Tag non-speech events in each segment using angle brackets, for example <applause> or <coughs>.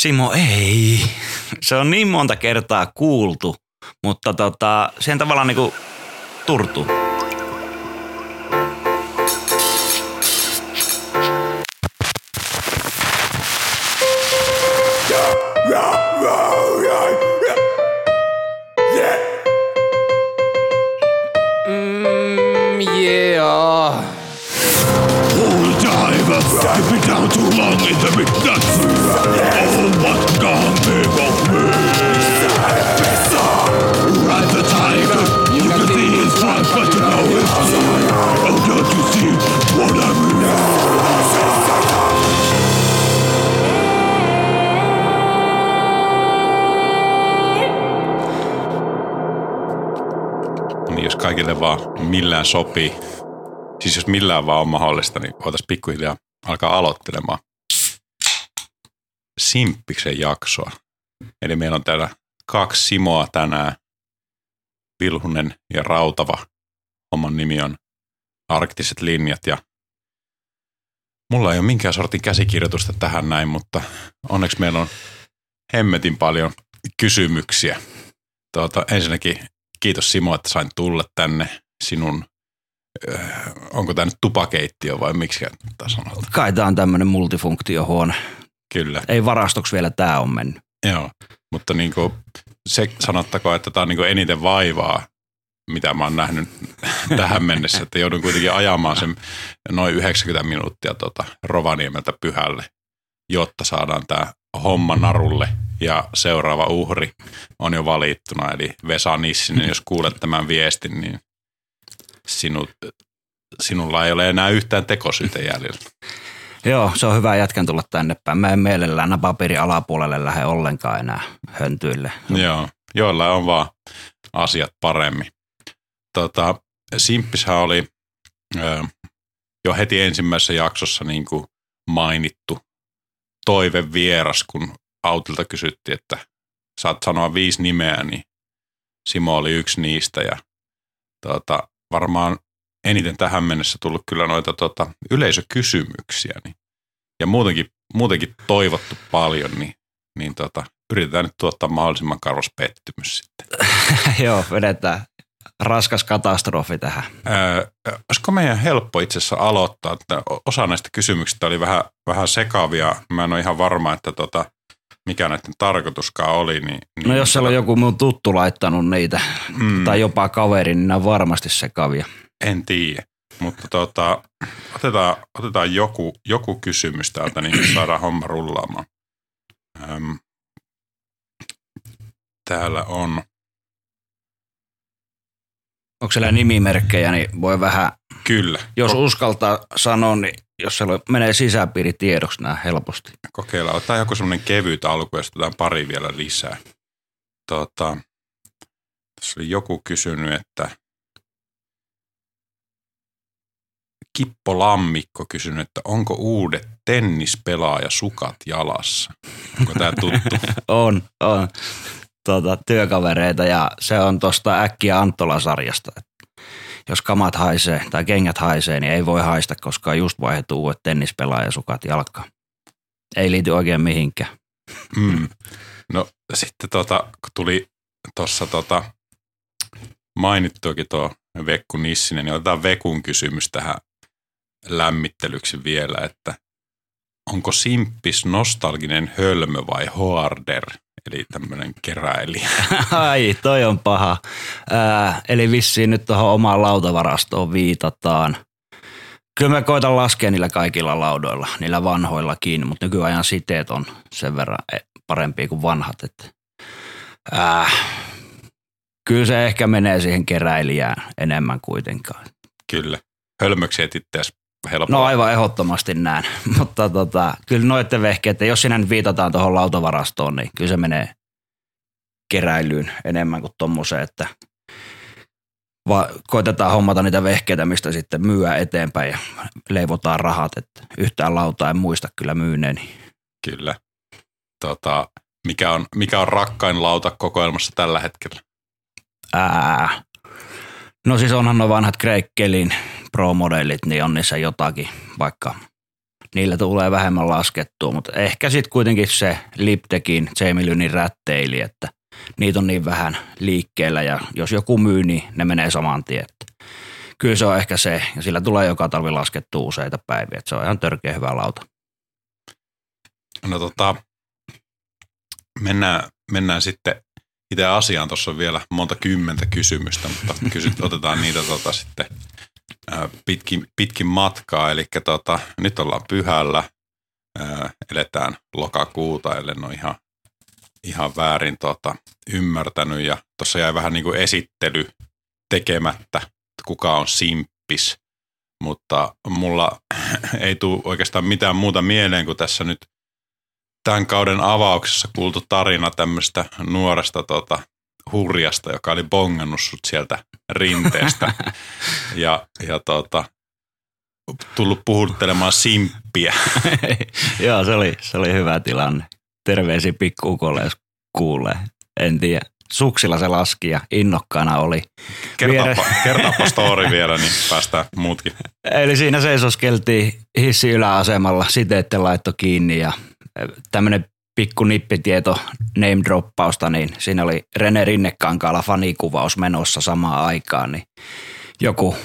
Simo, ei. Se on niin monta kertaa kuultu, mutta tota, sen tavallaan niinku turtuu. Kaikille vaan millään sopii, siis jos millään vaan on mahdollista, niin voitaisiin pikkuhiljaa alkaa aloittelemaan Simppiksen jaksoa. Eli meillä on täällä kaksi Simoa tänään, Vilhunen ja Rautava. Oman nimi on Arktiset linjat ja mulla ei ole minkään sortin käsikirjoitusta tähän näin, mutta onneksi meillä on hemmetin paljon kysymyksiä. Tuota, ensinnäkin kiitos Simo, että sain tulla tänne sinun, äh, onko tämä nyt tupakeittiö vai miksi tätä sanotaan? Kai tää on tämmönen multifunktiohuone. Kyllä, Ei varastoksi vielä tää on mennyt. joo. Mutta niin kuin, se sanottakoon, että tämä on niin kuin eniten vaivaa, mitä mä oon nähnyt <laughs> tähän mennessä, että joudun kuitenkin ajamaan sen noin 90 minuuttia tuota Rovaniemeltä pyhälle, jotta saadaan tämä homma narulle ja seuraava uhri on jo valittuna, eli Vesa Nissinen, jos kuulet tämän viestin, niin sinut, sinulla ei ole enää yhtään tekosyytä jäljellä. Joo, se on hyvä jätkän tulla tänne päin. Mä en mielellään napapiirin alapuolelle lähde ollenkaan enää höntyille. Joo, joilla on vaan asiat paremmin. Tota, Simppishän oli ö, jo heti ensimmäisessä jaksossa niin kuin mainittu toivevieras, kun Autilta kysyttiin, että saat sanoa viisi nimeä, niin Simo oli yksi niistä ja tota, varmaan eniten tähän mennessä tullut kyllä noita tota, yleisökysymyksiä niin, ja muutenkin, muutenkin toivottu paljon, niin, niin tota, yritetään nyt tuottaa mahdollisimman karvas pettymys sitten. <laughs> Joo, vedetään raskas katastrofi tähän. Öö, olisiko meidän helppo itse asiassa aloittaa, että osa näistä kysymyksistä oli vähän, vähän sekavia. Mä en ole ihan varma, että tota, mikä näiden tarkoituskaan oli. Niin, niin No jos siellä on joku mun tuttu laittanut niitä, Mm. tai jopa kaveri, niin nämä on varmasti sekavia. En tiedä, mutta tota, otetaan, otetaan joku, joku kysymys täältä, niin saadaan homma rullaamaan. Öm, täällä on, Onko siellä nimimerkkejä, niin voi vähän, kyllä, jos ko- uskaltaa sanoa, niin jos siellä menee sisäpiiritiedoksi nämä helposti. kokeillaan. Otetaan joku semmoinen kevyt alku ja sitten pari vielä lisää. Tota, tässä oli joku kysynyt, että Kippo Lammikko kysynyt, että onko uudet tennispelaajasukat jalassa? Onko tämä tuttu? <laughs> On, on tuota, työkavereita ja se on tuosta äkkiä Anttola-sarjasta. Jos kamat haisee tai kengät haisee, niin ei voi haista, koska just vaihdettu uudet tennispelaajasukat jalkaan. Ei liity oikein mihinkään. Mm. No sitten tota, kun tuli tuossa tota, mainittuakin tuo Vekku Nissinen, niin otetaan Vekun kysymys tähän lämmittelyksi vielä, että onko simppis nostalginen hölmö vai hoarder, eli tämmöinen keräilijä. <laughs> Ai, toi on paha. Ää, eli vissiin nyt tuohon omaan lautavarastoon viitataan. Kyllä mä koitan laskea niillä kaikilla laudoilla, niillä vanhoillakin, mutta nykyajan siteet on sen verran e- parempia kuin vanhat. Että, ää, kyllä se ehkä menee siihen keräilijään enemmän kuitenkaan. Kyllä. Hölmöksi et itseäsi helppoa. No aivan ehdottomasti näin, <laughs> mutta tota, kyllä noiden vehkeet, jos sinä nyt viitataan tuohon lautavarastoon, niin kyllä se menee keräilyyn enemmän kuin tommoseen, että va- koitetaan hommata niitä vehkeitä, mistä sitten myyä eteenpäin ja leivotaan rahat, että yhtään lautaa en muista kyllä myyneeni. Kyllä. Tota, mikä, on, mikä on rakkain lauta kokoelmassa tällä hetkellä? Ää. No siis onhan nuo vanhat Greikkelin Pro-modellit, niin on niissä jotakin, vaikka niillä tulee vähemmän laskettua, mutta ehkä sitten kuitenkin se Liptekin Jamie Lynin rätteili, että niitä on niin vähän liikkeellä ja jos joku myy, niin ne menee saman tien. Kyllä se on ehkä se, ja sillä tulee joka talvi laskettua useita päiviä, että se on ihan törkeä hyvä lauta. No tota, mennään, mennään sitten itse asiaan. Tuossa on vielä monta kymmentä kysymystä, mutta kysyt, otetaan niitä tota sitten pitkin, pitkin matkaa. Eli tota, nyt ollaan pyhällä, ää, eletään lokakuuta, ellei ole ihan, ihan väärin tota, ymmärtänyt. Ja tuossa jäi vähän niin kuin esittely tekemättä, kuka on simppis. Mutta mulla <clears throat> ei tule oikeastaan mitään muuta mieleen kuin tässä nyt tämän kauden avauksessa kuultu tarina tämmöistä nuoresta tota, hurjasta, joka oli bongannut sut sieltä rinteestä <laughs> ja, ja tota, tullut puhuttelemaan simppiä. <laughs> Joo, se oli, se oli hyvä tilanne. Terveisiä pikkuukolle, jos kuulee. En tiedä. Suksilla se laski ja innokkaana oli. Kertaappa, kertaappa <laughs> story vielä, niin päästään muutkin. Eli siinä seisoskeltiin hissi yläasemalla, siteetten laitto kiinni ja tämmöinen pikku nippitieto name droppausta, niin siinä oli Rene Rinnekankaalla fanikuvaus menossa samaan aikaan, niin joku,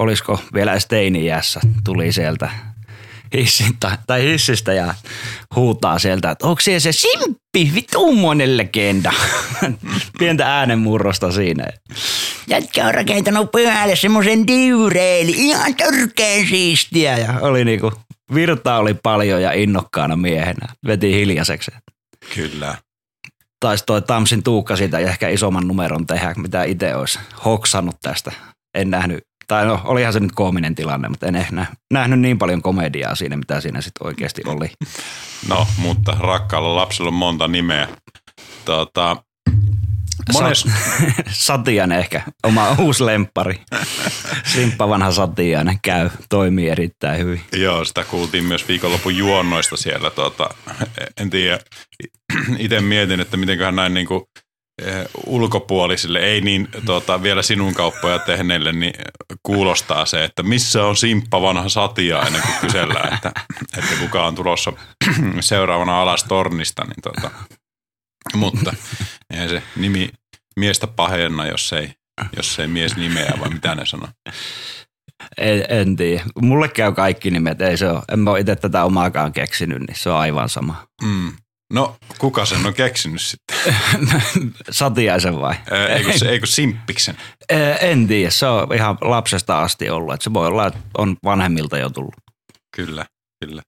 olisiko vielä Steini-jäässä, tuli sieltä hissintä, tai hissistä ja huutaa sieltä, että onko se simppi, vitummoinen legenda. <laughs> Pientä äänenmurrosta siinä. Jätkä on rakentanut pyhälle semmoisen diureeli, ihan törkeen siistiä. Ja oli niinku, virta oli paljon ja innokkaana miehenä. Veti hiljaiseksi. Kyllä. Taisi toi Tamsin Tuukka siitä ehkä isomman numeron tehdä, mitä itse olisi hoksannut tästä. En nähnyt tai no olihan se nyt koominen tilanne, mutta en ehkä nähnyt niin paljon komediaa siinä, mitä siinä sitten oikeasti oli. No, mutta rakkaalla lapsella on monta nimeä. Tota, mones... <laughs> Satiainen ehkä, oma <laughs> uusi lemppari. Simppa vanha Satiainen käy, toimii erittäin hyvin. Joo, sitä kuultiin myös viikonlopun juonnoista siellä. Tota, en tiedä, itse mietin, että mitenköhän näin niin kuin Eh, ulkopuolisille, ei niin tuota, vielä sinun kauppoja tehneille, niin kuulostaa se, että missä on simppa vanha satia ennen kuin kysellään, että, että kuka on tulossa <clears throat> seuraavana alas tornista. Niin tuota, mutta ei se nimi miestä pahenna, jos ei, jos ei mies nimeä, vai mitä ne sanoo. En, en tiedä. Mulle käy kaikki nimet, ei se ole. En mä ole itse tätä omaakaan keksinyt, niin se on aivan sama. Mm. No, kuka sen on keksinyt sitten? <laughs> Satiaisen vai? Eikö, eikö Simppiksen? En tiedä, se on ihan lapsesta asti ollut. Että se voi olla, että on vanhemmilta jo tullut. Kyllä, kyllä.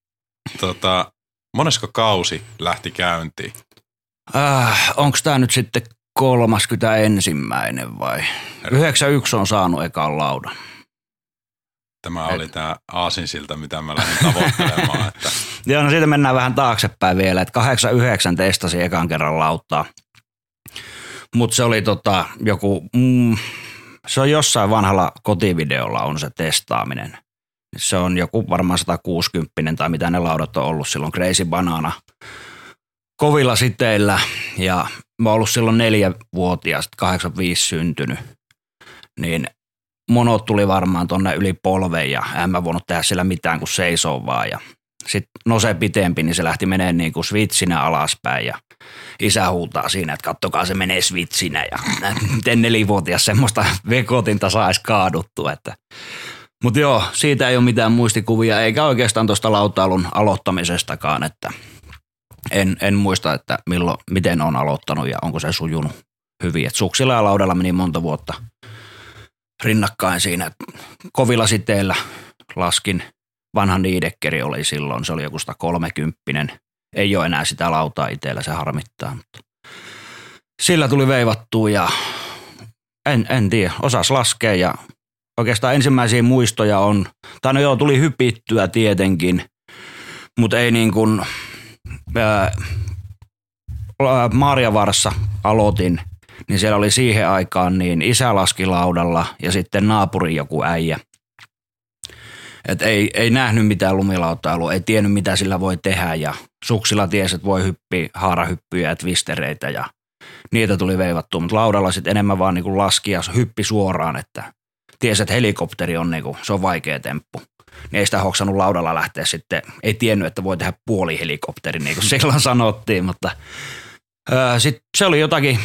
Tota, monesko kausi lähti käyntiin? Äh, Onko tämä nyt sitten 31. vai? 91 on saanut ekan laudan. Tämä oli tämä aasinsilta, mitä mä lähdin tavoittelemaan. <laughs> Että. Joo, no siitä mennään vähän taaksepäin vielä, että 89 testasi ekan kerran lauttaa. Mutta se oli tota joku, mm, se on jossain vanhalla kotivideolla on se testaaminen. Se on joku varmaan 160 tai mitä ne laudat on ollut silloin Crazy Banana kovilla siteillä. Ja mä oon ollut silloin neljä vuotias, 85 syntynyt. Niin monot tuli varmaan tonne yli polveen ja en mä voinut tehdä sillä mitään kuin seisoo vaan. Ja sitten nose pitempi, niin se lähti menee niin kuin switchinä alaspäin ja isä huutaa siinä, että kattokaa se menee switchinä ja <laughs> miten nelivuotias semmoista <laughs> vekotinta saisi kaaduttua. Että. Mutta joo, siitä ei ole mitään muistikuvia eikä oikeastaan tuosta lautailun aloittamisestakaan, että en, en muista, että milloin, miten on aloittanut ja onko se sujunut hyvin. Et suksilla ja laudalla meni monta vuotta rinnakkain siinä. Kovilla siteillä laskin, vanha niidekkeri oli silloin, se oli joku 130. Ei ole enää sitä lautaa itsellä, se harmittaa. Mutta sillä tuli veivattua ja en, en tiedä, osas laskea ja oikeastaan ensimmäisiä muistoja on, tai no joo, tuli hypittyä tietenkin, mutta ei niin kuin, ää, Maariavarassa aloitin – niin siellä oli siihen aikaan niin isä laski laudalla ja sitten naapuri joku äijä. Et ei, ei nähnyt mitään lumilautailua, ei tiennyt mitä sillä voi tehdä ja suksilla tiesi, että voi hyppiä haarahyppyjä ja twistereitä ja niitä tuli veivattua, mutta laudalla sitten enemmän vaan niin laski ja hyppi suoraan, että tiesi, että helikopteri on, niin kuin, se on vaikea temppu. Niin ei sitä hoksannut laudalla lähteä sitten. Ei tiennyt, että voi tehdä puoli helikopteri, niin kuin <laughs> silloin sanottiin, mutta öö, sit se oli jotakin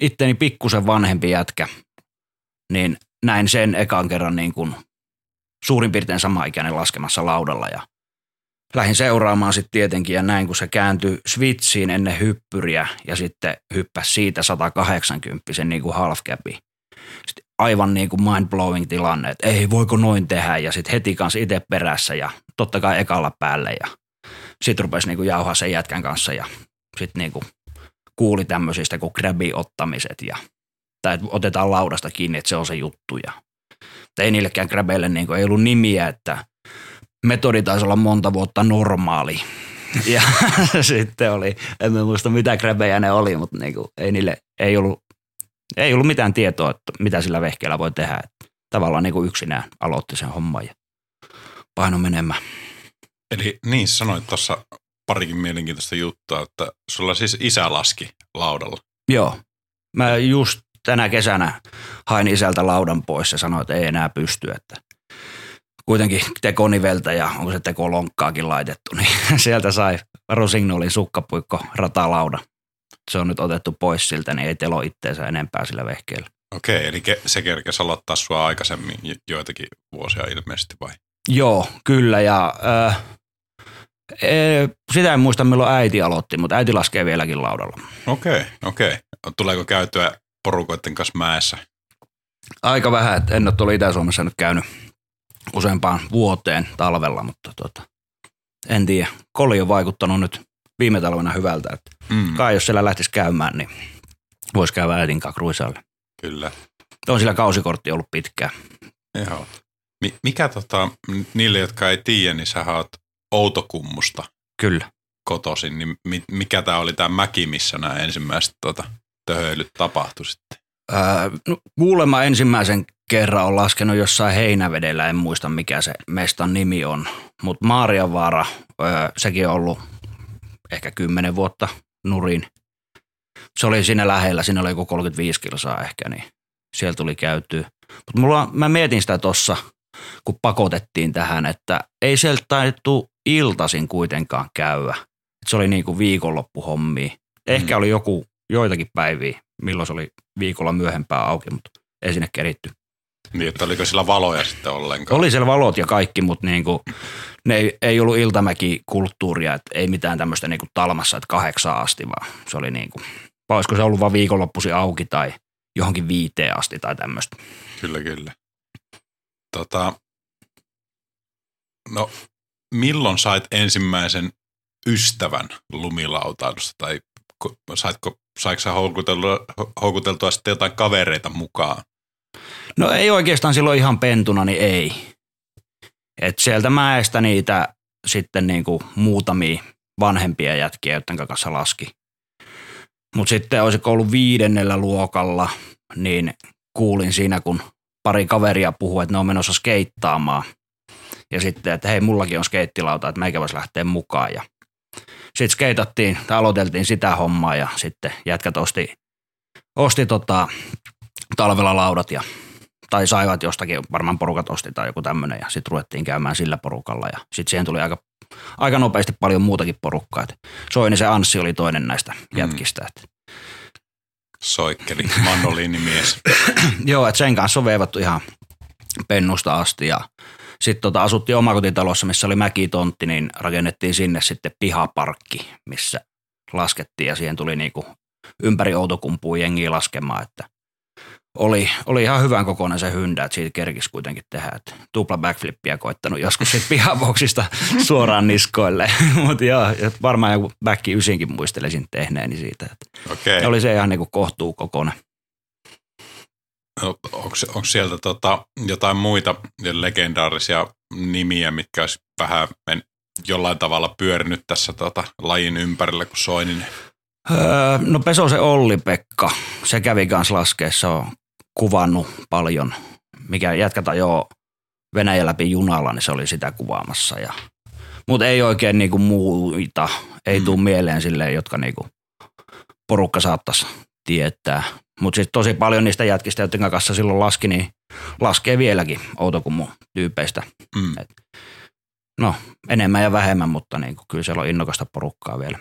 itteni pikkusen vanhempi jätkä, niin näin sen ekan kerran niin kuin suurin piirtein sama ikäinen laskemassa laudalla ja lähdin seuraamaan sitten tietenkin ja näin, kun se kääntyi switchiin ennen hyppyriä ja sitten hyppäsi siitä 180 niin kuin half capi. Sitten aivan niin kuin mind-blowing tilanne, että ei voiko noin tehdä ja sitten heti kanssa itse perässä ja totta kai ekalla päälle ja sitten rupesi niin kuin jauhaa sen jätkän kanssa ja sitten niin kuin kuuli tämmöisistä kuin grabi-ottamiset ja tai että otetaan laudasta kiinni, että se on se juttu ja ei niillekään grabeille niin kuin, ei ollut nimiä, että metodi taisi olla monta vuotta normaali. <laughs> Ja sitten oli, en muista mitä gräbejä ne oli, mutta niin kuin, ei niille, ei ollut, ei ollut mitään tietoa, että mitä sillä vehkeellä voi tehdä. Että tavallaan niin kuin yksinään aloitti sen homman ja paino menemään. Eli niin sanoit tuossa parikin mielenkiintoista juttua, että sulla siis isä laski laudalla. Joo. Mä just tänä kesänä hain isältä laudan pois ja sanoin, että ei enää pysty, että kuitenkin tekoniveltä ja onko se tekolonkkaakin laitettu, niin <laughs> sieltä sai Rosignolin sukkapuikko ratalauda. Se on nyt otettu pois siltä, niin ei telo itteensä enempää sillä vehkeellä. Okei, eli se kerkesi aloittaa sua aikaisemmin jo- joitakin vuosia ilmeisesti vai? Joo, kyllä ja äh, e, sitä en muista milloin äiti aloitti, mutta äiti laskee vieläkin laudalla. Okei, okei. Tuleeko käytyä porukoiden kanssa mäessä? Aika vähän, että en ole tuolla Itä-Suomessa nyt käynyt useampaan vuoteen talvella, mutta tota, en tiedä. Koli on vaikuttanut nyt viime talvena hyvältä, että Mm, kai jos siellä lähtisi käymään, niin voisi käydä kanssa kruisalle. kyllä. On sillä kausikortti ollut pitkään. Joo. Mi- mikä tota, niille, jotka ei tiedä, niin sä oot Outokummusta Kyllä. kotoisin, niin mi- mikä tämä oli tämä mäki, missä nämä ensimmäiset tota, töhöilyt tapahtui sitten? Öö, no, kuulemma ensimmäisen kerran on laskenut jossain heinävedellä, en muista mikä se mestan nimi on. Mutta Maarianvaara, öö, sekin on ollut ehkä 10 vuotta nurin. Se oli siinä lähellä, siinä oli joku 35 kilsaa ehkä, niin siellä tuli käytyä. Mutta mulla, mä mietin sitä tossa, kun pakotettiin tähän, että ei sieltä taidettu iltasin kuitenkaan käydä. Et se oli niinku viikonloppuhommia. Ehkä oli joku joitakin päiviä, milloin se oli viikolla myöhempää auki, mutta ei sinne keritty. Niin, että oliko sillä valoja sitten ollenkaan? Oli siellä valot ja kaikki, mutta niinku, ne ei, ei ollut iltamäki-kulttuuria, että ei mitään tämmöistä niinku talmassa, että kahdeksan asti, vaan se oli niinku, vai olisiko se ollut vaan viikonloppuisin auki tai johonkin viiteen asti tai tämmöistä. Kyllä, kyllä. Tota, no, milloin sait ensimmäisen ystävän lumilautailusta tai ko- saitko, saiko sä houkuteltua, houkuteltua sitten jotain kavereita mukaan? No ei oikeastaan silloin ihan pentuna, niin ei. Et sieltä mäestä niitä sitten niinku muutamia vanhempia jätkiä, joiden kanssa laski. Mutta sitten olisiko ollut viidennellä luokalla, niin kuulin siinä, kun pari kaveria puhui, että ne on menossa skeittaamaan. Ja sitten, että hei, mullakin on skeittilauta, että meikä voisi lähteä mukaan. Ja sitten skeitattiin, tai aloiteltiin sitä hommaa ja sitten jätkät osti, osti tota, talvella laudat ja tai saivat jostakin, varmaan porukat osti tai joku tämmöinen ja sitten ruvettiin käymään sillä porukalla ja sitten siihen tuli aika, aika nopeasti paljon muutakin porukkaa. Et Soini se Anssi oli toinen näistä jätkistä. Et, Soikkeli, mandoliinimies. <coughs> joo, että sen kanssa on veivattu ihan pennusta asti ja sitten tota, asuttiin omakotitalossa, missä oli mäkitontti, niin rakennettiin sinne sitten pihaparkki, missä laskettiin ja siihen tuli niinku ympäri Outokumpua jengiä laskemaan, että oli, oli ihan hyvän kokoinen se hyndä, että siitä kerkisi kuitenkin tehdä. Että tupla backflippiä koittanut joskus siitä pihaboksista <laughs> suoraan niskoille. <laughs> Mutta joo, varmaan joku back ysinkin muistelisin tehneeni siitä. Että Okei. oli se ihan niinku kohtuu kokoinen. Onko, onko sieltä tota, jotain muita legendaarisia nimiä, mitkä olisi vähän men, jollain tavalla pyörinyt tässä tota, lajin ympärillä kuin Soininen? Öö, no Pesosen Olli-Pekka, se kävi kanssa laskeessa, on kuvannut paljon. Mikä jätkätä jo Venäjän läpi junalla, niin se oli sitä kuvaamassa. Ja, mutta ei oikein niinku muita, ei mm. tule mieleen silleen, jotka niinku porukka saattaisi tietää. Mutta sitten tosi paljon niistä jätkistä, joiden kanssa silloin laski, niin laskee vieläkin Outokummun tyypeistä. Mm. Et no enemmän ja vähemmän, mutta niin kuin, kyllä siellä on innokasta porukkaa vielä.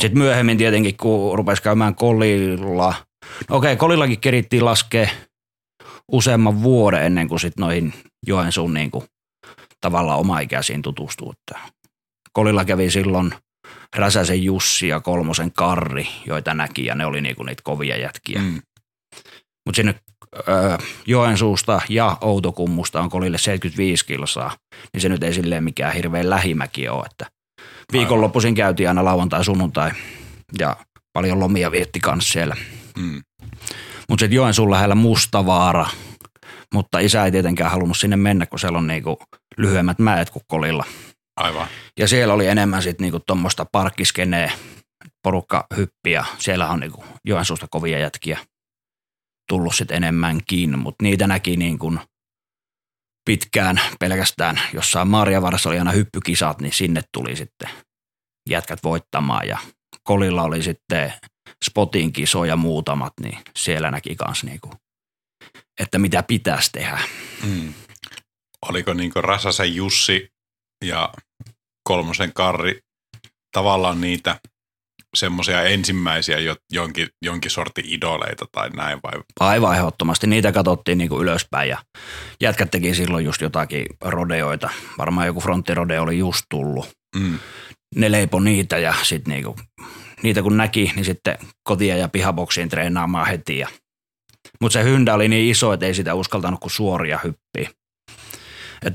Sitten myöhemmin tietenkin, kun rupesi käymään kolilla, no okei, kolillakin kerittiin laskea useamman vuoden ennen kuin sitten noihin Joensuun niin kuin, tavallaan omaikäisiin tutustuu. Kolilla kävi silloin Räsäsen Jussi ja Kolmosen Karri, joita näki, ja ne oli niinku niitä kovia jätkiä. Mm. Mutta sinne ö, Joensuusta ja Outokummusta on kolille 75 kilsaa, niin se nyt ei silleen mikään hirveän lähimäki ole. Että viikonloppuisin käytiin aina lauantai, sunnuntai ja paljon lomia vietti kanssa siellä. Mm. Mutta sitten Joensuun lähellä Mustavaara, mutta isä ei tietenkään halunnut sinne mennä, kun siellä on niinku lyhyemmät mäet kuin kolilla. Aivan. Ja siellä oli enemmän sitten niinku tuommoista parkkiskenee, porukka hyppiä. Siellä on niinku Joensuusta kovia jätkiä tullut sitten enemmänkin, mutta niitä näki niin kuin pitkään pelkästään jossain Marjavarassa oli aina hyppykisat, niin sinne tuli sitten jätkät voittamaan ja Kolilla oli sitten spotin kisoja muutamat, niin siellä näki kans niinku, että mitä pitäisi tehdä. Mm. Oliko niinku Rasasen Jussi ja Kolmosen Karri tavallaan niitä semmoisia ensimmäisiä jo, jonkin, jonkin sortin idoleita tai näin vai? Aivan ehdottomasti. Niitä katsottiin niin kuin ylöspäin ja jätkät teki silloin just jotakin rodeoita. Varmaan joku fronttirodeo oli just tullut. Mm. Ne leipo niitä ja sitten niinku, niitä kun näki, niin sitten kotia ja pihaboksiin treenaamaan heti. Ja, mutta se hyndä oli niin iso, että ei sitä uskaltanut kuin suoria hyppiä. Et,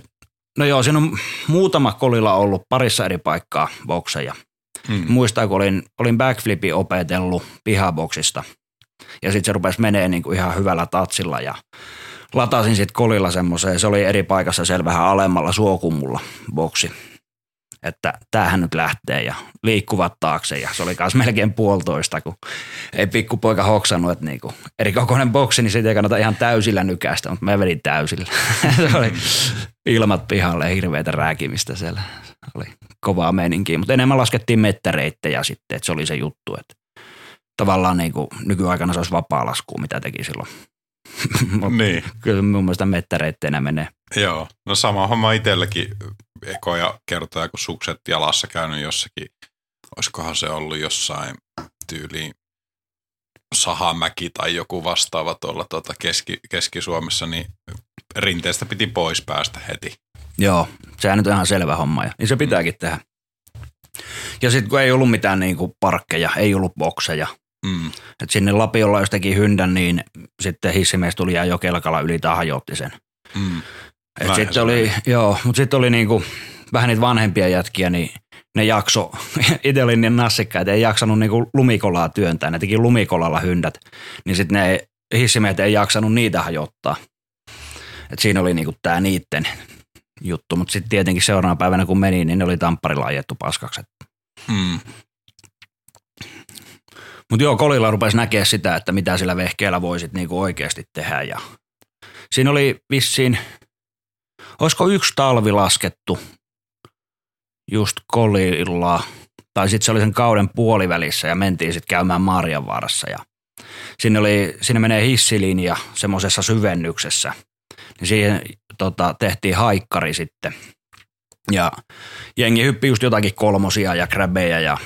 no joo, siinä on muutama kolilla ollut parissa eri paikkaa bokseja – Hmm. Muistaa, kun olin, olin backflipin opetellut pihaboksista ja sitten se rupesi menee niin kuin ihan hyvällä tatsilla ja latasin sitten kolilla semmoiseen, se oli eri paikassa siellä vähän alemmalla suokummulla boksi. Että tämähän nyt lähtee ja liikkuvat taakse ja se oli myös melkein puolitoista, kun ei pikkupoika hoksannut, että niinku eri kokoinen boksi, niin siitä ei kannata ihan täysillä nykäistä, mutta mä vedin täysillä. <laughs> se oli ilmat pihalle hirveätä rääkimistä siellä. Oli kovaa meininkiä, mutta enemmän laskettiin mettäreittejä sitten, että se oli se juttu, että tavallaan niin kuin nykyaikana se olisi vapaa lasku, mitä teki silloin. <laughs> niin. Kyllä mun mielestä mettäreitteinä menee. Joo, no sama homma itselläkin ekoja kertoja, kun sukset jalassa käynyt jossakin, olisikohan se ollut jossain tyyliin Sahamäki tai joku vastaava tuolla tuota Keski, Keski-Suomessa, niin rinteestä piti pois päästä heti. Joo, sehän nyt on ihan selvä homma ja niin se pitääkin mm. tehdä. Ja sitten kun ei ollut mitään niinku parkkeja, ei ollut bokseja, mm. että sinne Lapiolla jos teki hyndän, niin sitten hissimies tuli ja jo kelkalla yli tai hajotti sen. Mm. Sitten oli, joo, mutta sitten oli niinku vähän niitä vanhempia jätkiä, niin ne jakso, <laughs> itse olin niin nassikka, että ei jaksanut niinku lumikolaa työntää, ne teki lumikolalla hyndät, niin sitten ne hissimiehet ei jaksanut niitä hajottaa. Et siinä oli niinku tämä niitten juttu, mutta sitten tietenkin seuraavana päivänä kun meni, niin ne oli Tampparilla ajettu paskaksi. Hmm. Mutta joo, Kolilla rupesi näkeä sitä, että mitä sillä vehkeellä voisit niinku oikeasti tehdä. Ja siinä oli vissiin, olisiko yksi talvi laskettu just Kolilla, tai sitten se oli sen kauden puolivälissä ja mentiin sitten käymään Marjanvaarassa ja sinne, oli, sinne menee hissilinja semmoisessa syvennyksessä – niin siihen tota, tehtiin haikkari sitten. Ja jengi hyppi just jotakin kolmosia ja kräbejä ja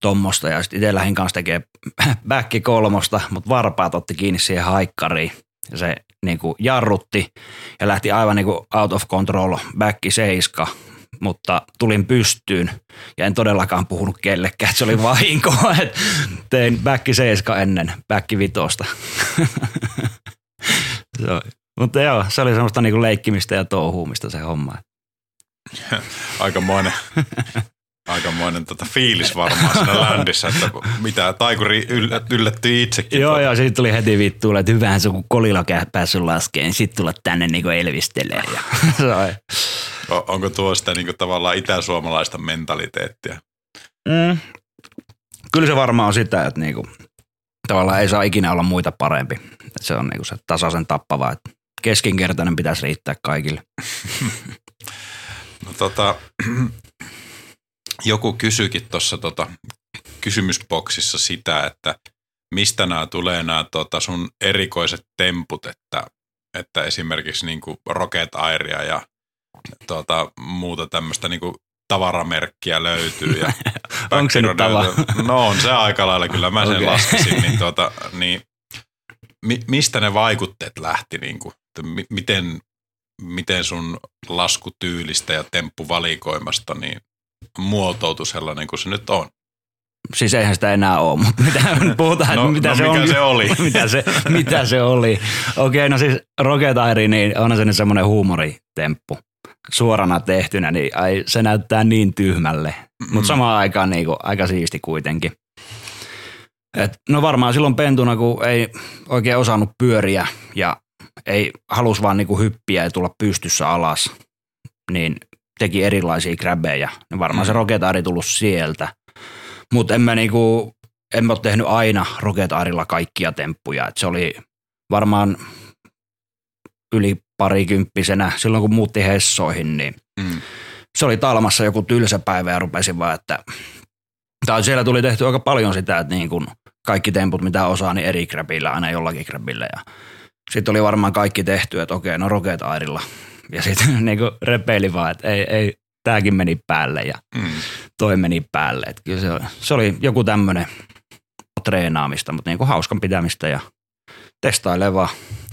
tommosta. Ja sitten itse lähdin kanssa tekee <laughs> backi kolmosta, mutta varpaat otti kiinni siihen haikkariin. Se niin kuin jarrutti ja lähti aivan niin kuin out of control, backi seiska, mutta tulin pystyyn ja en todellakaan puhunut kellekään, että se oli <laughs> vahinko, että tein backi seiska ennen backi vitosta. <laughs> Mutta joo, se oli semmoista niinku leikkimistä ja touhuumista se homma. <laughs> Aikamoinen, aikamoinen tota fiilis varmaan siinä ländissä, että mitä taikuri yllättyi itsekin. Joo, joo, siitä tuli heti vittuulle, että hyvähän se kun kolilla päässyt laskeen, niin sitten tulla tänne niinku elvistelee. Ja, <laughs> Onko tuo sitä niinku tavallaan itäsuomalaista mentaliteettia? Mm. Kyllä se varmaan on sitä, että niinku, tavallaan ei saa ikinä olla muita parempi. Se on niinku se tasaisen tappava, että keskinkertainen pitäisi riittää kaikille. <laughs> no tota, joku kysyikin tuossa tota, kysymysboksissa sitä, että mistä nämä tulee nämä tota sun erikoiset temput, että, että esimerkiksi niin kuin Rocket Airia ja tuota, muuta tämmöistä niinku tavaramerkkiä löytyy. Ja <laughs> Onko se nyt tava? No on se aika lailla, kyllä mä sen Okei. laskisin. Niin, tuota, niin, mi, mistä ne vaikutteet lähti? Niin kuin, mi, miten, miten sun laskutyylistä ja temppuvalikoimasta niin muotoutui sellainen kuin se nyt on? Siis eihän sitä enää ole, mutta mitä puhutaan, No- mitä no se mikä on. se oli? <laughs> mitä, se, mitä se oli. Okei, no siis Rocket Air, niin on se nyt semmoinen huumoritemppu. Suorana tehtynä, niin ai, se näyttää niin tyhmälle. Mutta samaan aikaan niin kuin, aika siisti kuitenkin. Et, no varmaan silloin pentuna, kun ei oikein osannut pyöriä ja ei halus vaan niin kuin hyppiä ja tulla pystyssä alas, niin teki erilaisia grabbeja. Niin varmaan se Mm. Rocket Air tullut sieltä. Mutta en mä niinku, en mä ole tehnyt aina Rocket Airilla kaikkia temppuja. Et se oli varmaan yli parikymppisenä silloin, kun muutti Hessoihin, niin Mm. se oli Talmassa joku tylsä päivä ja rupesin vaan, että tai siellä tuli tehty aika paljon sitä, että niin kun kaikki temput, mitä osaa, niin eri grabilla, aina jollakin grabilla. Ja sitten oli varmaan kaikki tehty, että okei, no Rocket Airilla. Ja sitten <laughs> niin repeili vaan, että ei, ei, tääkin meni päälle ja Mm. toi meni päälle. Et kyllä se, oli- se oli joku tämmöinen treenaamista, mutta niin kuin hauskan pitämistä ja testailevaa.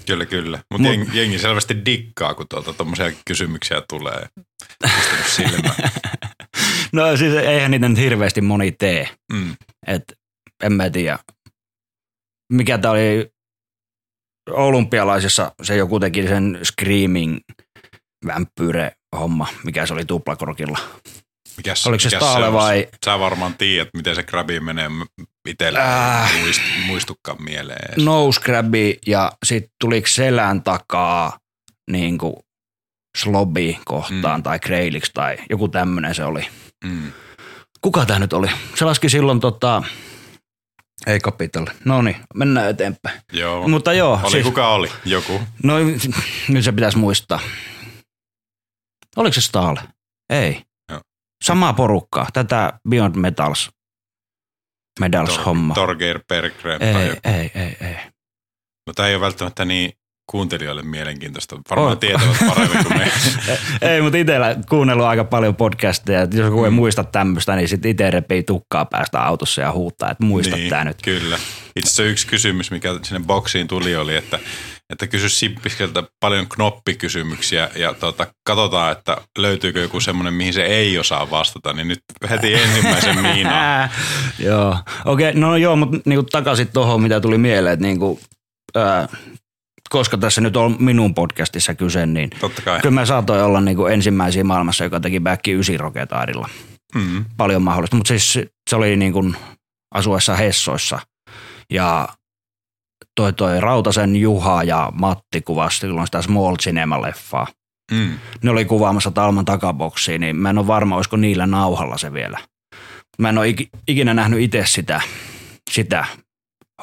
Kyllä, kyllä. Mutta Mut- jengi, jengi selvästi dikkaa, kun tuota, tommosia kysymyksiä tulee. <laughs> No siis eihän niitä nyt hirveästi moni tee. Mm. Et en mä tiedä. Mikä tää oli olympialaisessa, se joku teki sen screaming vampyre homma, mikä se oli tuplakorkilla. Mikäs, Oliko se mikäs Stahle on? vai- Sä varmaan tiedät, miten se grabi menee itsellä. Äh. Muist, muistukaan mieleen. Nose grabbi ja sitten tuliko selän takaa niin kuin slobby kohtaan Mm. tai kreiliksi tai joku tämmöinen se oli. Mm. Kuka tämä nyt oli? Se laski silloin tota, ei kapitalle. No niin, mennään eteenpäin. Joo. Mutta joo, oli siis, kuka oli? Joku. no nyt se pitäisi muistaa. Oliko se Stahle? Ei. Joo. Samaa porukkaa, tätä Beyond Metals, Medals homma. Torgeir Berggren ei, joku. ei, ei, ei. Mutta ei ole välttämättä niin kuuntelijoille mielenkiintoista. Varmaan On. tietävät paremmin kuin me. <laughs> Ei, mutta itsellä kuunnellut aika paljon podcasteja, jos joku ei Mm. muista tämmöistä, niin sitten itse repii tukkaa päästä autossa ja huuttaa, että muista niin, tämä nyt. Kyllä. Itse asiassa yksi kysymys, mikä sinne boksiin tuli, oli, että, että kysy Sippiskeltä paljon knoppikysymyksiä ja tota, katsotaan, että löytyykö joku semmoinen, mihin se ei osaa vastata, niin nyt heti ensimmäisen miinaan. <laughs> joo, okei, okay, no joo, mutta niinku takaisin tuohon, mitä tuli mieleen, että niinku, ää, koska tässä nyt on minun podcastissa kyse, niin Totta kai. kyllä mä saatoin olla niinku ensimmäisiä maailmassa, joka teki back 9 Rocketairilla. Mm. Paljon mahdollista, mutta siis se oli niinku asuessa Hessoissa ja toi, toi Rautasen Juha ja Matti kuvasi silloin sitä Small Cinema-leffaa. Mm. ne oli kuvaamassa Talman takaboksiin, niin mä en ole varma, olisiko niillä nauhalla se vielä. Mä en ole ik- ikinä nähnyt itse sitä, sitä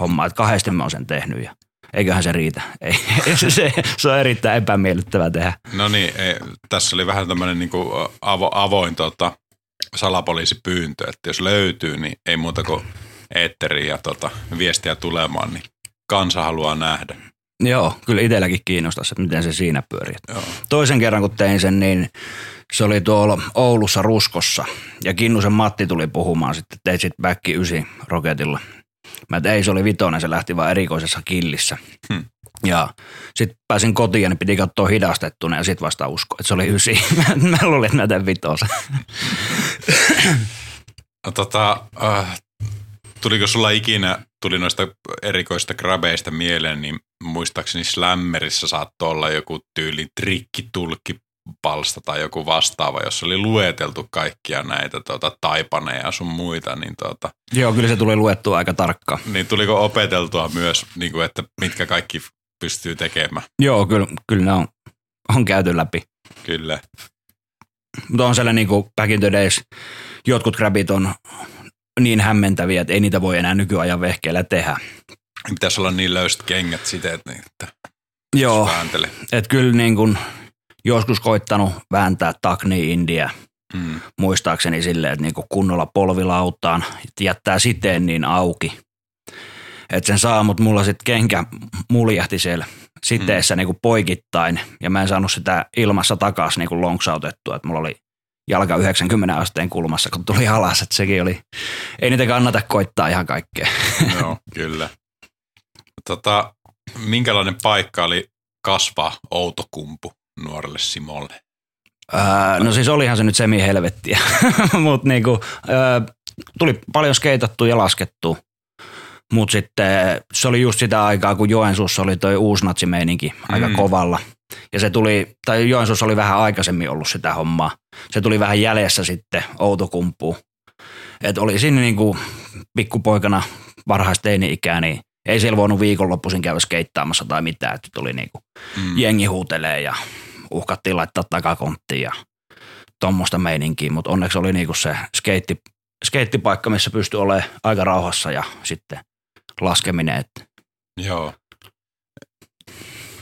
hommaa, että kahdesti mä oon sen tehnyt ja eiköhän se riitä. <laughs> Ei, se, se, on erittäin epämiellyttävää tehdä. No niin, ei, tässä oli vähän tämmöinen niinku avo, avoin tota, salapoliisipyyntö, että jos löytyy, niin ei muuta kuin eetteriin ja tota, viestiä tulemaan, niin kansa haluaa nähdä. Joo, kyllä itselläkin kiinnostaisi, että miten se siinä pyörii. Joo. Toisen kerran kun tein sen, niin se oli tuolla Oulussa Ruskossa. Ja Kinnusen Matti tuli puhumaan sitten, että teit sitten back 9 roketilla. Mä että ei, se oli vitonen, se lähti vaan erikoisessa killissä. Hmm. Ja sitten pääsin kotiin ja niin piti katsoa hidastettuna ja sitten vasta usko, että se oli ysi. <laughs> Mä, mä luulin, että mä teen vitosen. No, tota, äh, tuliko sulla ikinä, tuli noista erikoista grabeista mieleen, niin muistaakseni Slammerissa saattoi olla joku tyyli trikkitulkki palsta tai joku vastaava, jossa oli lueteltu kaikkia näitä tota, taipaneja ja sun muita, niin, tota, Joo, kyllä se tuli luettua aika tarkkaan. niin tuliko opeteltua myös, niin kuin, että mitkä kaikki pystyy tekemään? Joo, kyllä, kyllä ne on, on käyty läpi. Kyllä. Mutta on siellä niinku back in the days, jotkut grabit on niin hämmentäviä, että ei niitä voi enää nykyajan vehkeellä tehdä. Pitäisi olla niin löysät kengät siteet, niin että Joo, että kyllä niin kun joskus koittanut vääntää Takni India Mm. muistaakseni silleen, että niin kunnolla polvilautaan jättää siteen niin auki. että sen saa, mutta mulla sitten kenkä muljahti siellä siteessä mm. niin poikittain ja mä en saanut sitä ilmassa takaisin niin lonksautettua, että mulla oli jalka 90 asteen kulmassa, kun tuli alas, että sekin oli, ei niitä kannata koittaa ihan kaikkea. <laughs> Joo, kyllä. Tota, minkälainen paikka oli kasvaa Outokumpu nuorelle Simolle? Öö, no siis olihan se nyt semi-helvettiä, <laughs> mutta niinku, öö, tuli paljon skeitattu ja laskettu. Mutta sitten se oli just sitä aikaa, kun Joensuussa oli toi uusnatsimeininki aika mm. kovalla. Ja se tuli, tai Joensuussa oli vähän aikaisemmin ollut sitä hommaa. Se tuli vähän jäljessä sitten Outokumpuun. Et oli siinä niinku pikkupoikana varhaisteini-ikää, niin ei siellä voinut viikonloppuisin käydä skeittaamassa tai mitään. Että tuli niinku mm. jengi huutelee ja uhkattiin laittaa takakonttiin ja tuommoista meininkiä. Mutta onneksi oli niinku se skeitti, skeittipaikka, missä pystyi olemaan aika rauhassa ja sitten laskeminen. Joo.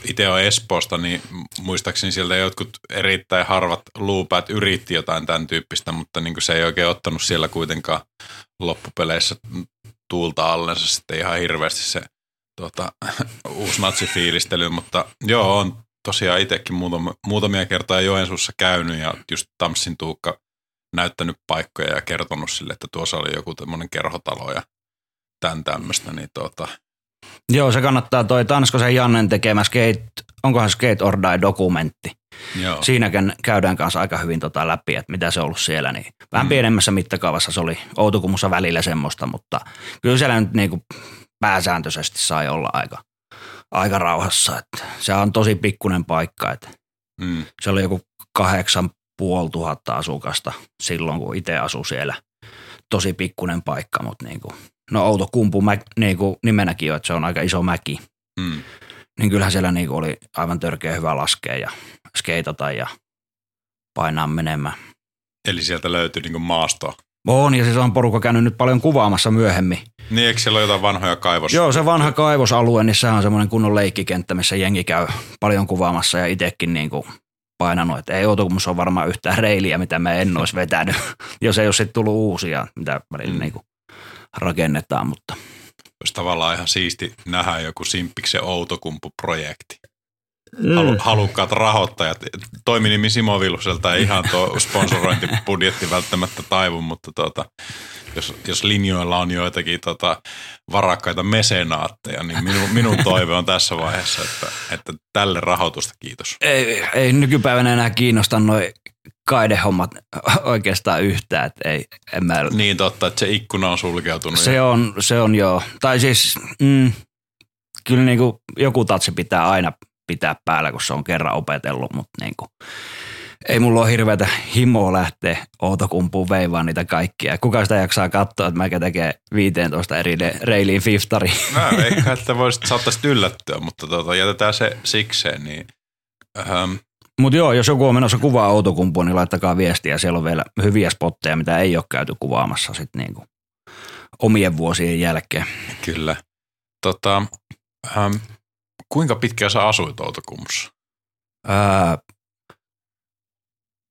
Itse on Espoosta, niin muistaakseni sieltä jotkut erittäin harvat luupäät yritti jotain tämän tyyppistä, mutta niin se ei oikein ottanut siellä kuitenkaan loppupeleissä tuulta allensa sitten ihan hirveästi se tuota, <laughs> uusi natsifiilistely, mutta joo, on tosiaan itsekin muutamia, kertaa Joensuussa käynyt ja just Tamsin Tuukka näyttänyt paikkoja ja kertonut sille, että tuossa oli joku tämmöinen kerhotalo ja tämän tämmöistä, niin tuota. Joo, se kannattaa toi Tanskosen Jannen tekemä skate, onkohan Skate or Die dokumentti. Joo. Siinäkin käydään kanssa aika hyvin tota läpi, että mitä se on ollut siellä. Niin vähän mm. pienemmässä mittakaavassa se oli Outokumussa välillä semmoista, mutta kyllä siellä nyt niinku pääsääntöisesti sai olla aika, aika rauhassa. Että se on tosi pikkunen paikka. Että mm. Se oli joku kahdeksan puoli tuhatta asukasta silloin, kun itse asui siellä. Tosi pikkunen paikka, mutta niinku, no Outokumpu mä, niinku nimenäkin jo, että se on aika iso mäki. Mm. Niin kyllähän siellä niinku oli aivan törkeä hyvä laskea ja skeitata ja painaa menemään. Eli sieltä löytyy niinku maastoa? On, ja siis on porukka käynyt nyt paljon kuvaamassa myöhemmin. Niin, eikö siellä ole jotain vanhoja kaivos? Joo, se vanha kaivosalue, niin sehän on semmoinen kunnon leikkikenttä, missä jengi käy paljon kuvaamassa ja itsekin niin kuin painanut, että ei Outokumus on varmaan yhtään reiliä, mitä mä en olisi vetänyt, <laughs> jos ei ole sitten tullut uusia, mitä välillä mm. niin kuin rakennetaan, mutta. Olisi tavallaan ihan siisti nähdä joku Simppiksen Outokumpu-projekti. Mm. Halu, halukkaat rahoittajat. Toiminimi Simo Vilhuselta ei ihan tuo <laughs> sponsorointibudjetti välttämättä taivu, mutta tuota, jos, jos linjoilla on joitakin tota, varakkaita mesenaatteja, niin minun, minun toive on tässä vaiheessa, että, että tälle rahoitusta kiitos. Ei, ei nykypäivänä enää kiinnosta noin kaidehommat <laughs> oikeastaan yhtään, että ei, en mä... Niin totta, että se ikkuna on sulkeutunut. Se on, se on joo. Tai siis, mm, kyllä niin kuin joku tatsi pitää aina pitää päällä, kun se on kerran opetellut, mutta niin kuin, ei mulla ole hirveätä himoa lähteä Outokumpuun veivaan niitä kaikkia. Kuka sitä jaksaa katsoa, että <laughs> mä tekee 15 eri reiliin fiftari. Mä ehkä, että voisit, saattaisit yllättyä, mutta tota, jätetään se sikseen. Niin, ähm. Mutta joo, jos joku on menossa kuvaa Outokumpua, niin laittakaa viestiä. Siellä on vielä hyviä spotteja, mitä ei ole käyty kuvaamassa sit niinku omien vuosien jälkeen. Kyllä. Tota, ähm, kuinka pitkään sä asuit Outokummussa? Ää,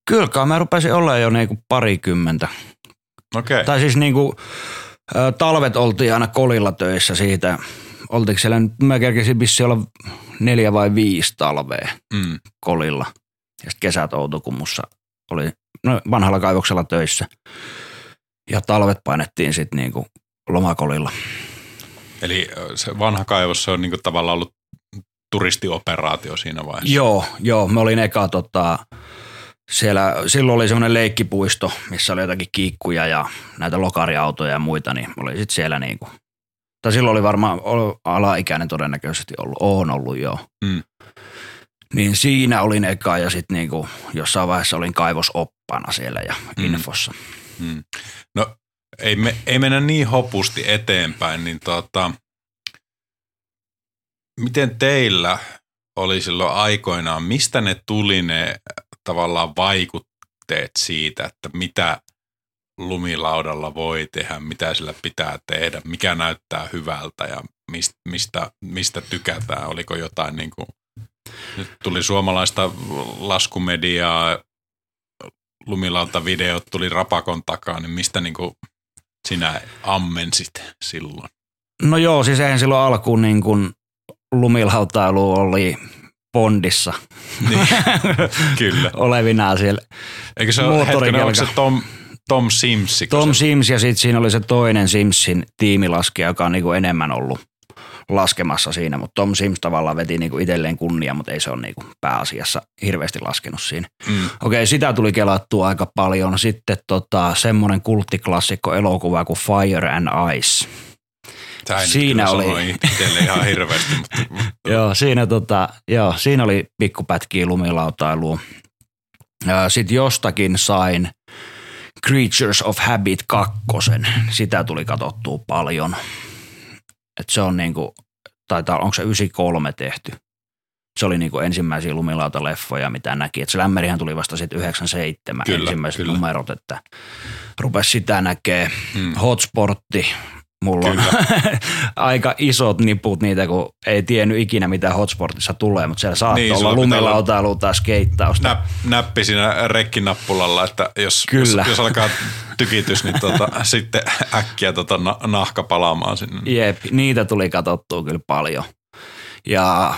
Kyllä mä rupesin olla jo niinku parikymmentä. Okay. Tai siis niinku, talvet oltiin aina kolilla töissä siitä. Oltiinko siellä nyt, mä kerkesin vissi olla neljä vai viisi talvea mm. kolilla. Ja sitten kesät Outokummussa oli no, vanhalla kaivoksella töissä. Ja talvet painettiin sitten niinku lomakolilla. Eli se vanha kaivos se on niinku tavallaan ollut turistioperaatio siinä vaiheessa? Joo, joo. Me olin eka tota, siellä, silloin oli semmoinen leikkipuisto, missä oli jotakin kiikkuja ja näitä lokariautoja ja muita, niin oli sitten siellä niinku, tai silloin oli varmaan alaikäinen todennäköisesti ollut, on ollut jo. Mm. Niin siinä olin eka ja sitten niinku jossain vaiheessa olin kaivosoppana siellä ja mm. infossa. Mm. No ei, me, ei mennä niin hopusti eteenpäin, niin tota, miten teillä oli silloin aikoinaan, mistä ne tuli ne tavallaan vaikutteet siitä, että mitä lumilaudalla voi tehdä, mitä sillä pitää tehdä, mikä näyttää hyvältä ja mistä, mistä, mistä tykätään. Oliko jotain niin kuin, nyt tuli suomalaista laskumediaa, lumilautavideot tuli rapakon takaa, niin mistä niin kuin sinä ammensit silloin? No joo, siis eihän silloin alkuun niin kuin lumilautailu oli Bondissa Niin, kyllä. <laughs> olevinaan siellä. Eikö se ole, hetkinen, onko se Tom, Tom Simsi? Tom Sims ja sitten siinä oli se toinen Simsin tiimilaskija, joka on niin kuin enemmän ollut laskemassa siinä, mutta Tom Sims tavallaan veti niin kuin itselleen kunnia, mutta ei se ole niin kuin pääasiassa hirveästi laskenut siinä. Mm. Okei, sitä tuli kelattua aika paljon. Sitten tota, semmoinen kulttiklassikko elokuva kuin Fire and Ice. Nyt Siinä oli- itselle ihan hirveästi, <laughs> mutta Joo, siinä, tota, joo, siinä oli pikkupätkiä lumilautailuun. Sitten jostakin sain Creatures of Habit 2. Sitä tuli katsottua paljon. Et se on niinku, taitaa, onko se 93 tehty? Se oli niinku ensimmäisiä lumilautaleffoja, mitä näki. Et se lämmerihän tuli vasta sitten 97 Kyllä, ensimmäiset kyllä. numerot, että rupesi sitä näkee. Mm. Hotsportti, mulla on <laughs> aika isot niput niitä, kun ei tiennyt ikinä mitä hotsportissa tulee, mutta siellä saattaa Niin, olla lumilautailu tai skeittausta. Näp, näppi siinä rekkinappulalla, että jos, Kyllä. jos, jos alkaa tykitys, niin tota, <laughs> sitten äkkiä tota na, nahka palaamaan sinne. Jep, niitä tuli katsottua kyllä paljon. Ja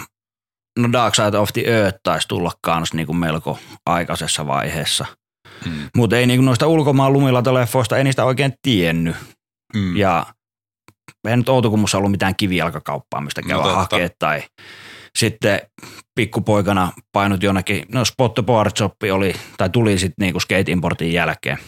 no Dark Side of the Earth taisi tulla kans niinku melko aikaisessa vaiheessa. Mm. Mutta ei niinku noista ulkomaan lumilautaleffoista, ei niistä oikein tiennyt. Mm. Ja ei nyt Outokummussa ollut mitään kivijalkakauppaa, mistä No käydä totta. hakea tai sitten pikkupoikana painut jonnekin, no Spot the Board Shop oli, tai tuli sitten niinku skate importin jälkeen.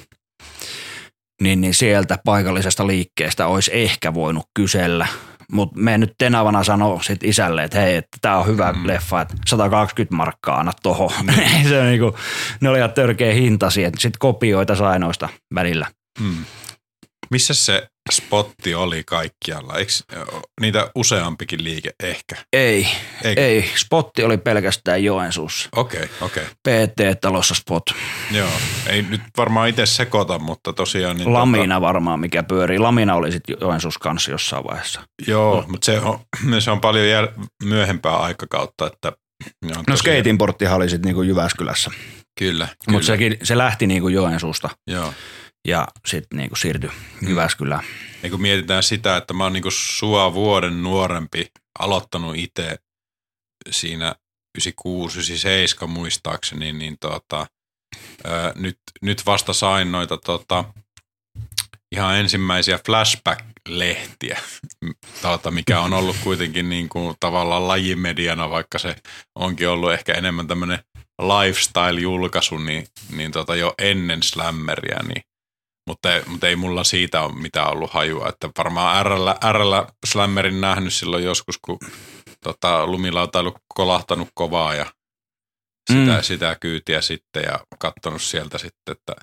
Niin, niin sieltä paikallisesta liikkeestä olisi ehkä voinut kysellä. Mutta me nyt tenavana sano sit isälle, että hei, että tämä on hyvä Mm. mm. leffa, että 120 markkaa anna tohon. <laughs> se on niinku, ne oli ihan törkeä hintasi, että sitten kopioita sai noista välillä. Mm. Missä se spotti oli kaikkialla? Eikö niitä useampikin liike ehkä? Ei, Eikö? ei. Spotti oli pelkästään Joensuussa. Okei, okei. PT-talossa spot. Joo. Ei nyt varmaan itse sekoita, mutta tosiaan... Niin Lamina varmaan, mikä pyörii. Lamina oli sitten Joensuussa kanssa jossain vaiheessa. Tota, joo, mutta se on, se on paljon jäl, myöhempää aikakautta, että... No tosiaan- skateinporttihan oli sitten niinku Jyväskylässä. Kyllä, Mutta kyllä. sekin, se lähti niinku Joensuusta Joo. Ja sitten niinku siirtyi Jyväskylään. Ja kun mietitään sitä, että mä oon niinku sua vuoden nuorempi, aloittanut itse siinä 96-97 muistaakseni, niin tota, ää, nyt, nyt vasta sain noita tota, ihan ensimmäisiä flashback-lehtiä, tota, mikä on ollut kuitenkin niin kuin tavallaan lajimediana, vaikka se onkin ollut ehkä enemmän tämmöinen lifestyle-julkaisu, niin, niin tota jo ennen slammeria, niin mutta ei, mutta ei mulla siitä ole mitään ollut hajua, että varmaan RL, RL Slammerin nähnyt silloin joskus, kun tota, lumilautailu kolahtanut kovaa ja sitä, Mm. sitä kyytiä sitten ja katsonut sieltä sitten, että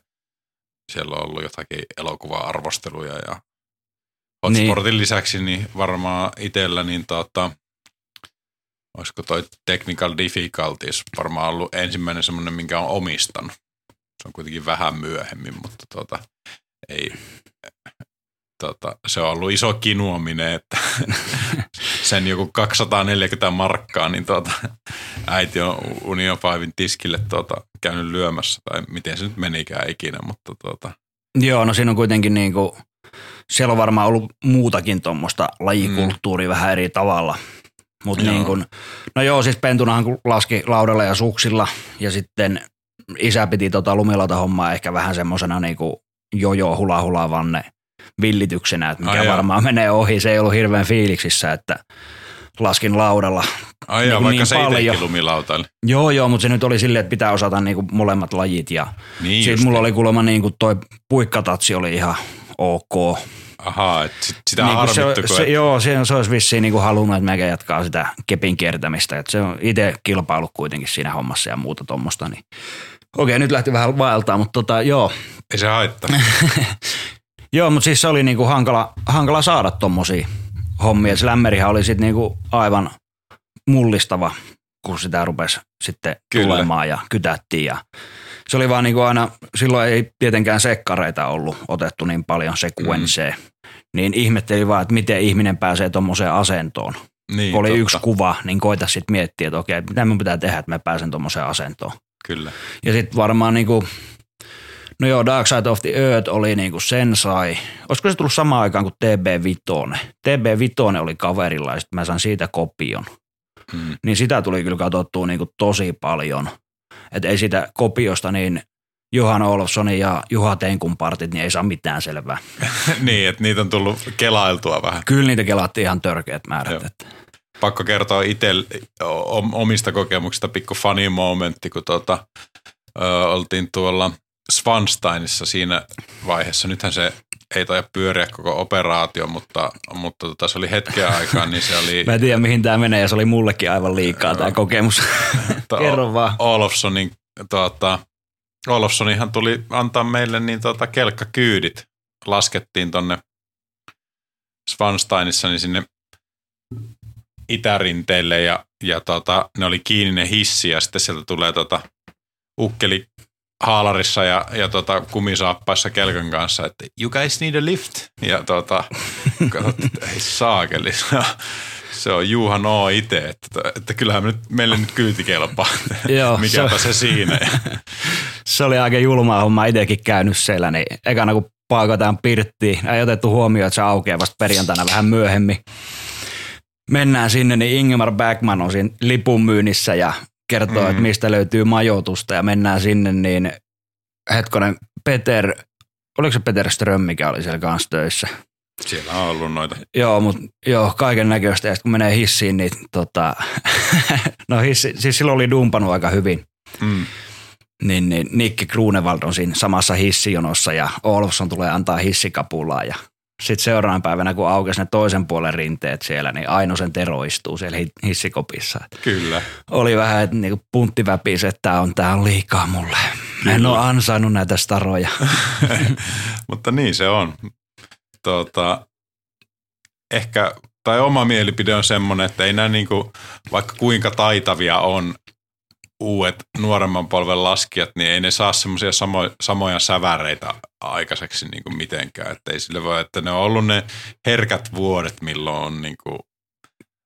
siellä on ollut jotakin elokuva-arvosteluja ja Hotsportin lisäksi niin varmaan itsellä niin tota, olisiko toi Technical Difficulties varmaan ollut ensimmäinen semmoinen, minkä on omistanut. Se on kuitenkin vähän myöhemmin, mutta tota, ei, tota, se on ollut iso kinuaminen, että <laughs> sen joku 240 markkaa, niin tuota, äiti on Union Fivein tiskille tuota, käynyt lyömässä, tai miten se nyt menikään ikinä, mutta tuota, Joo, no siinä on kuitenkin niinku, siellä on varmaan ollut muutakin tuommoista lajikulttuuria mm. vähän eri tavalla. Mutta niin kun, no joo, siis pentunahan laski laudalla ja suksilla ja sitten isä piti tota lumilauta hommaa ehkä vähän semmoisena niinku jojo hula hula vanne villityksenä, että mikä Ai varmaan menee ohi. Se ei ollut hirveän fiiliksissä, että laskin laudalla. ai Niin vaikka niin se paljon. lumilautaili. Joo, joo, mutta se nyt oli silleen, että pitää osata niinku molemmat lajit ja Niin just mulla niin. oli kuulemma niinku toi puikkatatsi oli ihan ok. Ahaa, että sit, sitä Niin kuin se, se, et- joo, se, se olisi vissiin niin kuin halunnut, että mekä jatkaa sitä kepin kiertämistä. Että se on itse kilpailu kuitenkin siinä hommassa ja muuta tuommoista. Niin. Okei, nyt lähti vähän vaeltaa, mutta tota, joo. Ei se haittaa. <laughs> Joo, mutta siis se oli niinku hankala, hankala saada tommosia hommia. Slammerihan oli sitten niinku aivan mullistava, kun sitä rupesi sitten Kyllä. Tulemaan ja kytättiin. Ja se oli vaan niinku aina, silloin ei tietenkään sekkareita ollut otettu niin paljon sekuenseen. Mm. Niin ihmetteli vaan, että miten ihminen pääsee tuommoiseen asentoon. niin, Kun oli totta. yksi kuva, niin koita sitten miettiä, että okei, mitä minun pitää tehdä, että mä pääsen tuommoiseen asentoon. Kyllä. Ja sitten varmaan niinku, No joo, Dark Side of the Earth oli niinku sen sai. Olisiko se tullut samaan aikaan kuin TB5? TB5 oli kaverilla ja mä sain siitä kopion. Mm. Niin sitä tuli kyllä katsottua niinku tosi paljon. Että ei sitä kopiosta niin Johan Olofssonin ja Juha Tenkun partit, niin ei saa mitään selvää. <laughs> niin, että niitä on tullut kelailtua vähän. Kyllä niitä kelattiin ihan törkeät määrät. Että. Pakko kertoa itse omista kokemuksista pikku funny momentti, kun tota, ö, oltiin tuolla Svansteinissa siinä vaiheessa. Nythän se ei taida pyöriä koko operaatio, mutta, mutta tota, se oli hetken aikaa, niin se oli <laughs> Mä en tiedä mihin tämä menee ja se oli mullekin aivan liikaa tämä kokemus. <laughs> Kerro vaan. Olofssonin, tuota, Olofssonihan tuli antaa meille niin tuota, kelkkakyydit. Laskettiin tonne Svansteinissa niin sinne itärinteille ja, ja tota, ne oli kiinni ne hissi ja sitten sieltä tulee tota, ukkeli haalarissa ja, ja tota, kumisaappaissa kelkan kanssa, että you guys need a lift. Ja tota, <laughs> että ei saakeli. Se on Juha No itse, että, että kyllähän me nyt, meille nyt kyyti kelpaa. <laughs> Joo, Mikäpä se- se, siinä. <laughs> Se oli aika julmaa homma itsekin käynyt siellä, niin ekana kun paikataan pirttiin, ei otettu huomioon, että se aukeaa vasta perjantaina vähän myöhemmin. Mennään sinne, niin Ingemar Backman on siinä lipun myynnissä ja kertoo, mm. että mistä löytyy majoitusta ja mennään sinne, niin hetkonen Peter, oliko se Peter Ström, mikä oli siellä kanssa töissä? Siellä on ollut noita. Joo, mutta joo, kaiken näköistä. Ja kun menee hissiin, niin tota, <laughs> no hissi, siis silloin oli dumpannut aika hyvin. Mm. Niin, niin Nikki Grunewald on siinä samassa hissijonossa ja Olofsson tulee antaa hissikapulaa ja sitten seuraavana päivänä, kun aukesi ne toisen puolen rinteet siellä, niin Ainosen Tero istuu siellä hi- hissikopissa. Kyllä. oli vähän, että niinku puntti väpisi, että tämä on, tää on liikaa mulle. Mä en ole ansainnut näitä staroja. <laughs> Mutta niin se on. Tota, ehkä, tai oma mielipide on semmoinen, että ei nämä niinku, vaikka kuinka taitavia on uudet nuoremman polven laskijat, niin ei ne saa semmoisia samo, samoja säväreitä aikaiseksi niinku mitenkään. Että ei sille voi, että ne on ollut ne herkät vuodet, milloin on niinku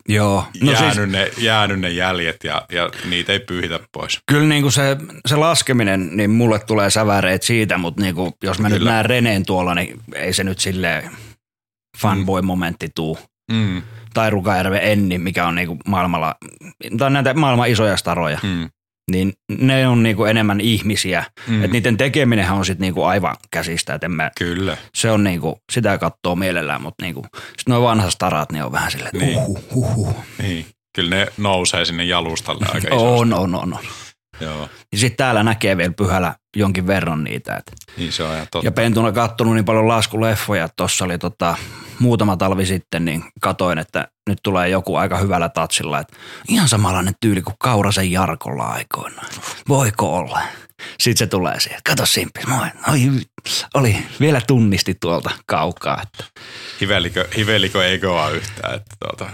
Joo. no siis, jäänyt, ne, jäänyt ne jäljet ja, ja niitä ei pyyhitä pois. kyllä niinku se, se laskeminen, niin mulle tulee säväreet siitä, mutta niinku, jos mä nyt Kyllä. näen Reneen tuolla, niin ei se nyt silleen fanboy-momentti tuu. Mm, Tai Rukajärven Enni, mikä on niinku maailmalla, tai näitä maailman isoja staroja, mm, niin ne on niinku enemmän ihmisiä. mm. Et niiden tekeminenhän on sitten niinku aivan käsistä, en mä, Kyllä. se on niinku, sitä katsoo mielellään, mutta niinku, sit nuo vanhat starat, niin on vähän silleen, Niin. uhu, uhu. Niin. Kyllä ne nousee sinne jalustalle aika <laughs> isosti. On, on, on, on. Joo, Ja sitten täällä näkee vielä pyhällä jonkin verran niitä. Et. niin se on ihan totta. Ja Pentuna kattonut niin paljon laskuleffoja, että tuossa oli tota, muutama talvi sitten, niin katoin, että nyt tulee joku aika hyvällä tatsilla. Että ihan samanlainen tyyli kuin Kaurasen Jarkolla aikoinaan. Voiko olla? Sitten se tulee siihen. Kato Simppis, moi. Oi, oli, vielä tunnisti tuolta kaukaa. Että. Hivelikö, hivelikö ei yhtään, että tuota,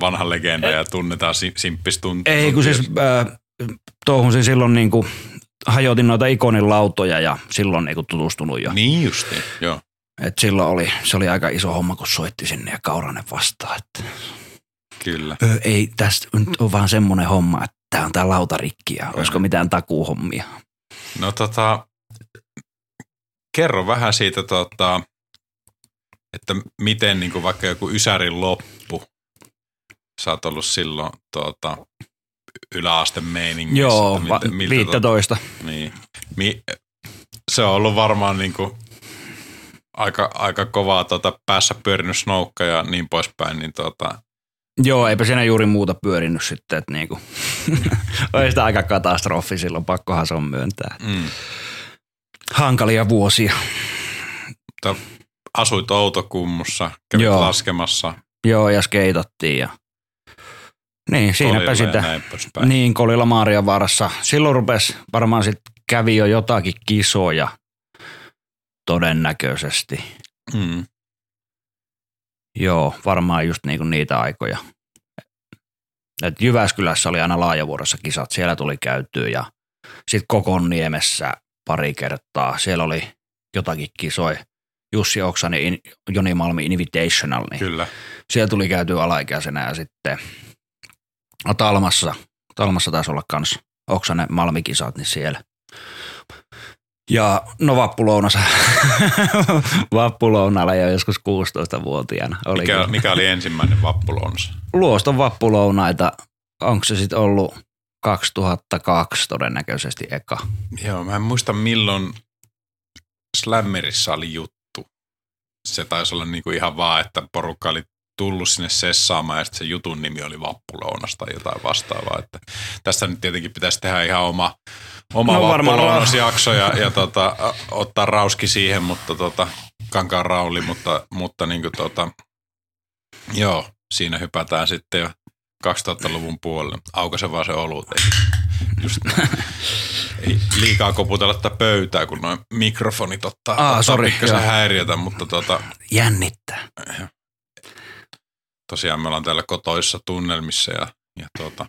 vanha legenda ja tunnetaan si- simppis tunt- Ei, kun siis äh, touhusin silloin niin kuin, hajotin noita ikonin lautoja ja silloin niin kuin tutustunut jo. Niin justi, joo. Et silloin oli, se oli aika iso homma, kun soitti sinne ja Kauranen vastaa. Että, Kyllä. ö, ei, tästä nyt on vaan semmoinen homma, että tämä on tämä lautarikki ja olisiko mitään takuuhommia. No tota, kerro vähän siitä, tota, että miten niin kuin vaikka joku Ysärin loppu, sä oot ollut silloin tota, yläaste meiningissä. Joo, miltä- miltä 15. Niin. Mi- se on ollut varmaan niinku aika, aika kovaa tota, päässä pyörinyt snoukka ja niin poispäin, niin tota, Joo, eipä siinä juuri muuta pyörinyt sitten, että niinku, <laughs> oli sitä aika katastrofi silloin, pakkohan se on myöntää. mm, Hankalia vuosia. mutta asuit Outokummussa, kävit Joo. laskemassa Joo, ja skeitattiin ja niin, siinäpä sitä. Niin, Kolilla Maarianvaarassa. Silloin rupesi, varmaan sitten kävi jo jotakin kisoja todennäköisesti. Mm, Joo, varmaan just niinku niitä aikoja. Et Jyväskylässä oli aina laajavuorossa kisat, siellä tuli käytyä ja sitten Kokonniemessä pari kertaa. Siellä oli jotakin kisoja. Jussi Oksanen, In- Joni Malmi Invitational, niin kyllä. siellä tuli käytyä alaikäisenä ja sitten no, Talmassa, Talmassa taisi olla kans Oksanen Malmikisat, niin siellä. Ja no vappulounassa, <laughs> vappulounalla jo joskus 16-vuotiaana. Oli Mikä, mikä oli ensimmäinen vappulounas? Luoston vappulounaita, onko se sitten ollut 2002 todennäköisesti eka. Joo, mä en muista milloin Slammerissa oli juttu. Se taisi olla niinku ihan vaan, että porukka oli tullut sinne sessaamaan ja sitten se jutun nimi oli Vappulounas tai jotain vastaavaa. Että tästä nyt tietenkin pitäisi tehdä ihan oma, oma No varmaan ja, ja tota, ottaa rauski siihen, mutta tota, kankaan rauli, mutta, mutta niinku tota, joo, siinä hypätään sitten jo 2000-luvun puolelle. Aukaise vaan se olut. Ei, just <laughs> ei liikaa koputella tätä pöytää, kun noin mikrofonit ottaa, Aa, ottaa joo. häiriötä, mutta tota, Jännittää. tosiaan me ollaan täällä kotoissa tunnelmissa ja, ja tuota,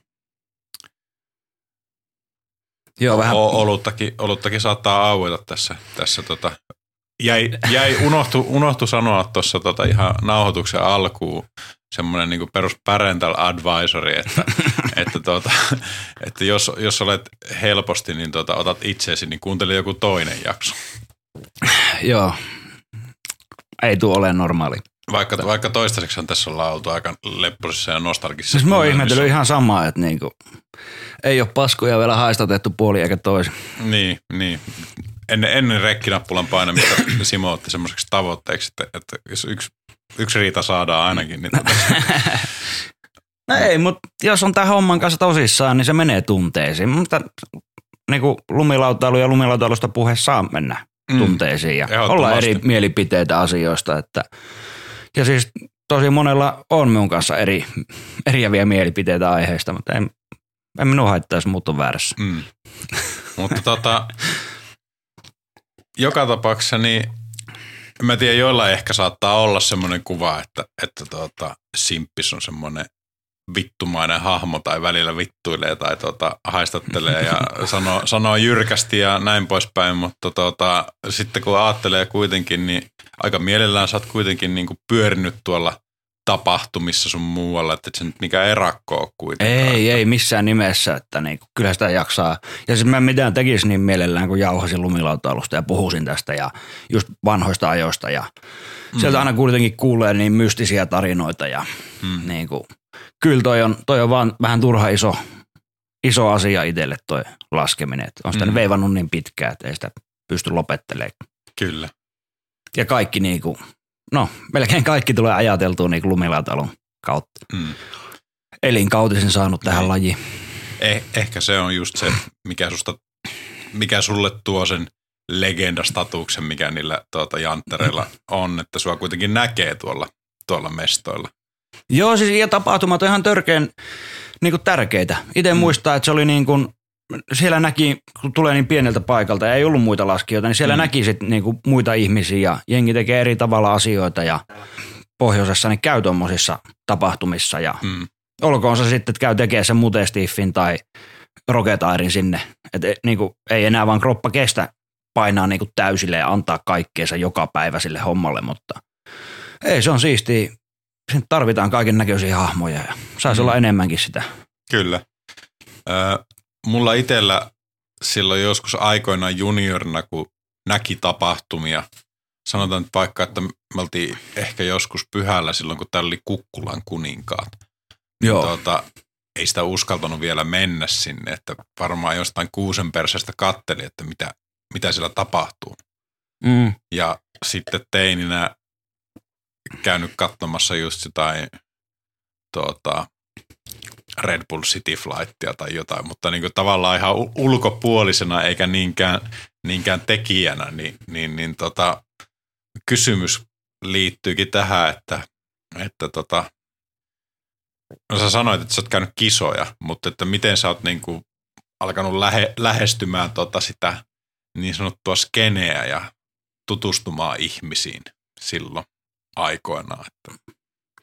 Joo, vähän o- oluttakin, oluttakin saattaa aueta tässä. tässä tota. Jäi, jäi unohtu, unohtu sanoa tuossa tota ihan nauhoituksen alkuun semmoinen niin perus parental advisory, että, <laughs> että, tota, että jos, jos olet helposti, niin tota, otat itseesi, niin kuuntele joku toinen jakso. Joo. Ei tuu ole normaali. Vaikka, vaikka toistaiseksi tässä ollaan oltu aika lepposissa ja nostalgisissa. Siis mä oon ihmetellyt ihan samaa, että niinku, ei ole paskoja vielä haistatettu puoli eikä toisin. Niin, niin. Ennen, ennen rekkinappulan painamista <coughs> Simo otti semmoiseksi tavoitteeksi, että, että jos yksi, yksi riita saadaan ainakin, niin tota, <laughs> No ei, mutta jos on tämän homman kanssa tosissaan, niin se menee tunteisiin. Mutta niinku lumilautailu ja lumilautailusta puhe saa mennä tunteisiin ja olla eri mielipiteitä asioista. Että, ja siis tosi monella on minun kanssa eri, eriäviä mielipiteitä aiheesta, mutta en, en minua haittaa, jos on väärässä. Mm. Mutta tota, joka tapauksessa niin mä tiedän, joilla ehkä saattaa olla semmoinen kuva, että, että tota, Simppis on semmoinen vittumainen hahmo tai välillä vittuilee tai tota, haistattelee ja sanoo, sanoo jyrkästi ja näin poispäin, mutta tota, sitten kun ajattelee kuitenkin, niin aika mielellään sä oot kuitenkin niin kuin pyörinyt tuolla tapahtumissa sun muualla, että et se nyt mikään erakko ole kuitenkaan. Ei, ei missään nimessä, että niinku, kyllä sitä jaksaa. Ja siis mä mitään tekisi niin mielellään, kun jauhasin lumilautailusta ja puhuisin tästä ja just vanhoista ajoista. Ja sieltä aina kuitenkin kuulee niin mystisiä tarinoita ja Mm. niinku, kyllä toi on, toi on vaan vähän turha iso, iso asia itselle toi laskeminen. Et on sitä Mm. veivannut niin pitkään, että ei sitä pysty lopettelemaan. Kyllä. Ja kaikki niinku, no melkein kaikki tulee ajateltua niinku lumilautailun kautta. Mm. Elinkautisen saanut tähän Niin. lajiin. Eh, ehkä se on just se, mikä, susta, mikä sulle tuo sen legendastatuksen, mikä niillä tuota, janttereilla on, että sua kuitenkin näkee tuolla, tuolla mestoilla. Joo, siis ja tapahtumat on ihan törkeän niin kuin tärkeitä. Itse mm. muistaa, että se oli niin kuin, siellä näki, kun tulee niin pieneltä paikalta ja ei ollut muita laskijoita, niin siellä Mm. mm. näki sit niin kuin muita ihmisiä ja jengi tekee eri tavalla asioita ja pohjoisessa niin käy tuommoisissa tapahtumissa ja Mm. olkoon se sitten, että käy tekemään sen mutestiffin tai roketairin sinne. Et niin kuin, ei enää vaan kroppa kestä painaa niin kuin täysille ja antaa kaikkeensa joka päivä sille hommalle, mutta ei se on siistiä. Siinä tarvitaan kaiken näköisiä hahmoja ja saisi Mm. olla enemmänkin sitä. Kyllä. Ö, mulla itsellä silloin joskus aikoinaan juniorina, kun näki tapahtumia, sanotaan nyt vaikka, että me oltiin ehkä joskus pyhällä silloin, kun täällä oli Kukkulan kuninkaat. Joo. Tuota, ei sitä uskaltanut vielä mennä sinne, että varmaan jostain kuusen persestä katteli, että mitä, mitä siellä tapahtuu. Mm. Ja sitten teininä käynyt katsomassa just jotain tuota, Red Bull City Flightia tai jotain, mutta niin kuin tavallaan ihan ulkopuolisena eikä niinkään, niinkään tekijänä, niin, niin, niin tota, kysymys liittyykin tähän, että, että tota, no sä sanoit, että sä oot käynyt kisoja, mutta että miten sä oot niin kuin alkanut lähe, lähestymään tota sitä niin sanottua skeneä ja tutustumaan ihmisiin silloin aikoinaan, että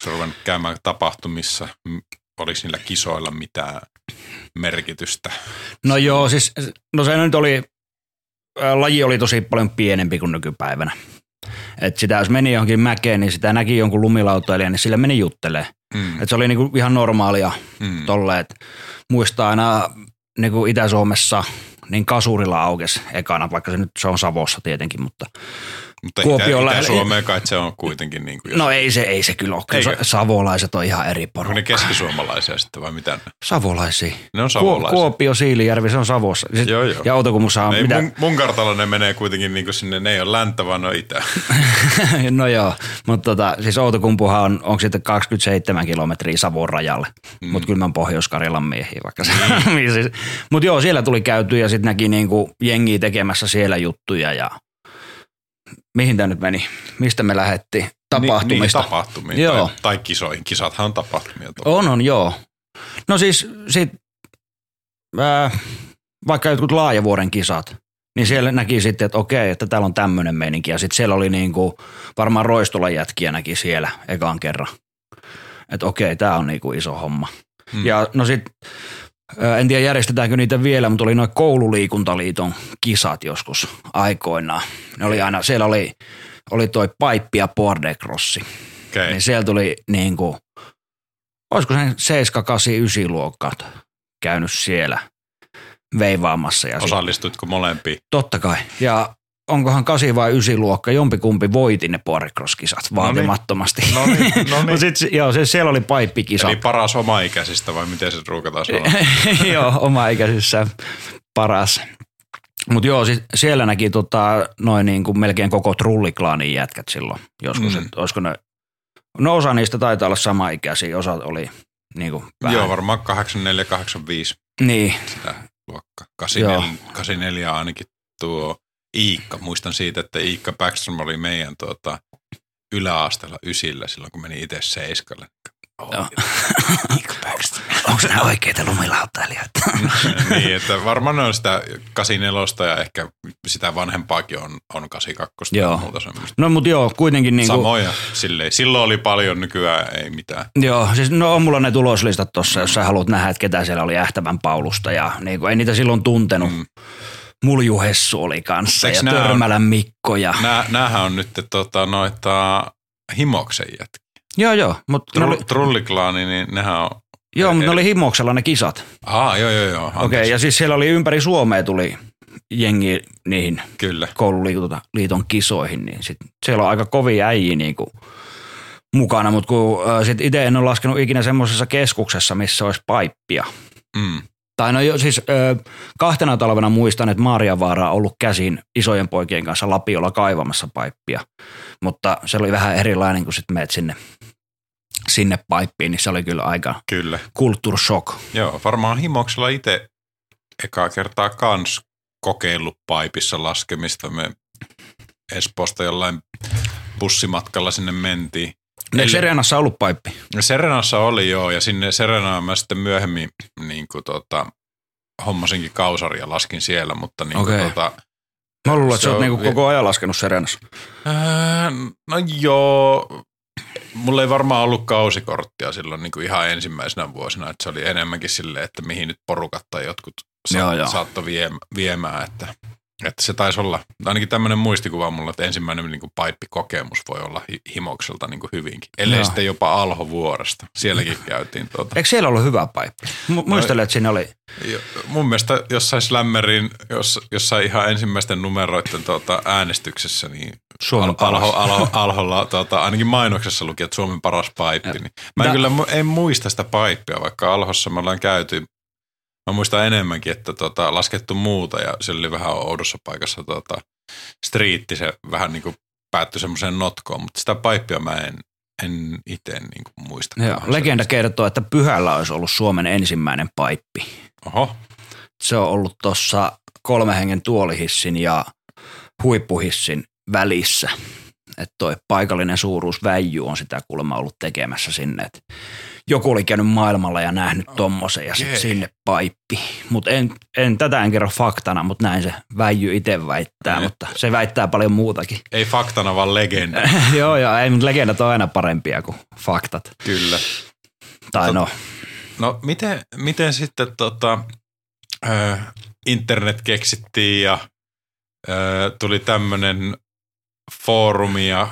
se on ruvennut käymään tapahtumissa, oliko niillä kisoilla mitään merkitystä. No joo, siis no se nyt oli, laji oli tosi paljon pienempi kuin nykypäivänä. Et sitä jos meni johonkin mäkeen, niin sitä näki jonkun lumilautailijan, niin sillä meni juttelee. Mm. Et se oli niinku ihan normaalia Mm. tolle, että muistaa aina niinku Itä-Suomessa niin Kasurilla aukesi ekana, vaikka se nyt se on Savossa tietenkin, mutta Mutta Kuopiolla- Itä, Itä-Suomeen kai se on kuitenkin niin kuin, jos, no ei se, ei se kyllä ole. Kyllä Eikö? savolaiset on ihan eri onko porukka. ne keskisuomalaisia sitten vai mitä? ne? Savolaisia. Ne on savolaisia. Kuopio, Siilijärvi, se on Savossa. Sit, Joo, joo. Ja Outokummussa on ei, mitä? mun, mun kartalla ne menee kuitenkin niin kuin sinne, ne ei ole länttä, vaan ne on itä. <laughs> no joo, mutta tota, siis Outokumpuhan on, onko sitten 27 kilometriä Savon rajalle, mm. mutta kyllä mä oon Pohjois-Karjalan miehiä vaikka se. Niin. <laughs> siis, mutta joo, siellä tuli käyty ja sitten näki niinku jengiä tekemässä siellä juttuja ja mihin tämä nyt meni? Mistä me lähdettiin? Tapahtumista. Niin, niin tapahtumia. Joo. Tai, tai kisoihin. Kisathan on tapahtumia. toki. On, on, joo. No siis sit, ää, vaikka jotkut laajavuoren kisat, niin siellä näki sitten, että okei, että täällä on tämmöinen meininki. Ja sitten siellä oli niinku, varmaan Roistolan jätkiä näki siellä ekan kerran. Että okei, tämä on niinku iso homma. Mm. Mm. Ja no sitten, en tiedä järjestetäänkö niitä vielä, mutta oli noin koululiikuntaliiton kisat joskus aikoinaan. Ne oli aina, siellä oli, oli toi paippi ja bordecrossi. Okei. Niin siellä tuli niin kuin, olisiko se 7, 8, 9 luokat käynyt siellä veivaamassa. Ja sit, Osallistuitko molempiin? totta kai. Ja onkohan 8 vai 9 luokka, jompikumpi voiti ne Boricross-kisat vaatimattomasti. No niin, <laughs> no niin. sit, joo, se, siellä oli paippikisa. Eli paras omaikäisistä vai miten se ruukataan sanoa? <laughs> joo, oma ikäisissä paras. Mutta joo, sit siellä näki tota, noin niin kuin melkein koko trulliklaanin jätkät silloin joskus. Mm. Et, olisiko ne, no osa niistä taitaa olla sama ikäisiä, osa oli niin kuin vähän. Joo, varmaan 84, 85 Niin, sitä luokkaa. 84, 84 ainakin tuo Iikka. Muistan siitä, että Iikka Backstrom oli meidän tuota, yläasteella ysillä silloin, kun meni itse seiskalle. <laughs> Iikka Backstrom. onko ne oikeita lumilautailijoita? <laughs> niin, että varmaan on sitä 84 ja ehkä sitä vanhempaakin on, on 82 ja Joo. muuta semmoista. no mutta joo, kuitenkin niin kuin, Samoja silleen. Silloin oli paljon, nykyään ei mitään. Joo, siis no on mulla ne tuloslistat tossa, jos sä haluat nähdä, että ketä siellä oli Ähtävän Paulusta ja niin kuin, ei niitä silloin tuntenut. Mm. Mm. Mulju Hessu oli kanssa Eiks ja nää on- Törmälän Mikko ja... Nää, näähän on nyt tota, noita Himoksen jätkiä. Joo, joo, mutta Tru, oli, Trulliklaani, niin nehän on... joo, mutta ne oli himoksella ne kisat. Aa, joo, joo, joo. Okei, okay, ja siis siellä oli ympäri Suomea tuli jengi niihin Kyllä. koululiiton kisoihin, niin sit siellä on aika kovia äijiä niin kuin mukana, mutta kun sit itse en ole laskenut ikinä semmoisessa keskuksessa, missä olisi paippia. Mm. Tai no jo, siis ö, kahtena talvena muistan, että Maariavaara on ollut käsin isojen poikien kanssa Lapiolla kaivamassa paippia. Mutta se oli vähän erilainen, kun sitten meet sinne, sinne paippiin, niin se oli kyllä aika Kyllä. culture shock. Joo, varmaan Himoksella itse ekaa kertaa kans kokeillut paipissa laskemista. Me Espoosta jollain bussimatkalla sinne mentiin. Eikö Eli- Serenassa ollut paippi? Ja Serenassa oli joo, ja sinne Serenaan mä sitten myöhemmin niin kuin, tota, hommasinkin kausaria ja laskin siellä, mutta niin kuin, tota, Mä luulen, että sä oot niinku koko ajan laskenut Serenassa. ää, no joo, mulla ei varmaan ollut kausikorttia silloin niin kuin ihan ensimmäisenä vuosina, että se oli enemmänkin silleen, että mihin nyt porukat tai jotkut sa- saattoi viemään että, että se taisi olla, ainakin tämmöinen muistikuva mulla, että ensimmäinen niin kuin paippikokemus voi olla hi- himokselta niin kuin hyvinkin, ellei Joo. sitten jopa Alhovuoresta. Sielläkin käytiin tuota. Eikö siellä ollut hyvä paippi? Mu- muistelen, että siinä oli. Jo- Mun mielestä jossain Slammerin, jos, jossain ihan ensimmäisten numeroiden tuota, äänestyksessä, niin Suomen Al- alho, alho, alholla, tuota, ainakin mainoksessa luki, että Suomen paras paippi. Niin mä en Da- kyllä en muista sitä paippia, vaikka alhossa me ollaan käyty. Mä muistan enemmänkin, että tota, laskettu muuta ja se oli vähän oudossa paikassa tota, striitti, se vähän niin kuin päättyi semmoiseen notkoon, mutta sitä paippia mä en, en itse niin kuin muista. Joo, legenda kertoo, että Pyhällä olisi ollut Suomen ensimmäinen paippi. Oho, Se on ollut tuossa kolmen hengen tuolihissin ja huippuhissin välissä. Että toi paikallinen suuruus Väijy on sitä kuulemma ollut tekemässä sinne. Et joku oli käynyt maailmalla ja nähnyt tommosen ja sitten sinne paippi. Mutta en, en, tätä en kerro faktana, mutta näin se Väijy itse väittää, Ei. mutta se väittää paljon muutakin. ei faktana vaan legenda. <laughs> joo, joo, ei, mutta legendat on aina parempia kuin faktat. Kyllä. Tai no, No miten, miten sitten tota, ö, internet keksittiin ja ö, tuli tämmöinen foorumi ja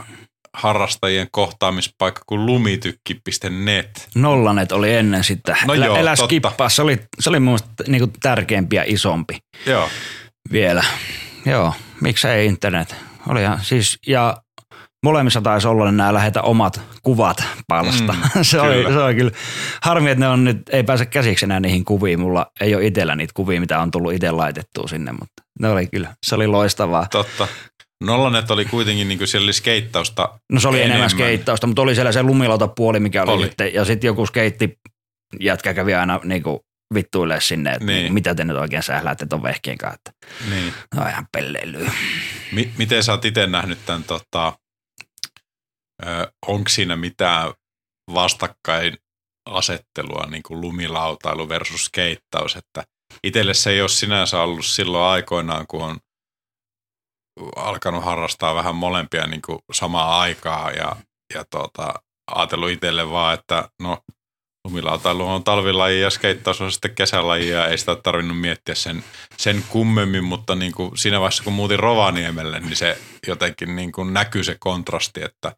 harrastajien kohtaamispaikka kuin lumitykki.net. Nollanet oli ennen sitä. No Elä, joo, elä totta. skippaa, se oli, se oli mun mielestä niinku tärkeämpi ja isompi Joo, vielä. Joo, miksei internet. Olihan siis, ja molemmissa taisi olla nämä lähetä omat kuvat palsta. Mm, <laughs> se, oli, se oli kyllä harmi, että ne on nyt, ei pääse käsiksi enää niihin kuviin. Mulla ei ole itsellä niitä kuvia, mitä on tullut itse laitettua sinne, mutta ne oli kyllä, se oli loistavaa. totta. Nollanet oli kuitenkin, niin kuin siellä oli skeittausta No se oli enemmän, enemmän skeittausta, mutta oli siellä se lumilautapuoli, mikä oli, Oli. Sitten, ja sitten joku skeitti jätkä kävi aina niinku vittuille sinne, että Niin. niin. mitä te nyt oikein sähläätte ton vehkien kanssa, Niin. no ihan pelleilyä. Mi- miten sä oot itse nähnyt tämän, tota, onko siinä mitään vastakkainasettelua, niin kuin lumilautailu versus skeittaus, että itselle se ei ole sinänsä ollut silloin aikoinaan, kun on alkanut harrastaa vähän molempia niin kuin samaa aikaa ja, ja tota, ajatellut itselle vaan, että no lumilautailu on talvilaji ja skeittaus on sitten kesälaji ja ei sitä tarvinnut miettiä sen, sen kummemmin, mutta niin kuin siinä vaiheessa kun muutin Rovaniemelle, niin se jotenkin niin kuin näkyy se kontrasti, että,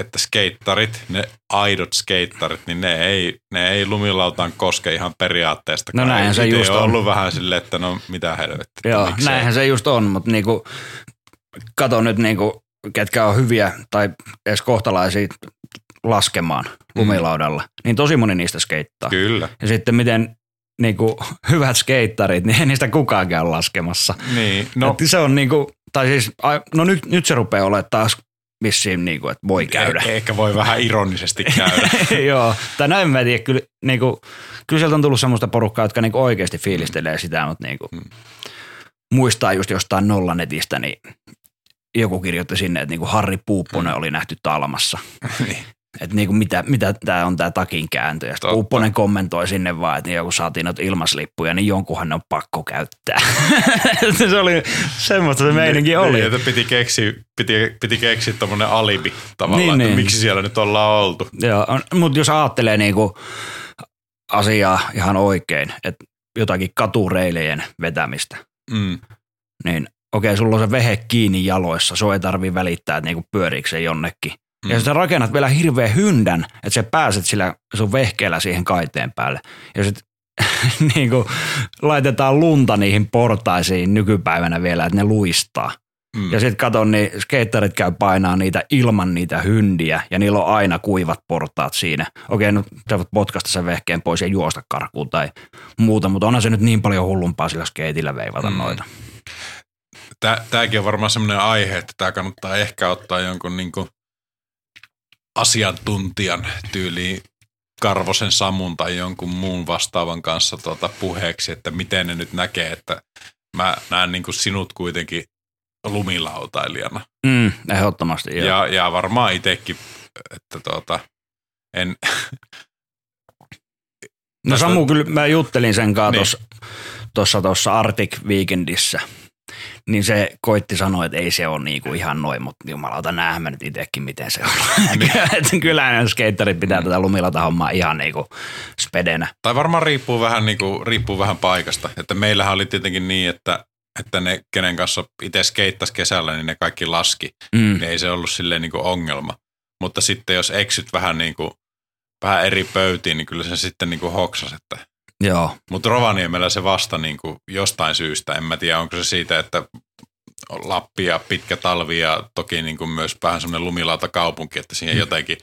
että skeittarit, ne aidot skeittarit, niin ne ei, ne ei lumilautaan koske ihan periaatteesta. No näinhän se just on ollut vähän silleen, että no mitä helvettiä. Joo, miksei. näinhän se just on, mutta niinku, kato nyt niinku, ketkä on hyviä tai edes kohtalaisia laskemaan lumilaudalla, niin tosi moni niistä skeittaa. Kyllä. Ja sitten miten niinku, hyvät skeittarit, niin ei niistä kukaan käy laskemassa. Niin, no No. Se on niinku, tai siis, no nyt, nyt se rupeaa olemaan taas vissiin niinku, että voi käydä. E- ehkä voi vähän ironisesti käydä. <laughs> Joo, tai näin mä tiedä, kyllä, niinku, kyllä sieltä on tullut semmoista porukkaa, jotka niinku oikeasti fiilistelee sitä, mutta niinku, Mm. muistaa just jostain nollanetistä, niin joku kirjoitti sinne, että niinku Harri Puupponen oli nähty Talmassa. <laughs> Niin. Että niinku mitä, mitä tämä on tämä takin kääntö. Ja sitten Totta. Puupponen kommentoi sinne vaan, että joku saatiin noita ilmaslippuja, niin jonkunhan ne on pakko käyttää. <laughs> se oli semmoista se meininki oli. Niin, että piti keksiä, piti, piti keksiä tommonen alibi tavallaan, Niin, niin, että niin. niin. miksi siellä nyt ollaan oltu. Joo, mutta jos ajattelee niinku asiaa ihan oikein, että jotakin katureilejen vetämistä, Mm. niin okei, sulla on se vehe kiinni jaloissa, se ei tarvii välittää, että niinku pyöriikö se jonnekin. Mm. Ja Mm. sä rakennat vielä hirveän hyndän, että sä pääset sillä sun vehkeellä siihen kaiteen päälle. Ja sit <laughs> niinku, laitetaan lunta niihin portaisiin nykypäivänä vielä, että ne luistaa. Mm. Ja sitten katon, niin skeittarit käy painaa niitä ilman niitä hyndiä ja niillä on aina kuivat portaat siinä. Okei, no sä voit potkasta sen vehkeen pois ja juosta karkuun tai muuta, mutta onhan se nyt niin paljon hullumpaa sillä skeitillä veivata Mm. noita. Tää, tääkin on varmaan semmoinen aihe, että tämä kannattaa ehkä ottaa jonkun niinku asiantuntijan tyyliin Karvosen Samun tai jonkun muun vastaavan kanssa tuota puheeksi, että miten ne nyt näkee, että mä näen niinku sinut kuitenkin lumilautailijana. Mm, ehdottomasti, joo. Ja, ja varmaan itsekin, että tuota, en, No Samu, kyllä mä juttelin sen kanssa Niin. tuossa tuossa, tuossa Arctic Weekendissä. Niin se koitti sanoa, että ei se ole niinku ihan noin, mutta jumalauta mä nyt itsekin, miten se on. <laughs> Niin. Että Kyllä ne skeittarit pitää tätä lumilata hommaa ihan niinku spedenä. Tai varmaan riippuu vähän, niin kuin, riippuu vähän paikasta. Että meillähän oli tietenkin niin, että, että ne, kenen kanssa itse skeittasi kesällä, niin ne kaikki laski. Mm. Niin ei se ollut silleen niin kuin ongelma. Mutta sitten jos eksyt vähän, niin kuin, vähän eri pöytiin, niin kyllä se sitten niin kuin hoksas. Että. Joo. Mutta Rovaniemellä se vasta niin kuin jostain syystä. En mä tiedä, onko se siitä, että Lappi ja pitkä talvi ja toki niin kuin myös vähän semmoinen lumilauta kaupunki, että siihen jotenkin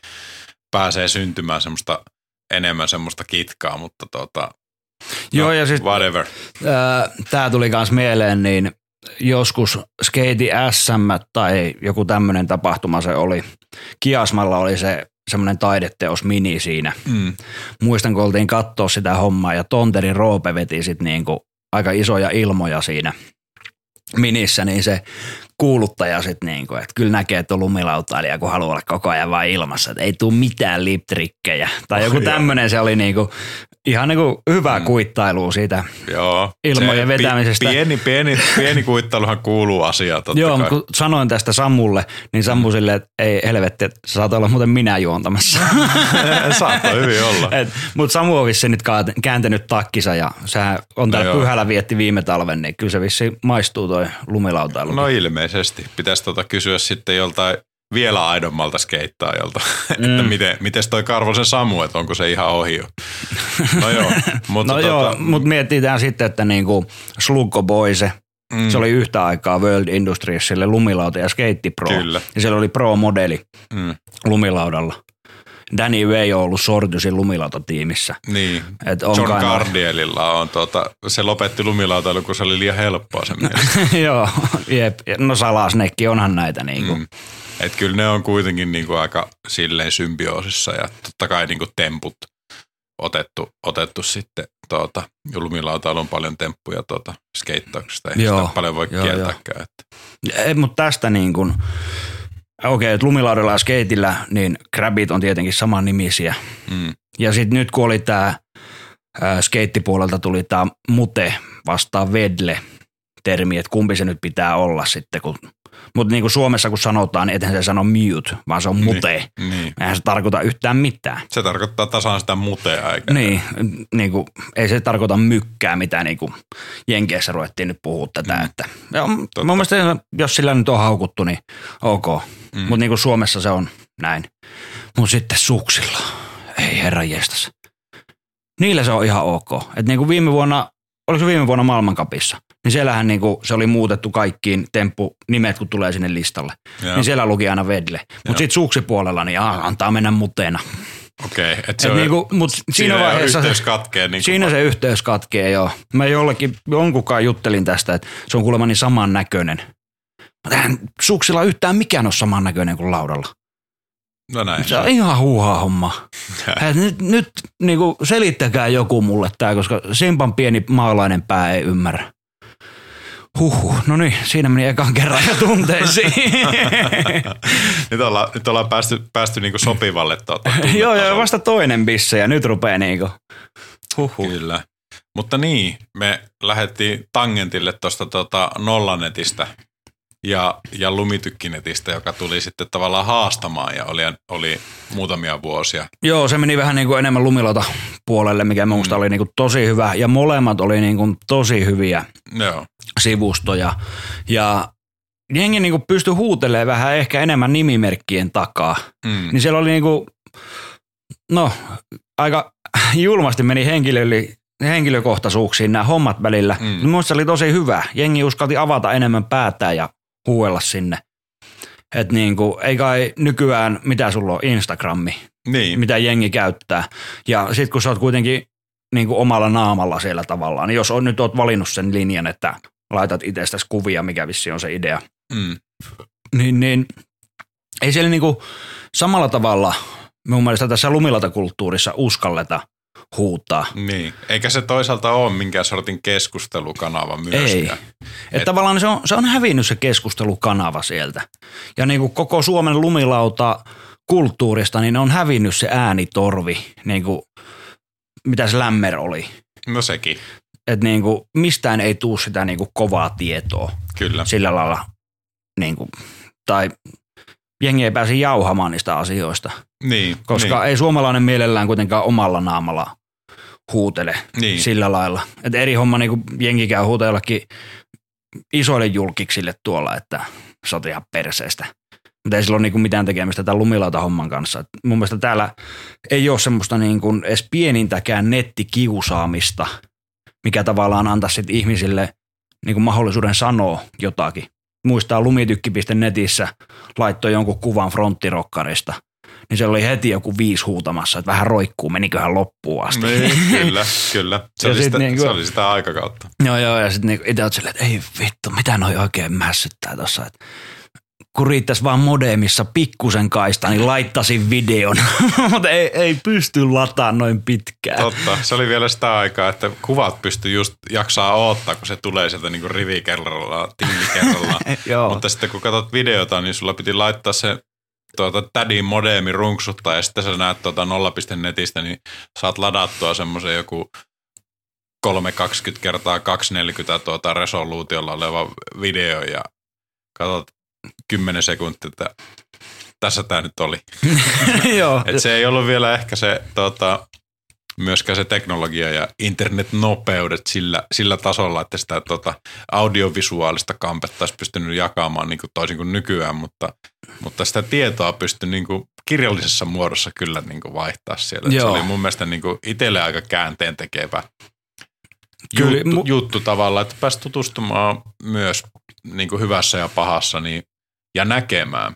pääsee syntymään semmoista enemmän semmoista kitkaa, mutta tota, Joo, no, ja siis whatever. tämä tuli myös mieleen, niin joskus Skate SM tai joku tämmöinen tapahtuma se oli. Kiasmalla oli se semmoinen taideteos mini siinä. Mm. Muistan, kun oltiin katsoa sitä hommaa ja Tonteri Roope veti sitten niinku aika isoja ilmoja siinä minissä, niin se kuuluttaja sitten niinku, että kyllä näkee, että on lumilautailija, kun haluaa olla koko ajan vain ilmassa, että ei tule mitään liptrikkejä. Tai joku tämmöinen se oli niinku, ihan niinku hyvää Mm. kuittailua siitä Joo. Ilmojen Se vetämisestä. Pieni, pieni, pieni kuittailuhan kuuluu asiaan totta Joo, kai. mutta kun sanoin tästä Sammulle, niin Sammu silleen, että ei helvetti, että saat olla muuten minä juontamassa. <laughs> Saattaa hyvin olla. Mutta Samu on vissiin nyt kääntänyt takkisa ja sehän on täällä joo. pyhällä vietti viime talven, niin kyllä se vissiin maistuu toi lumilautailu. No ilmeisesti. Pitäisi tota kysyä sitten joltain vielä aidommalta skeittaajalta, <laughs> mm. että miten, mites toi Karvosen Samu, että onko se ihan ohi jo. No joo, <laughs> mutta No tota, joo, mutta mietitään sitten, että niinku Sluggo Boyse, mm. se oli yhtä aikaa World Industriesille lumilauta ja Skate Pro. Kyllä. Ja siellä oli Pro-modeli mm, lumilaudalla. Danny Way on ollut Sortysin lumilautatiimissä. niin. Et on John Cardielilla on, tota, se lopetti lumilautailu, kun se oli liian helppoa sen mielestä. <laughs> Joo, jep. No salasnekki onhan näitä niinku. Mm. Et kyllä ne on kuitenkin niinku aika silleen symbioosissa ja totta kai niinku temput otettu, otettu sitten tuota, lumilautailu on paljon temppuja tuota, skeittauksesta. Ei Joo, sitä paljon voi joo, kieltääkään. Että. Ei, mutta tästä niin kuin, okei, että lumilaudalla ja skeitillä, niin crabit on tietenkin saman nimisiä. Mm. Ja sitten nyt kun oli tämä skeittipuolelta tuli tämä mute vastaan vedle termi, että kumpi se nyt pitää olla sitten. Kun, mutta niin kuin Suomessa kun sanotaan, niin ethän se sano mute, vaan se on mute. Niin, niin. Eihän se tarkoita yhtään mitään. Se tarkoittaa tasan sitä mutea, eikä? Niin, niin kuin, ei se tarkoita mykkää, mitä niin kuin Jenkeissä ruvettiin nyt puhua tätä. Mm. Että, ja, mun mielestä jos sillä nyt on haukuttu, niin ok. Mm. Mutta niin kuin Suomessa se on näin. Mutta sitten suksilla, ei herra jestas. Niillä se on ihan ok. Et niin kuin viime vuonna, oliko se viime vuonna maailmankapissa, niin siellähän niin kuin se oli muutettu kaikkiin temppu nimet, kun tulee sinne listalle. Joo. Niin siellä luki aina vedle. Mutta sitten suksipuolella, niin ah, antaa mennä muteena. Okei, okay, et se Et on, niinku, mut siinä, siinä vaiheessa yhteys katkee. Niin siinä se yhteys katkee, joo. Mä jollekin, jonkunkaan juttelin tästä, että se on kuulemma niin samannäköinen. Eihän suksilla yhtään mikään ole samannäköinen kuin laudalla. No näin. Se on ihan huuhaa homma. Et nyt nyt niin kuin selittäkää joku mulle tää, koska Simpan pieni maalainen pää ei ymmärrä. Huhhuh, no niin, siinä meni ekan kerran jo tunteisiin. <laughs> nyt, ollaan, nyt ollaan päästy, päästy niinku sopivalle <laughs> tuota, joo, joo, vasta toinen bisse ja nyt rupeaa niinku. Huhhuh. Kyllä. Mutta niin, me lähdettiin tangentille tuosta tota nollanetistä ja, ja lumitykkinetistä, joka tuli sitten tavallaan haastamaan ja oli, oli muutamia vuosia. Joo, se meni vähän niin kuin enemmän lumilota puolelle, mikä minusta mm. oli niin kuin tosi hyvä. Ja molemmat oli niin kuin tosi hyviä Joo, sivustoja. Ja jengi niin kuin pystyi huutelemaan vähän ehkä enemmän nimimerkkien takaa. mm. Niin siellä oli niin kuin, no aika julmasti meni henkilölle, henkilökohtaisuuksiin nämä hommat välillä. Mm. Minusta se oli tosi hyvä. Jengi uskalti avata enemmän päätään ja huuella sinne. Et niin kuin, ei kai nykyään, mitä sulla on, Instagrammi, niin. mitä jengi käyttää. Ja sitten kun sä oot kuitenkin niin kuin omalla naamalla siellä tavallaan, niin jos on, nyt oot valinnut sen linjan, että laitat itsestäsi kuvia, mikä vissi on se idea, Mm. niin, niin ei siellä niin kuin samalla tavalla mun mielestä tässä lumilatakulttuurissa uskalleta huutaa. Niin, eikä se toisaalta ole minkään sortin keskustelukanava myöskään. Että Et tavallaan se on, se on hävinnyt se keskustelukanava sieltä. Ja niin kuin koko Suomen lumilauta kulttuurista, niin on hävinnyt se äänitorvi, niin kuin, mitä se lämmer oli. No sekin, Että niin kuin, mistään ei tuu sitä niin kuin kovaa tietoa kyllä. sillä lailla, niin kuin, tai jengi ei pääse jauhamaan niistä asioista, Niin, koska niin, ei suomalainen mielellään kuitenkaan omalla naamalla huutele Niin. sillä lailla. Et eri homma niin jengi käy huutellakin isoille julkiksille tuolla, että sä oot ihan perseestä. Mutta ei sillä ole niin mitään tekemistä tämän lumilauta-homman kanssa. Et mun mielestä täällä ei ole semmoista niin kuin edes pienintäkään nettikiusaamista, mikä tavallaan antaa sit ihmisille niin kuin mahdollisuuden sanoa jotakin. Muistaa lumitykki.netissä laittoi jonkun kuvan fronttirokkarista, niin se oli heti joku viisi huutamassa, että vähän roikkuu, meniköhän loppuun asti. niin, <laughs> kyllä, kyllä. Se, Ja oli sit sitä, niinku- se oli sitä aikakautta. Joo, joo, ja sitten niinku itse oot silleen, että ei vittu, mitä noi oikein mässyttää tossa, että kun riittäisi vaan modemissa pikkusen kaista, niin laittaisin videon, <laughs> mutta ei, ei pysty lataamaan noin pitkään. Totta, se oli vielä sitä aikaa, että kuvat pystyi just jaksaa odottaa, kun se tulee sieltä niinku rivi kerrallaan, tingi kerrallaan. <laughs> Joo. Mutta sitten kun katsot videota, niin sulla piti laittaa se tuota, tädin modeemi runksuttaa ja sitten sä näet tuota 0.netistä, niin saat ladattua semmoisen joku 320 kertaa 240 tuota resoluutiolla oleva video ja katsot 10 sekuntia, että tässä tämä nyt oli. <laughs> joo, Et se ei ollut vielä ehkä se tota, myöskään se teknologia ja internetnopeudet sillä, sillä tasolla, että sitä tota, audiovisuaalista kampetta olisi pystynyt jakamaan niin kuin toisin kuin nykyään, mutta, mutta sitä tietoa pystyi niin kuin kirjallisessa muodossa kyllä niin kuin vaihtaa siellä. Se oli mun mielestä niin kuin itselle aika käänteen tekevä Kyllä, juttu, mu- juttu tavallaan, että pääsi tutustumaan myös niin kuin hyvässä ja pahassa niin, ja näkemään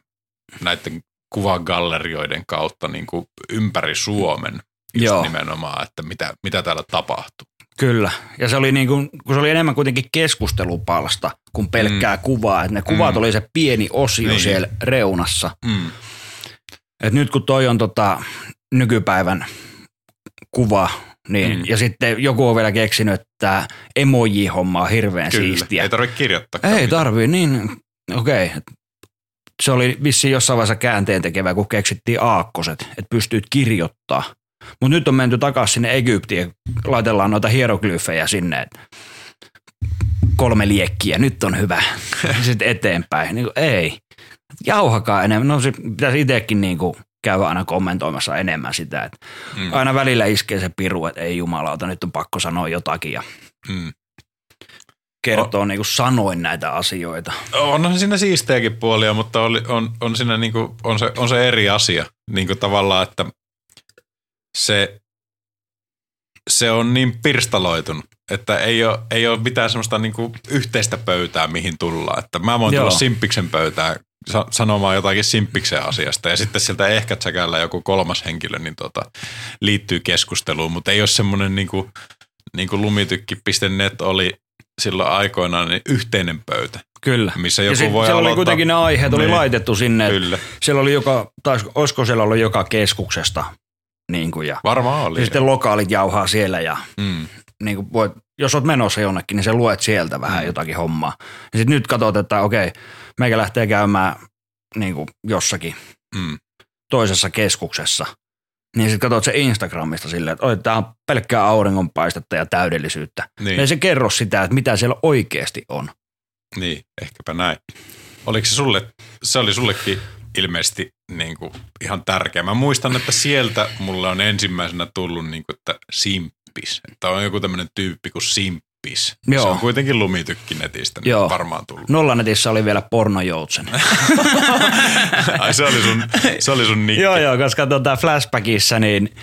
näiden kuvagallerioiden kautta niin kuin ympäri Suomen just Joo. nimenomaan, että mitä, mitä täällä tapahtuu. Kyllä. Ja se oli niin kuin, kun se oli enemmän kuitenkin keskustelupalsta kuin pelkkää mm. kuvaa. Että ne kuvat Mm. oli se pieni osio Niin. siellä reunassa. Mm. Et nyt kun toi on tota, nykypäivän kuva, niin, Mm. ja sitten joku on vielä keksinyt, että tämä emoji-homma on hirveän Kyllä, siistiä. ei tarvitse kirjoittaa. Ei tarvii, niin okei. Okay. Se oli vissiin jossain vaiheessa käänteen tekevä, kun keksittiin aakkoset, että pystyt kirjoittaa. Mutta nyt on menty takaisin sinne Egyptiin ja laitellaan noita hieroglyfejä sinne. Kolme liekkiä, nyt on hyvä. <laughs> Sitten eteenpäin. Niin kuin, ei. Jauhakaa enemmän. No se pitäisi itsekin niin kuin käydä aina kommentoimassa enemmän sitä. Että Mm. aina välillä iskee se piru, että ei jumalauta, nyt on pakko sanoa jotakin ja Mm. kertoo niin kuin sanoin näitä asioita. Onhan siinä siistejäkin puolia, mutta oli, on, on, siinä niinku, on, se, on se eri asia. Niinku tavallaan, että se, se on niin pirstaloitunut, että ei ole, ei ole mitään semmoista niinku yhteistä pöytää, mihin tullaan. Että mä voin tulla Joo. Simppiksen pöytään sa- sanomaan jotakin Simppiksen asiasta ja sitten sieltä ehkä tsäkällä joku kolmas henkilö niin tota, liittyy keskusteluun, mutta ei ole semmoinen niinku, niinku lumitykki.net oli silloin aikoinaan niin yhteinen pöytä, Kyllä. missä Ja joku sit, voi siellä oli aloittaa. kuitenkin ne aiheet oli Niin. laitettu sinne. Kyllä, Siellä oli joka, tai olisiko siellä ollut joka keskuksesta. Niin kuin, ja, varmaan oli. ja sitten lokaalit jauhaa siellä ja mm. niin kuin voit, jos oot menossa jonnekin, niin se luet sieltä vähän Mm. jotakin hommaa. Ja sitten nyt katsot, että okei, meikä lähtee käymään niin kuin jossakin Mm. toisessa keskuksessa. Niin sitten katsot se Instagramista silleen, että tämä on pelkkää auringonpaistetta ja täydellisyyttä. Niin, Ei se kerro sitä, että mitä siellä oikeasti on. niin, ehkäpä näin. Oliko se sulle, se oli sullekin ilmeisesti niin kuin ihan tärkeä. Mä muistan, että sieltä mulle on ensimmäisenä tullut, niin kuin, että simppis. Että on joku tämmöinen tyyppi kuin simppis. Se Joo. on kuitenkin lumitykki netistä, niin Joo. varmaan tullut. Nollanetissä oli vielä pornojoutsen. <laughs> Ai se oli sun, se oli sun nikki. joo, joo, koska tota Flashbackissa niin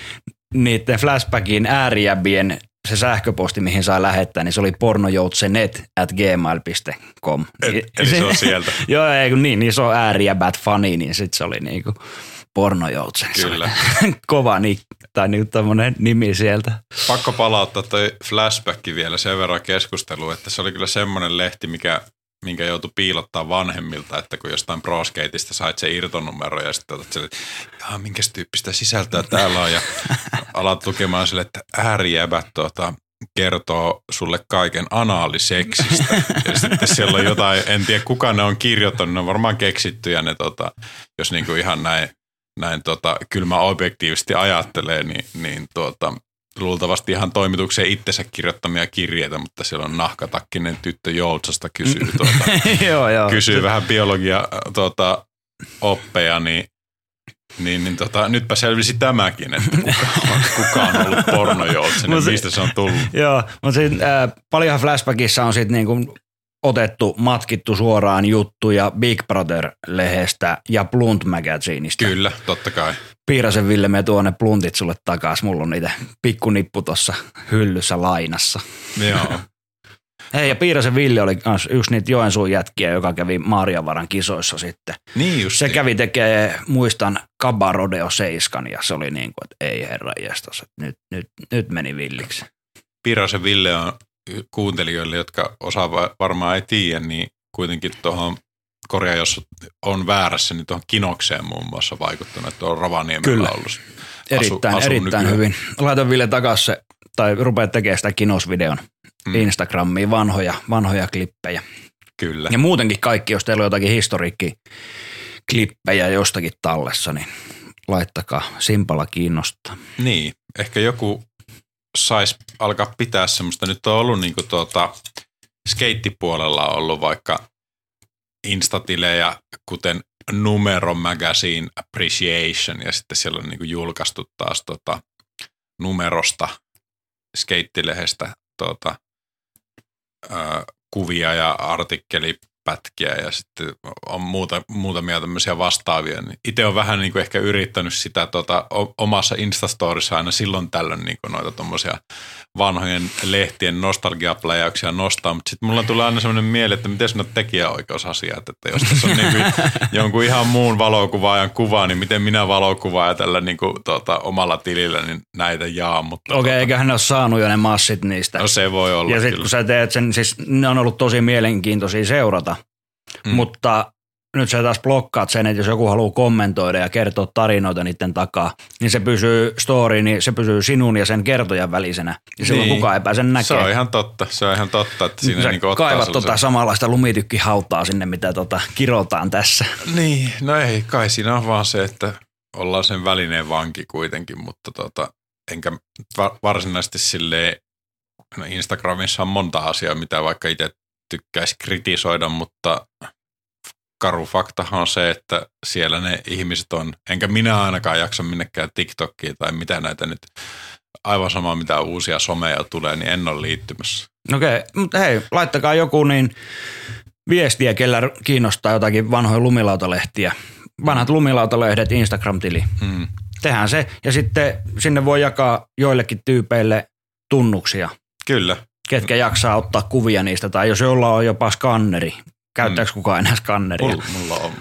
niiden Flashbackin äärijäbien se sähköposti, mihin saa lähettää, niin se oli pornojoutsenet at gmail.com. Et, eli se on <laughs> sieltä. <laughs> Joo, ei kun niin, niin se on äärijäbät fani, niin sit se oli niinku pornojoutsen. Se Kyllä. <laughs> Kova nik, tai niinku tämmönen nimi sieltä. Pakko palauttaa toi flashback vielä sen verran keskusteluun, että se oli kyllä semmoinen lehti, mikä, minkä joutui piilottaa vanhemmilta, että kun jostain proskateista sait se irtonumero ja sitten otat sille, että "Jaa, minkäs tyyppistä sisältöä täällä on ja alat lukemaan sille, että äärijäbät tuota, kertoo sulle kaiken anaaliseksistä. Ja sitten siellä on jotain, en tiedä kuka ne on kirjoittanut, ne on varmaan keksittyjä ne, tota, jos niinku ihan näin, näin tota, kyllä mä objektiivisesti ajattelee, niin, niin tuota, luultavasti ihan toimitukseen itsensä kirjoittamia kirjeitä, mutta siellä on nahkatakkinen tyttö Joutsasta kysyy, tuota, <laughs> joo, joo. kysyy vähän biologia äh, tuota, oppeja, niin niin, niin tota, nytpä selvisi tämäkin, että kuka on, <laughs> kuka on ollut se- mistä se on tullut. <laughs> Joo, mutta sit, äh, paljonhan Flashbackissa on sitten niinku otettu, matkittu suoraan juttuja Big Brother-lehestä ja Blunt Magazineista. Kyllä, totta kai. Piirasen Ville, me tuonne Bluntit sulle takas. Mulla on niitä pikkunippu tuossa hyllyssä lainassa. Joo. <laughs> Hei, ja Piirasen Ville oli kans yksi niitä Joensuun jätkiä, joka kävi Maariavaran kisoissa sitten. Niin just. Se kävi tekee, muistan, Kabarodeo 7 ja se oli niin kuin, että ei herra jestas, että nyt, nyt, nyt meni villiksi. Pirasen Ville on kuuntelijoille, jotka osaa va- varmaan ei tiedä, niin kuitenkin tuohon korjaa, jos on väärässä, niin tuohon kinokseen muun muassa vaikuttanut, että on Rovaniemellä Kyllä. ollut. Erittäin, asuu erittäin nykyään. hyvin. Laitan Ville takas se, tai rupeat tekemään sitä kinosvideon mm. Instagramiin, vanhoja, vanhoja klippejä. Kyllä. Ja muutenkin kaikki, jos teillä on jotakin historiikki klippejä jostakin tallessa, niin laittakaa. Simpala kiinnostaa. Niin, ehkä joku saisi alkaa pitää semmoista, nyt on ollut niinku tuota, skeittipuolella on ollut vaikka instatilejä, kuten Numero Magazine Appreciation, ja sitten siellä on niinku julkaistu taas tota, numerosta skeittilehestä tuota, ö, kuvia ja artikkelipätkiä ja sitten on muuta, muutamia tämmöisiä vastaavia. Niin itse on vähän niin kuin ehkä yrittänyt sitä tota, o- omassa Instastorissa aina silloin tällöin niin kuin noita tommosia vanhojen lehtien nostalgiapläjäyksiä nostaa, mutta sitten mulla tulee aina semmoinen mieli, että miten on tekijäoikeusasiat, että jos tässä on <laughs> niin kuin jonkun ihan muun valokuvaajan kuva, niin miten minä valokuvaaja tällä niin kuin, tota, omalla tilillä niin näitä jaa, mutta Okei, okay, tota, eiköhän ne ole saanut jo ne massit niistä. no se voi olla ja sitten kun sä teet sen, siis ne on ollut tosi mielenkiintoisia seurata, mm. mutta nyt sä taas blokkaat sen, että jos joku haluaa kommentoida ja kertoa tarinoita niiden takaa, niin se pysyy story, niin se pysyy sinun ja sen kertojan välisenä. Ja silloin Niin. kukaan ei pääse Se näkemään. on ihan totta, se on ihan totta, että siinä Sä niin ottaa kaivat tota samanlaista lumitykkihautaa sinne, mitä tota kirotaan tässä. Niin, no ei, kai siinä on vaan se, että ollaan sen välineen vanki kuitenkin, mutta tota, enkä va- varsinaisesti silleen, no Instagramissa on monta asiaa, mitä vaikka itse tykkäisi kritisoida, mutta karu faktahan on se, että siellä ne ihmiset on, enkä minä ainakaan jaksa minnekään TikTokiin tai mitä näitä nyt, aivan sama mitä uusia someja tulee, niin en ole liittymässä. Okei, mutta hei, laittakaa joku niin viestiä, kellä kiinnostaa jotakin vanhoja lumilautalehtiä. Vanhat lumilautalehdet, Instagram-tili. Mm. Tehdään se ja sitten sinne voi jakaa joillekin tyypeille tunnuksia, Kyllä, ketkä jaksaa ottaa kuvia niistä. Tai jos jolla on jopa skanneri. Käyttääkö kukaan enää skanneria? mulla, mulla on.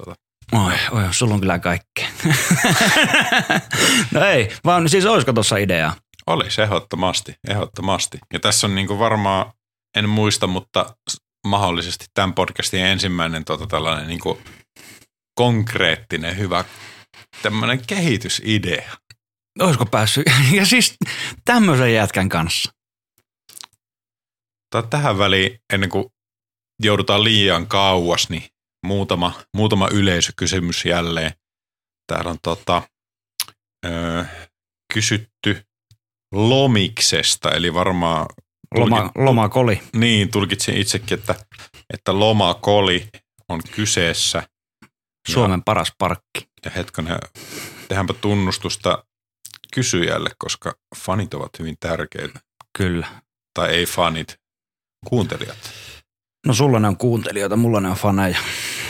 Tota. Oi, oi, sulla on kyllä kaikkea. <laughs> no ei, vaan siis olisiko tuossa ideaa? Olisi ehdottomasti, ehdottomasti. Ja tässä on niinku varmaan, en muista, mutta mahdollisesti tämän podcastin ensimmäinen tota, tällainen niinku konkreettinen hyvä tämmöinen kehitysidea. Olisiko päässyt? <laughs> Ja siis tämmöisen jätkän kanssa. Tää tähän väliin, ennen kuin joudutaan liian kauas, niin muutama, muutama yleisökysymys jälleen. Täällä on tota, ö, kysytty lomiksesta, eli varmaan Loma, lomakoli. Niin, tulkitsin itsekin, että, että lomakoli on kyseessä. Suomen paras parkki. Ja hetkonen, tehdäänpä tunnustusta kysyjälle, koska fanit ovat hyvin tärkeitä. Kyllä. Tai ei fanit, kuuntelijat. No sulla ne on kuuntelijoita, mulla ne on faneja.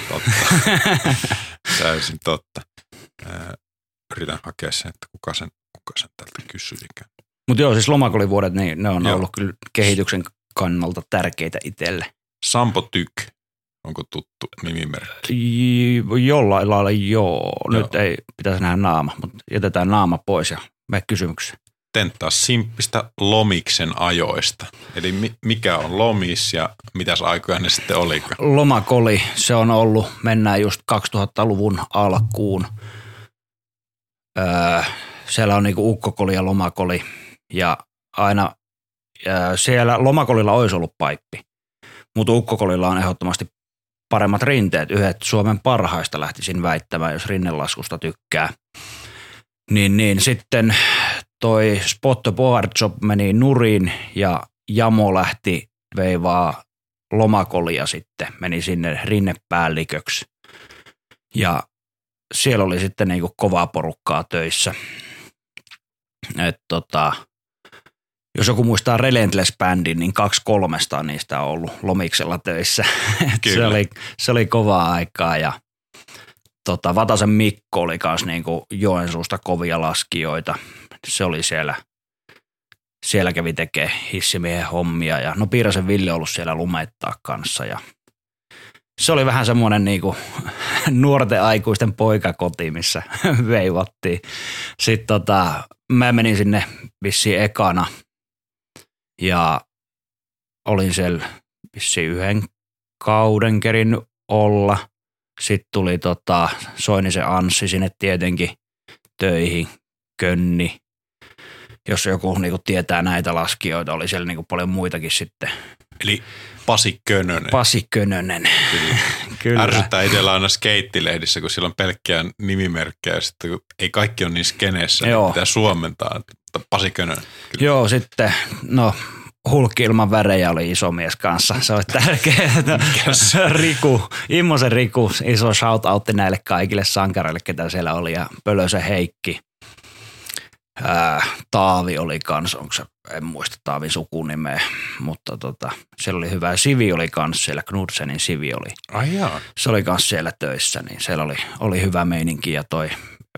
Totta. <laughs> Täysin totta. Ää, Yritän hakea sen, että kuka sen, kuka sen tältä kysyikään. Mutta joo, siis lomakolivuodet, niin ne on Joo. ollut kyllä kehityksen kannalta tärkeitä itselle. Sampo Tyk, onko tuttu nimimerkki? Jollain lailla joo. Nyt Joo. ei pitäisi nähdä naama, mutta jätetään naama pois ja me kysymykseen. Tenttaa simppistä lomiksen ajoista. Eli mi- mikä on lomis ja mitäs aikoja ne sitten olikaan. Lomakoli, se on ollut, mennään just 2000-luvun alkuun. Öö, siellä on niinku ukkokoli ja lomakoli ja aina öö, siellä lomakolilla olisi ollut paippi, mutta ukkokolilla on ehdottomasti paremmat rinteet. Yhdet Suomen parhaista lähtisin väittämään, jos rinnelaskusta tykkää. Niin, niin sitten toi Spot the Board Shop meni nurin ja Jamo lähti veivaa lomakolia sitten, meni sinne rinnepäälliköksi. Ja siellä oli sitten niinku kovaa porukkaa töissä. Et tota, jos joku muistaa Relentless-bändin, niin kaksi kolmesta niistä on ollut lomiksella töissä. <laughs> Se, oli, se oli kovaa aikaa ja tota, Vatasen Mikko oli kanssa niinku Joensuusta kovia laskijoita. Se oli siellä, siellä kävi tekee hissimiehen hommia ja no Piirasen Ville ollut siellä lumettaa kanssa ja se oli vähän semmoinen niinku <laughs> nuorten aikuisten poikakoti, missä <laughs> veivattiin. Sitten tota, mä menin sinne vissiin ekana ja olin siellä vissiin yhden kauden kerin olla. Sitten tuli tota, Soinisen Anssi sinne tietenkin töihin, Könni. Jos joku niinku tietää näitä laskijoita, oli siellä niinku paljon muitakin sitten. Eli Pasi Könönen. Pasi Könönen. Kyllä. Kyllä. Ärsyttää itsellä aina skeittilehdissä, kun siellä on pelkkiä nimimerkkejä. Sitten kun ei kaikki ole niin skeneessä, Joo. niin pitää suomentaa. Pasi Könönen. Kyllä. Joo, sitten, no Hulkki ilman värejä oli iso mies kanssa. Se oli tärkeä. No, Riku, Immosen Riku, iso shout näille kaikille sankareille, ketä siellä oli. Ja Pölösen Heikki. Ää, Taavi oli kans, onko se, en muista Taavin sukunimeä, mutta tota, siellä oli hyvä. Sivi oli kans siellä, Knudsenin Sivi oli. Ai jaa. Se oli kans siellä töissä, niin siellä oli, oli hyvä meininki ja toi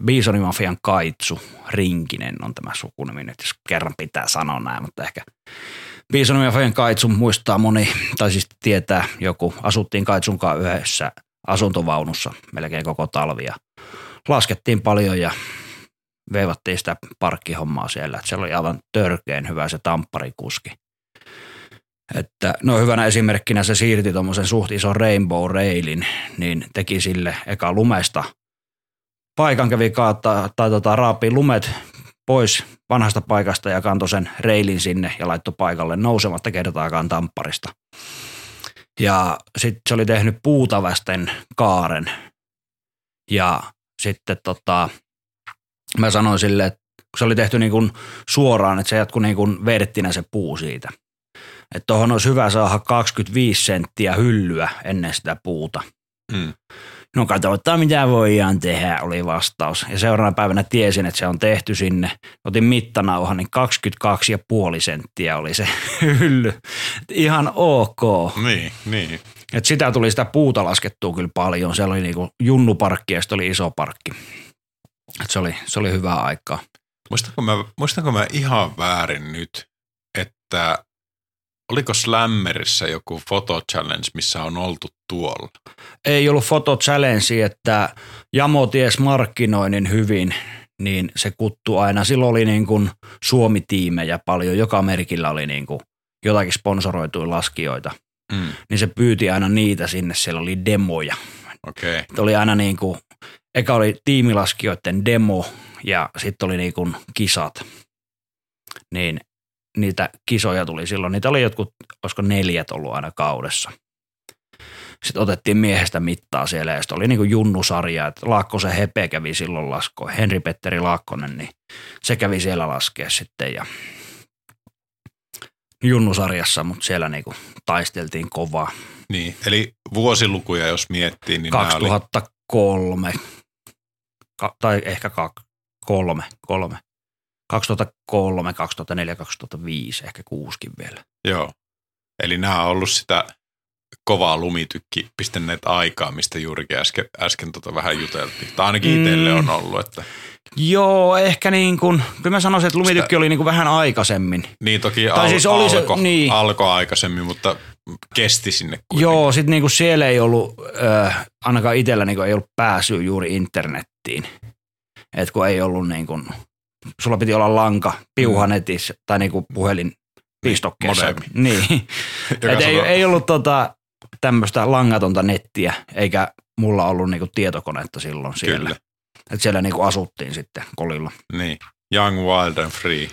Bisonimafian Kaitsu Rinkinen on tämä sukunimi nyt, jos kerran pitää sanoa näin, mutta ehkä Bisonimafian Kaitsu muistaa moni, tai siis tietää joku, asuttiin Kaitsunkaan yhdessä asuntovaunussa melkein koko talvia. Laskettiin paljon ja veivattiin sitä parkkihommaa siellä. Että siellä oli aivan törkeen hyvä se tampparikuski. Että, no hyvänä esimerkkinä se siirti tuommoisen suht ison Rainbow Railin, niin teki sille eka lumesta paikan kävi kaattaa, tai tota, raapii lumet pois vanhasta paikasta ja kantoi sen reilin sinne ja laittoi paikalle nousematta kertaakaan tampparista. Ja sitten se oli tehnyt puutavästen kaaren. Ja sitten tota, mä sanoin sille, että kun se oli tehty niin kuin suoraan, että se jatkui niin kuin verttinä se puu siitä. Että tuohon olisi hyvä saada 25 senttiä hyllyä ennen sitä puuta. Mm. No katsotaan mitä voidaan tehdä, oli vastaus. Ja seuraavana päivänä tiesin, että se on tehty sinne. Otin mittanauhan, niin 22,5 senttiä oli se <laughs> hylly. Ihan ok. Niin, niin. Et sitä tuli sitä puuta laskettua kyllä paljon. Siellä oli niinku junnuparkki ja sitten oli iso parkki. Et se, oli, se oli hyvää aikaa. Muistanko mä, muistanko mä ihan väärin nyt, että oliko Slammerissa joku photo challenge, missä on oltu tuolla? Ei ollut foto challenge, että Jamo ties markkinoinnin hyvin, niin se kuttu aina. Silloin oli niin kuin Suomi-tiimejä paljon, joka merkillä oli niin kuin jotakin sponsoroituja laskijoita. Mm. Niin se pyyti aina niitä sinne, siellä oli demoja. Okei. Okay. Oli aina niin kuin, eka oli tiimilaskijoiden demo ja sitten oli niin kuin kisat. Niin niitä kisoja tuli silloin. Niitä oli jotkut, olisiko neljät ollut aina kaudessa. Sitten otettiin miehestä mittaa siellä ja sitten oli niin kuin junnusarja, että Laakkosen Hepe kävi silloin laskoa. Henri Petteri Laakkonen, niin se kävi siellä laskea sitten ja junnusarjassa, mutta siellä niin kuin taisteltiin kovaa. Niin, eli vuosilukuja jos miettii, niin nämä oli 2003, ka, tai ehkä kak, kolme, kolme. 2003, 2004, 2005, ehkä kuuskin vielä. Joo. Eli nämä on ollut sitä kovaa lumitykki pistäneet aikaa, mistä juurikin äsken, äsken tota vähän juteltiin. Tai ainakin itselle Mm. on ollut, että Joo, ehkä niin kuin, kyllä mä sanoisin, että lumitykki oli niin kuin vähän aikaisemmin. niin toki Tai al- siis oli se- alko, niin. alko aikaisemmin, mutta kesti sinne kuitenkin. Joo, sitten niinku siellä ei ollut, äh, ainakaan itsellä niinku ei ollut pääsyä juuri internettiin. Et kun ei ollut niinku, sulla piti olla lanka piuha netissä tai niinku puhelin pistokkeessa. <laughs> Niin. <laughs> Et ei, ei ollut tota, tämmöistä langatonta nettiä, eikä mulla ollut niinku tietokonetta silloin siellä. Kyllä, Et siellä niinku asuttiin sitten kolilla. niin. Young, wild and free.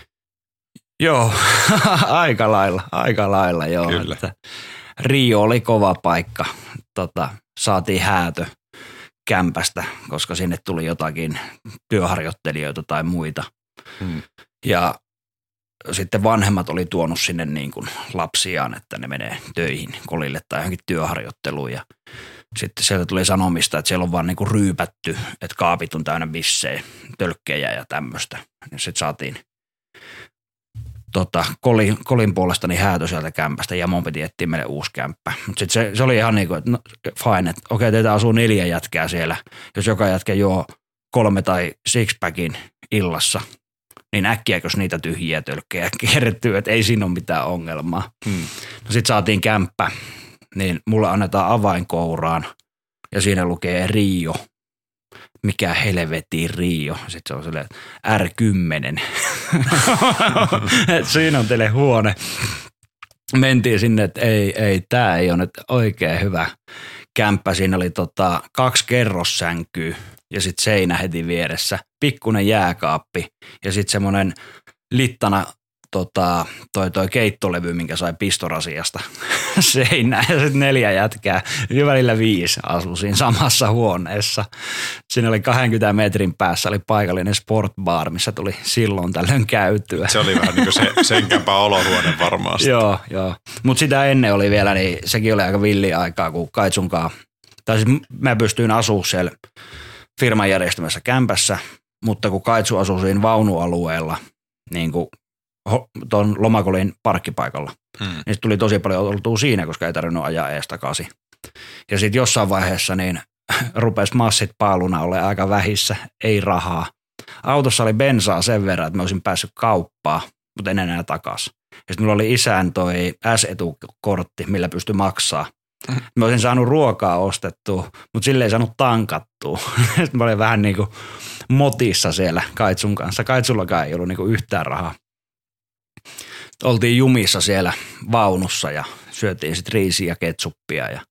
Joo, <laughs> aika lailla, aika lailla joo. Kyllä. Että Rio oli kova paikka. Tota, saatiin häätö kämpästä, koska sinne tuli jotakin työharjoittelijoita tai muita. Hmm. Ja sitten vanhemmat oli tuonut sinne niin kuin lapsiaan, että ne menee töihin kolille tai johonkin työharjoitteluun. Ja sitten sieltä tuli sanomista, että siellä on vaan niin kuin ryypätty, että kaapit on täynnä bissejä, tölkkejä ja tämmöistä. Ja sitten saatiin tota, kolin, kolin puolesta niin häätö sieltä kämpästä ja mun piti etsiä meille uusi kämppä. Sitten se, se, oli ihan niin kuin, että no, fine, että okei, teitä asuu neljä jätkää siellä. Jos joka jätkä juo kolme tai sixpackin illassa, niin äkkiäkös niitä tyhjiä tölkkejä <laughs> kertyy, että ei siinä ole mitään ongelmaa. Hmm. No sitten saatiin kämppä, niin mulle annetaan avain kouraan ja siinä lukee Rio. Mikä helvetti Rio. Sitten se on silleen että R10. <laughs> Et siinä on teille huone. Mentiin sinne, että ei, ei, tämä ei ole nyt oikein hyvä kämppä. Siinä oli tota, kaksi kerrossänkyä ja sitten seinä heti vieressä. Pikkunen jääkaappi ja sitten semmoinen littana tota, toi, toi keittolevy, minkä sai pistorasiasta <laughs> seinään ja sitten neljä jätkää, ja välillä viisi asui siinä samassa huoneessa. Siinä oli 20 metrin päässä oli paikallinen sportbar, missä tuli silloin tällöin käytyä. Se oli vähän niin kuin se, <laughs> sen kämpän olohuone varmaan. Joo, joo. Mutta sitä ennen oli vielä, niin sekin oli aika villi aikaa, kun Kaitsunkaan, tai siis mä pystyin asumaan siellä firman järjestämässä kämpässä, mutta kun Kaitsu asui siinä vaunualueella, niin kuin tuon Lomakolin parkkipaikalla, Mm. niin tuli tosi paljon oltua siinä, koska ei tarvinnut ajaa ees takaisin. Ja sitten jossain vaiheessa niin <laughs> rupesi massit paaluna ole aika vähissä, ei rahaa. Autossa oli bensaa sen verran, että mä olisin päässyt kauppaan, mutta en enää takaisin. Ja sitten mulla oli isän toi S-etukortti, millä pystyi maksaa. Mä olisin saanut ruokaa ostettua, mutta sille ei saanut tankattua. <laughs> Sitten mä olin vähän niin kuin motissa siellä Kaitsun kanssa. Kaitsullakaan ei ollut niin kuin yhtään rahaa. Oltiin jumissa siellä vaunussa ja syötiin sitten riisiä ja ketsuppia. Ja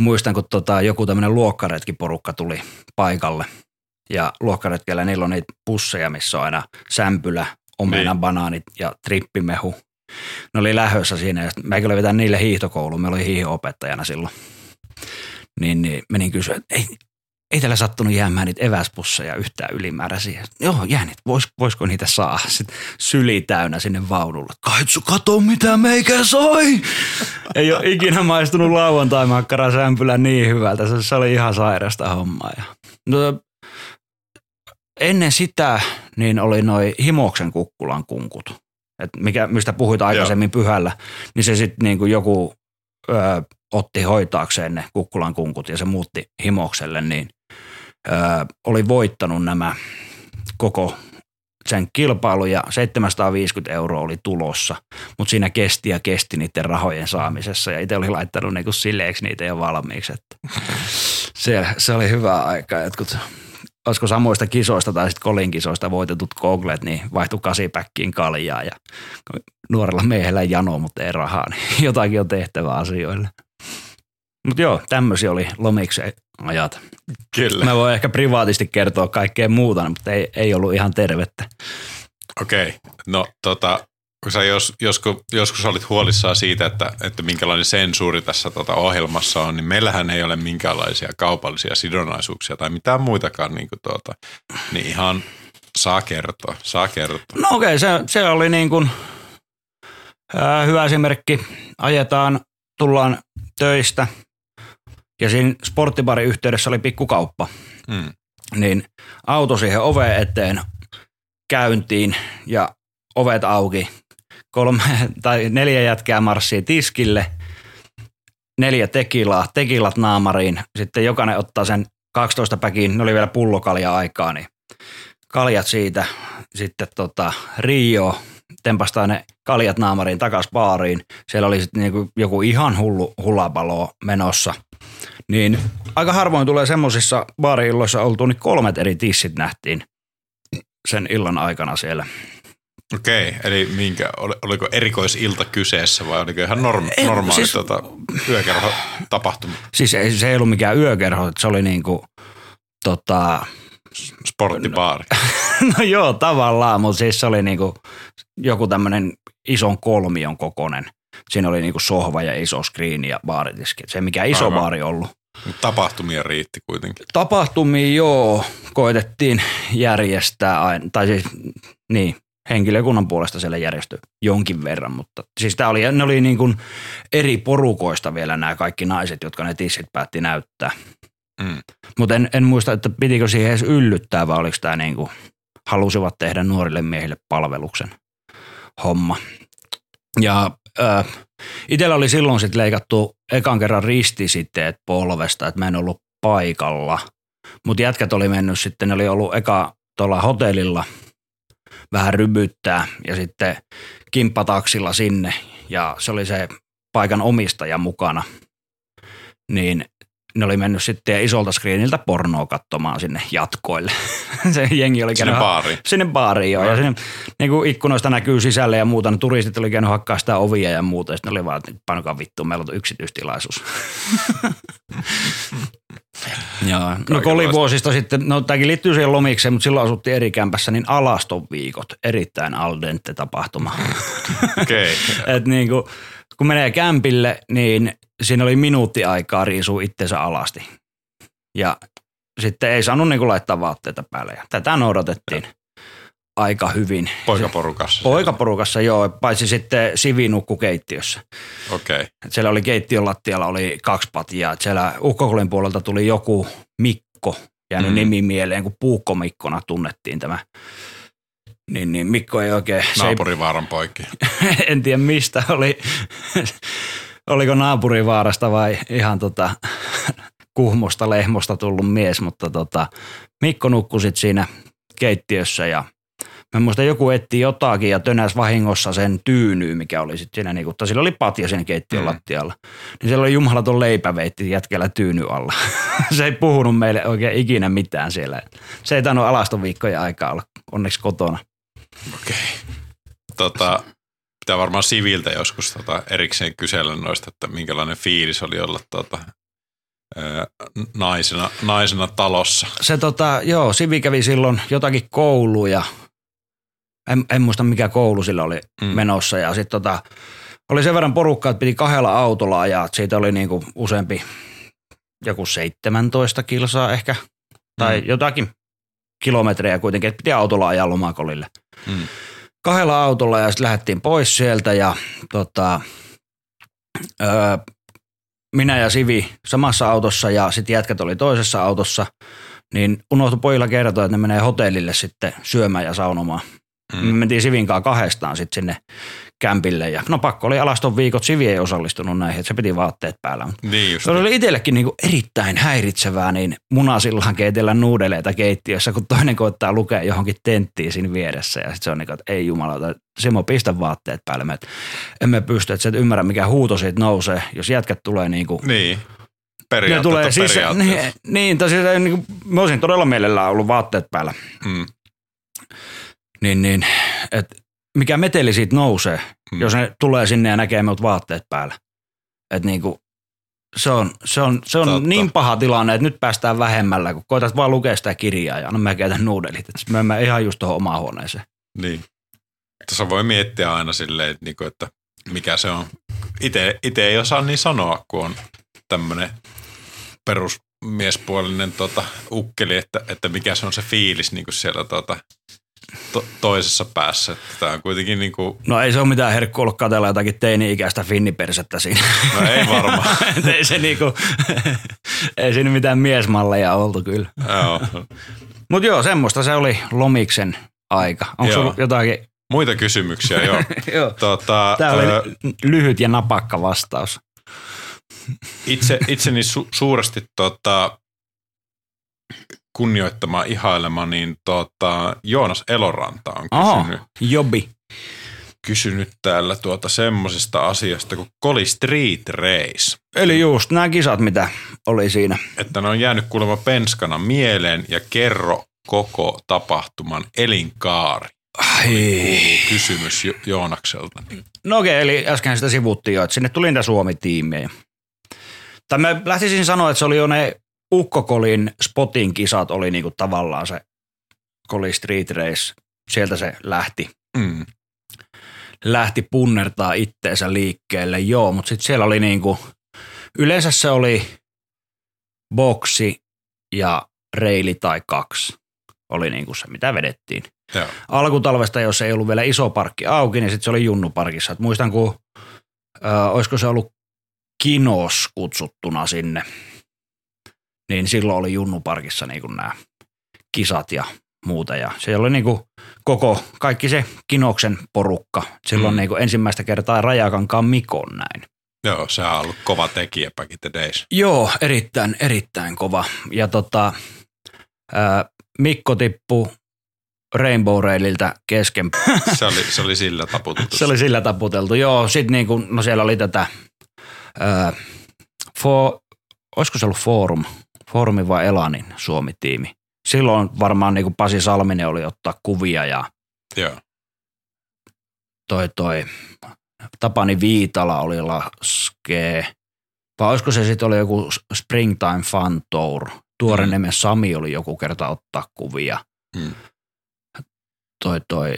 muistan, kun tota, joku tämmöinen luokkaretkiporukka tuli paikalle. Ja luokkaretkellä niillä on niitä pusseja, missä on aina sämpylä, omena, Niin. banaanit ja trippimehu. Ne oli lähössä siinä ja mäkin olin vetänyt niille hiihtokouluun. Meillä oli hiihopettajana silloin. Niin, niin menin kysyä, että ei, ei tällä sattunut jäämään niitä eväspusseja yhtään ylimääräisiä. Joo, jää niitä. Vois, voisiko niitä saa? Sitten syli täynnä sinne vaunulle. Kaitsu, kato mitä meikä soi! Ei ole ikinä maistunut lauantai-makkara sämpylä niin hyvältä. Se, se oli ihan sairasta hommaa. Ja, no, ennen sitä niin oli noin Himoksen kukkulan kunkut. Et mikä, mistä puhuit aikaisemmin Joo. pyhällä, niin se sitten niinku joku ö, otti hoitaakseen ne kukkulan kunkut ja se muutti Himokselle, niin oli voittanut nämä koko sen kilpailu ja 750 euroa oli tulossa, mutta siinä kesti ja kesti niiden rahojen saamisessa ja itse oli laittanut niinku silleeksi niitä jo valmiiksi. Että <laughs> se, se oli hyvä aika. Jotkut, olisiko samoista kisoista tai sitten kolin kisoista voitetut goglet, niin vaihtui kasipäkkiin kaljaa ja nuorella miehellä jano, mutta ei rahaa, niin <laughs> jotakin on tehtävä asioille. Mutta joo, tämmöisiä oli lomiksen ajat. Kyllä. Mä voin ehkä privaatisti kertoa kaikkea muuta, mutta ei, ei ollut ihan tervettä. Okei, okay. no tota, kun sä jos, joskus, joskus olit huolissaan siitä, että, että minkälainen sensuuri tässä tota ohjelmassa on, niin meillähän ei ole minkäänlaisia kaupallisia sidonnaisuuksia tai mitään muitakaan, niin, kuin tuota, niin ihan saa kertoa, saa kertoa. No okei, okay, se, se oli niin kuin, ää, hyvä esimerkki. Ajetaan, tullaan töistä ja siinä sporttibarin yhteydessä oli pikkukauppa. Mm. Niin auto siihen oveen eteen käyntiin ja ovet auki. Kolme <laughs> tai neljä jätkää marssii tiskille, neljä tekilaa, tekilat naamariin. Sitten jokainen ottaa sen 12 päkiin, ne oli vielä pullokalja aikaa, niin kaljat siitä. Sitten tota, Rio tempastaa ne kaljat naamariin takas baariin. Siellä oli sitten niinku joku ihan hullu hulapalo menossa. Niin aika harvoin tulee semmoisissa baari-illoissa oltu, niin kolmet eri tissit nähtiin sen illan aikana siellä. Okei, okay, eli minkä, oli- oliko erikoisilta kyseessä vai oliko ihan norm, Ei, normaali siis- tota, yökerho tapahtuma, Siis ei, se ei ollut mikään yökerho, se oli niinku, tota, sporttibaari? <laughs> no joo tavallaan, mutta siis se oli niinku joku tämmöinen ison kolmion kokonen. Siinä oli niinku sohva ja iso screen ja baaritiski. Se ei mikään iso Aivan. baari ollut. Mut Tapahtumia riitti kuitenkin. Tapahtumia joo, koitettiin järjestää, aina, tai siis niin, henkilökunnan puolesta siellä järjestyi jonkin verran, mutta siis tää oli, ne oli niin kuin eri porukoista vielä nämä kaikki naiset, jotka ne tissit päätti näyttää. Mm. Mutta en, en muista, että pitikö siihen edes yllyttää, vai oliko tämä niin kuin, halusivat tehdä nuorille miehille palveluksen homma. Ja itsellä oli silloin sitten leikattu ekan kerran ristisiteet polvesta, että mä en ollut paikalla. Mutta jätkät oli mennyt sitten, ne oli ollut eka tuolla hotellilla vähän rybyttää ja sitten kimppataksilla sinne ja se oli se paikan omistaja mukana. Niin ne oli mennyt sitten isolta screeniltä pornoa katsomaan sinne jatkoille. <laughs> se jengi oli Sinne baariin. Sinne baariin joo. Ja sinne, niin kuin ikkunoista näkyy sisälle ja muuta. Ne turistit oli käynyt hakkaa sitä ovia ja muuta. Ja sitten oli vaan, että painokaa vittu, meillä on yksityistilaisuus. <laughs> Joo. No kolivuosista sitten, no tämäkin liittyy siihen lomikseen, mutta silloin asuttiin eri kämpässä, niin alaston viikot, erittäin al dente tapahtuma. Okei, okay. <laughs> Et niin kuin, kun menee kämpille, niin siinä oli minuutti aikaa riisua itsensä alasti. Ja sitten ei saanut niin kuin laittaa vaatteita päälle. Ja tätä noudatettiin aika hyvin. poikaporukassa. Poikaporukassa joo, paitsi sitten Sivi nukku keittiössä. Okei, okay. Et siellä oli keittiön lattialla oli kaksi patjaa. Et siellä ukkokulin puolelta tuli joku Mikko jäänyt mm. nimi mieleen, kun Puukkomikkona tunnettiin tämä. Niin, niin Mikko ei oikein, Naapurinvaaran poikki. <laughs> en tiedä mistä oli, oliko naapurivaarasta vai ihan tota, kuhmosta lehmosta tullut mies, mutta tota, Mikko nukkui sit siinä keittiössä ja Mä muistan, joku etti jotakin ja tönäs vahingossa sen tyynyyn, mikä oli sitten siinä, niinku, tai sillä oli patja sen keittiön Mm. mm. lattialla. Niin siellä oli jumalaton leipäveitti jätkellä tyyny alla. <laughs> se ei puhunut meille oikein ikinä mitään siellä. Se ei tainnut alastoviikkojen aikaa olla onneksi kotona. Okei. Tota, pitää varmaan siviltä joskus tota erikseen kysellä noista, että minkälainen fiilis oli olla tota, naisena, naisena talossa. se tota, joo, Sivi kävi silloin jotakin kouluja. En, en muista mikä koulu sillä oli Mm. menossa. Ja sitten tota, oli sen verran porukkaa, että piti kahdella autolla ajaa. Siitä oli niinku useampi, joku 17 kilsaa ehkä. Tai mm. jotakin kilometrejä kuitenkin, että piti autolla ajaa lomakolille. Mm. Kahdella autolla ja sitten lähdettiin pois sieltä ja tota, öö, minä ja Sivi samassa autossa ja sitten jätkät oli toisessa autossa, niin unohtui pojilla kertoa, että ne menee hotellille sitten syömään ja saunomaan. Mm. Me mentiin Sivin kanssa kahdestaan sitten sinne kämpille ja no pakko oli alaston viikot, Sivi ei osallistunut näihin, että se piti vaatteet päällä. Mutta Niin se oli itsellekin niinku erittäin häiritsevää, niin munasillaan keitellä nuudeleita keittiössä, kun toinen koittaa lukea johonkin tenttiin siinä vieressä. Ja sitten se on niin kuin, että ei jumalauta, Simo, pistä vaatteet päälle. Me, että emme pysty, että sä et ymmärrä, mikä huuto siitä nousee, jos jätkät tulee niin kuin Niin. Periaatteessa. tulee siis, niin, niin, tai siis, niin kuin, mä olisin todella mielellään ollut vaatteet päällä. Mm. Niin, niin, että mikä meteli siitä nousee, Mm. jos ne tulee sinne ja näkee mut vaatteet päällä. Että niin kuin, se on, se on, se on Totta. niin paha tilanne, että nyt päästään vähemmällä, kun koetat vaan lukea sitä kirjaa ja no mä käytän nuudelit. Että mä menen ihan just tuohon omaan huoneeseen. Niin. Tuossa voi miettiä aina silleen, että, niinku, että mikä se on. Itse ei osaa niin sanoa, kun on tämmöinen perusmiespuolinen tota, ukkeli, että, että mikä se on se fiilis niin kuin siellä tota, to, toisessa päässä. Että Tämä on kuitenkin, niin kuin, No ei se ole mitään herkku ollut katella jotakin teini-ikäistä finnipersettä siinä. no ei varmaan. <laughs> Ei se niinku, <laughs> ei siinä mitään miesmalleja oltu kyllä. Joo. Mutta joo, semmoista se oli lomiksen aika. Onko sulla jotakin? Muita kysymyksiä, joo. <laughs> joo. Tota, Tämä oli ö, lyhyt ja napakka vastaus. itse, itseni su- suuresti tota, kunnioittama, ihailema, niin tota, Joonas Eloranta on kysynyt, jobi. kysynyt täällä tuota semmoisesta asiasta kuin Coli Street Race. Eli just nämä kisat, mitä oli siinä. Että ne on jäänyt kuulemma penskana mieleen ja kerro koko tapahtuman elinkaari. Ai. Kysymys jo- Joonakselta. No okei, eli äsken sitä sivuttiin jo, että sinne tuli niitä Suomi-tiimejä. Tai mä lähtisin sanoa, että se oli jo ne Ukkokolin spotin kisat oli niinku tavallaan se Koli Street Race. Sieltä se lähti, Mm. lähti punnertaa itteensä liikkeelle, joo, mutta sitten siellä oli niinku, yleensä se oli boksi ja reili tai kaksi oli niinku se, mitä vedettiin Joo. alkutalvesta, jos ei ollut vielä iso parkki auki, niin sitten se oli Junnuparkissa. Et muistan, kun ö, olisiko se ollut Kinos kutsuttuna sinne, niin silloin oli Junnuparkissa niin nämä kisat ja muuta. Ja se oli niin kuin koko, kaikki se Kinoksen porukka. Silloin Mm. niin kuin ensimmäistä kertaa Rajakankaan Mikon näin. Joo, se on ollut kova tekijä back in the days. Joo, erittäin, erittäin kova. Ja tota, ää, Mikko tippui Rainbow Raililtä kesken <laughs> Se oli, se oli sillä taputettu. Se oli sillä taputeltu, joo. Sitten niin kuin, no siellä oli tätä, ää, for, olisiko se ollut Forum, Forumi vai Elanin Suomi-tiimi. Silloin varmaan niin kuin Pasi Salminen oli ottaa kuvia ja Joo. toi toi Tapani Viitala oli laskee. Vai olisiko se sitten oli joku Springtime Fun Tour. Tuore Mm. Sami oli joku kerta ottaa kuvia. Mm. Toi toi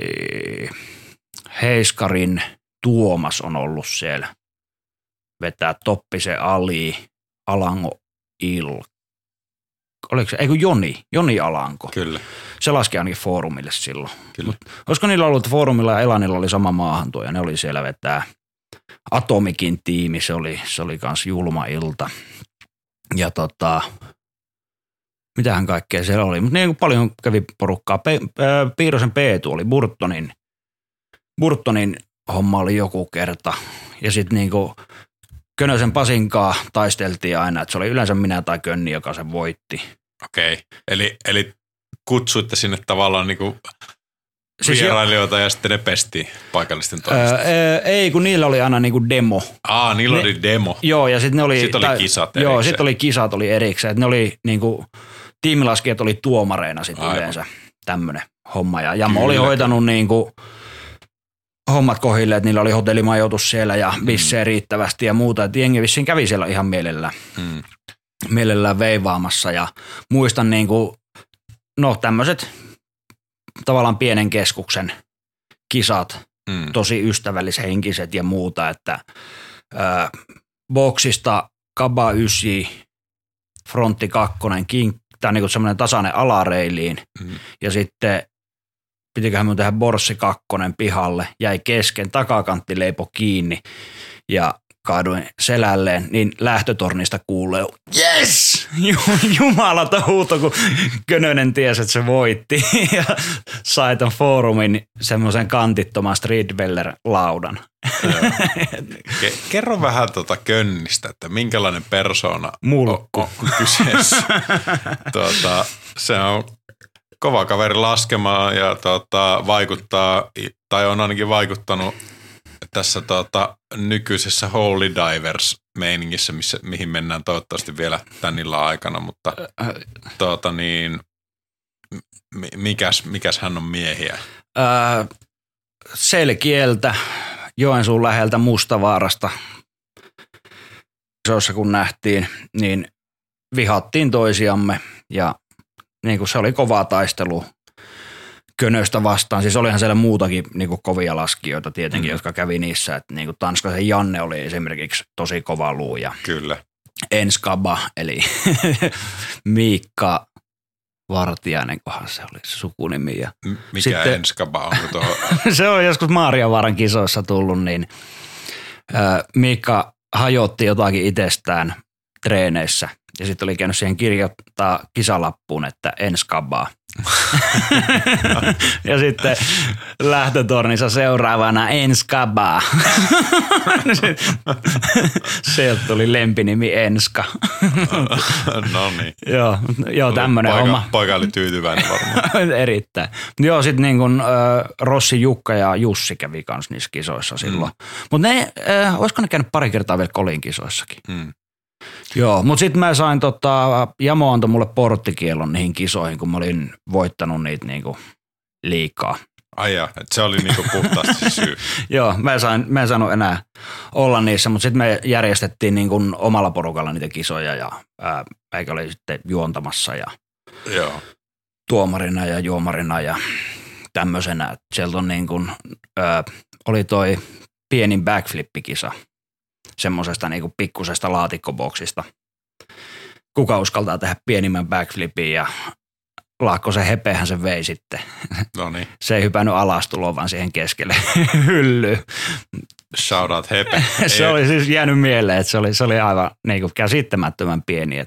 Heiskarin Tuomas on ollut siellä. Vetää Toppisen Ali, Alango Il. Oliko se, ei kun Joni, Joni Alanko. Kyllä, Se laski ainakin foorumille silloin. kyllä. Olisiko niillä ollut, että Foorumilla ja Elanilla oli sama maahantuo ja ne oli siellä vetää Atomikin tiimi, se oli, se oli kans julma ilta. Ja tota, mitähän kaikkea siellä oli. Mutta niin paljon kävi porukkaa. Pe, ää, Piirosen Peetu oli Burtonin, Burtonin homma oli joku kerta. Ja sitten niin kuin Könösen Pasinkaa taisteltiin aina, että se oli yleensä minä tai Könni, joka sen voitti. Okei. Eli, eli kutsuitte sinne tavallaan niinku Siis jo- vierailijoita ja sitten ne pestiin paikallisten toimesta. Öö, ei, kun niillä oli aina niinku demo. Aa, niillä ne- oli demo. Joo, ja sitten ne oli... Sitten oli kisat Joo, erikseen. sitten oli kisat oli erikseen. Et ne oli niinku, tiimilaskijat oli tuomareina sitten yleensä tämmöinen homma. Ja Jammo Kyllä, oli hoitanut niinku hommat kohille, että niillä oli hotellimajoitus siellä ja bissejä riittävästi ja muuta. Et jengi vissiin kävi siellä ihan mielellään, Mm. mielellään veivaamassa. Ja muistan niinku, no tämmöiset tavallaan pienen keskuksen kisat, Mm. tosi ystävällishenkiset ja muuta, että ää, boksista Kaba 9, frontti 2, king, tämä on niinku semmoinen tasainen alareiliin Mm. ja sitten pitiköhän mun tehdä borssi 2 pihalle, jäi kesken, takakantti leipo kiinni ja kaaduin selälleen, niin lähtötornista kuulee, yes! Ju- Jumalata huuto, kun Könönen tiesi, että se voitti ja sai ton foorumin semmoisen kantittoman Streetweller-laudan. Ke- kerro vähän tuota Könnistä, että minkälainen persona Mulkku. on, on kyseessä. <laughs> tuota, se on kova kaveri laskemaan ja tuota, vaikuttaa, tai on ainakin vaikuttanut tässä tuota, nykyisessä Holy Divers meiningissä, missä, mihin mennään toivottavasti vielä tän illan aikana, mutta tuota, niin, mi- mikäs, mikäs hän on miehiä? Ää, Selkieltä, Joensuun läheltä Mustavaarasta, isossa kun nähtiin, niin vihattiin toisiamme ja niin kuin se oli kova taistelu Könöstä vastaan. Siis olihan siellä muutakin niin kuin kovia laskijoita tietenkin, Mm. jotka kävi niissä. Että niin kuin Tanskasen Janne oli esimerkiksi tosi kova luu ja Kyllä. Enskaba, eli <laughs> Miikka Vartiainen, kohan se oli se sukunimi. Ja Mikä Sitten- enskaba onko tuo? <laughs> se on joskus Maarianvaaran kisoissa tullut, niin ö, Miikka hajotti jotakin itsestään treeneissä. Ja sitten oli käynyt siihen kirjoittaa kisalappuun, että enskabaa. <laughs> ja sitten lähtötornissa seuraavana enskabaa. <laughs> Sieltä tuli lempinimi Enska. <laughs> no niin. joo, joo tämmöinen poika, homma. Poika oli tyytyväinen varmaan. Erittäin. Joo, sitten niin kun, äh, Rossi, Jukka ja Jussi kävi kans niissä kisoissa silloin. Mm. Mutta ne, äh, olisiko ne käynyt pari kertaa vielä Kolin kisoissakin? Mm. Joo, mutta sitten mä sain, tota, Jamo antoi mulle porttikielon niihin kisoihin, kun mä olin voittanut niitä niinku liikaa. Ai ja, se oli niinku puhtaasti <laughs> syy. Joo, mä en, sain, mä en saanut enää olla niissä, mutta sitten me järjestettiin niin kuin omalla porukalla niitä kisoja ja ää, eikä oli sitten juontamassa ja Joo. tuomarina ja juomarina ja tämmöisenä. Sieltä on niin kuin, ö, oli toi pienin backflippikisa semmoisesta niin kuin pikkusesta laatikkoboksista. Kuka uskaltaa tehdä pienimmän backflipin ja Laakkosen hepehän se vei sitten. No niin. Se ei hypännyt alas tuloon, vaan siihen keskelle <laughs> hyllyyn. Shout out Hepe. <laughs> Se oli siis jäänyt mieleen, että se oli, se oli aivan niin kuin käsittämättömän pieni.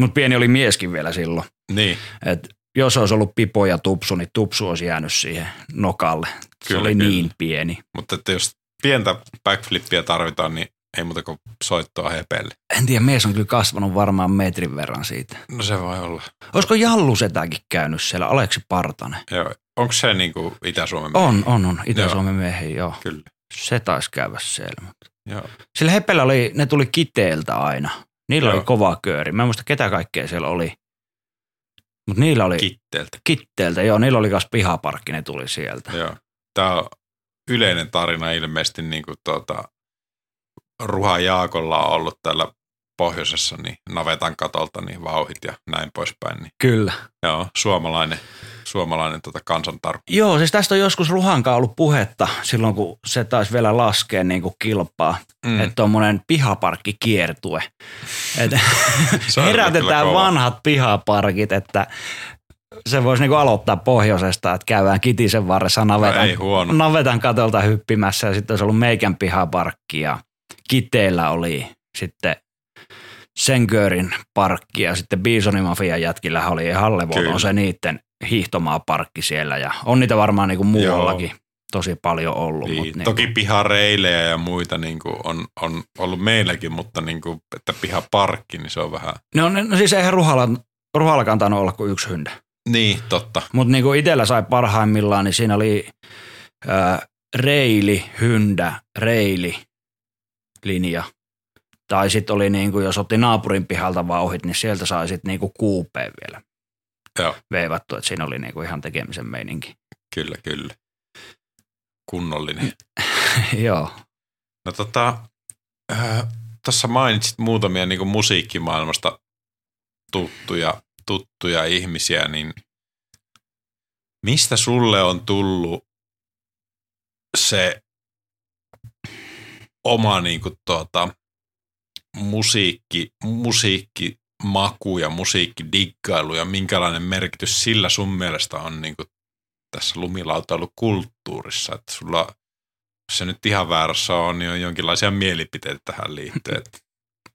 Mutta pieni oli mieskin vielä silloin. Niin, Et jos olisi ollut pipo ja tupsu, niin tupsu olisi jäänyt siihen nokalle. Se Kyllä, oli kyllä. niin pieni. mutta että jos pientä backflippiä tarvitaan, niin ei muuta kuin soittoa Hepelle. En tiedä, mies on kyllä kasvanut varmaan metrin verran siitä. No se voi olla. Olisiko Jallu setäkin käynyt siellä, Aleksi Partanen? Joo. Onko se niinku Itä-Suomen On, on, on. Itä-Suomen miehiä, joo. Kyllä. Se taisi käydä siellä. mutta- Joo. Sillä Hepellä oli, ne tuli kiteeltä aina. Niillä Joo. oli kova kööri. Mä en muista ketä kaikkea siellä oli. Mutta niillä oli Kitteeltä. kitteeltä, joo, niillä oli myös pihaparkki, ne tuli sieltä. Joo. Tämä on yleinen tarina ilmeisesti niin kuin tuota, Ruha Jaakolla on ollut täällä pohjoisessa niin navetan katolta niin vauhit ja näin poispäin. Niin, Kyllä. joo, suomalainen, suomalainen tota kansantaru. Joo, siis tästä on joskus Ruhankaan ollut puhetta silloin, kun se taisi vielä laskea niin kuin kilpaa. Mm. Että tuommoinen <laughs> Se on kyllä herätetään vanhat pihaparkit, että se voisi niinku aloittaa pohjoisesta, että käydään Kitisen varressa navetan, No ei huono. navetan katolta hyppimässä ja sitten olisi ollut meikän pihaparkki ja Kiteellä oli sitten Senkörin parkki ja sitten Bisonin Mafian jätkillä oli ihan levoton Kyllä. se niiden hiihtomaaparkki siellä ja on niitä varmaan niin kuin muuallakin tosi paljon ollut. Niin, Mut niin toki pihareilejä ja muita niin kuin on, on ollut meilläkin, mutta niin kuin, että pihaparkki, niin se on vähän... No, no siis eihän Ruhalla, Ruhallakaan tainnut olla kuin yksi hyndä. Niin, totta. Mutta niinku itsellä sai parhaimmillaan, niin siinä oli ää, reili, hyndä, reili linja. Tai sitten oli, niinku, jos otti naapurin pihalta vauhit, niin sieltä sai sitten niinku kuupeen vielä Joo, veivattu. Että siinä oli niinku ihan tekemisen meininki. kyllä, kyllä. Kunnollinen. <laughs> Joo. No tota, äh, tuossa mainitsit muutamia niin musiikkimaailmasta tuttuja, tuttuja ihmisiä, niin mistä sulle on tullut se oma niin kuin, tuota, musiikki, musiikkimaku ja musiikkidiggailu ja minkälainen merkitys sillä sun mielestä on niin kuin, tässä lumilautailukulttuurissa, että sulla se nyt ihan väärässä on, niin on jonkinlaisia mielipiteitä tähän liittyen. että-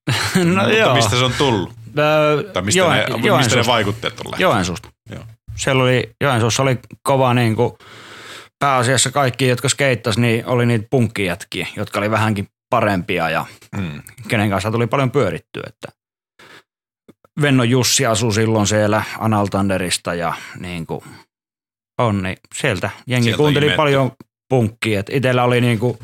<laughs> No Mutta joo. mistä se on tullut? Öö, Tai mistä, Joen- ne, mistä ne vaikutteet on lähtenyt? Joensuusta. Joo. Siellä oli, Joensuussa oli kova niin kuin, pääasiassa kaikki, jotka skeittas, niin oli niitä punkkijätkiä, jotka oli vähänkin parempia ja Mm. kenen kanssa tuli paljon pyörittyä. Että Venno Jussi asui silloin siellä Analtanderista ja niin kuin on, niin sieltä jengi Sieltä kuunteli imetty. paljon punkkia. Et itellä oli niin kuin,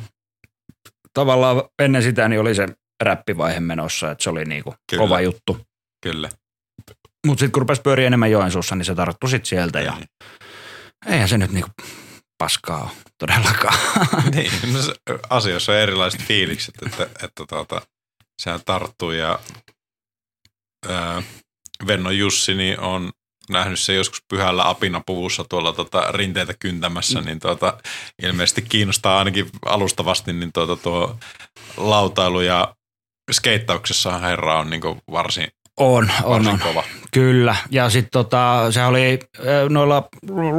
tavallaan ennen sitä niin oli se räppivaihe menossa, että se oli niin kuin Kyllä. kova juttu. Kyllä. Mutta sitten kun rupesi pyöriä enemmän Joensuussa, niin se tarttui sitten sieltä ja Niin. eihän se nyt niinku paskaa ole todellakaan. <laughs> niin, no se, asioissa on erilaiset fiilikset, että, että tuota, sehän tarttuu ja ää, Venno Jussi niin on nähnyt se joskus pyhällä apinapuvussa tuolla tota, rinteitä kyntämässä, niin tuota, ilmeisesti kiinnostaa ainakin alustavasti niin tuota, tuo lautailu ja skeittauksessahan herra on niin varsin, on, on, on. kova. Kyllä. Ja sitten tota, se oli noilla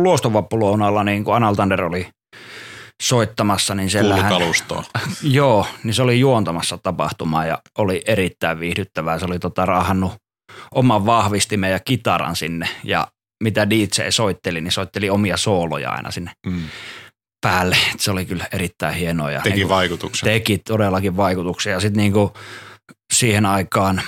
luostonvappulounalla, niin kuin Analtander oli soittamassa, niin siellähän, Kuulukalustoon. <laughs> joo, niin se oli juontamassa tapahtumaa ja oli erittäin viihdyttävää. Se oli tota raahannut oman vahvistimen ja kitaran sinne ja mitä DJ soitteli, niin soitteli omia sooloja aina sinne Mm. päälle. Et se oli kyllä erittäin hienoa. Ja Teki niinku- vaikutuksen. teki todellakin vaikutuksia. Sitten niinku siihen aikaan,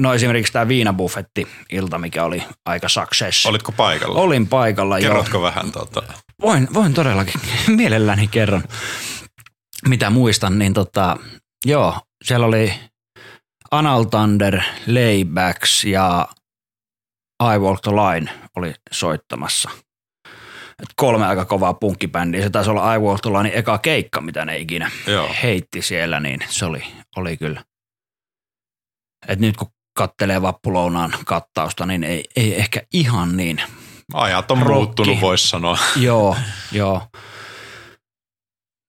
no esimerkiksi tämä viinabuffetti ilta, mikä oli aika success. Olitko paikalla? Olin paikalla jo. Kerrotko vähän tuota? Voin, voin todellakin, <laughs> mielelläni kerron, mitä muistan, niin tota, joo, siellä oli Anal Thunder, Laybacks ja I Walk the Line oli soittamassa. Et kolme aika kovaa punkkibändiä. Se taisi olla I Walk the Line eka keikka, mitä ne ikinä Joo. heitti siellä, niin se oli, oli kyllä. Et nyt kun kattelee vappulounaan kattausta, niin ei, ei ehkä ihan niin Ajat on Rokki. muuttunut, voisi sanoa. <laughs> joo, joo.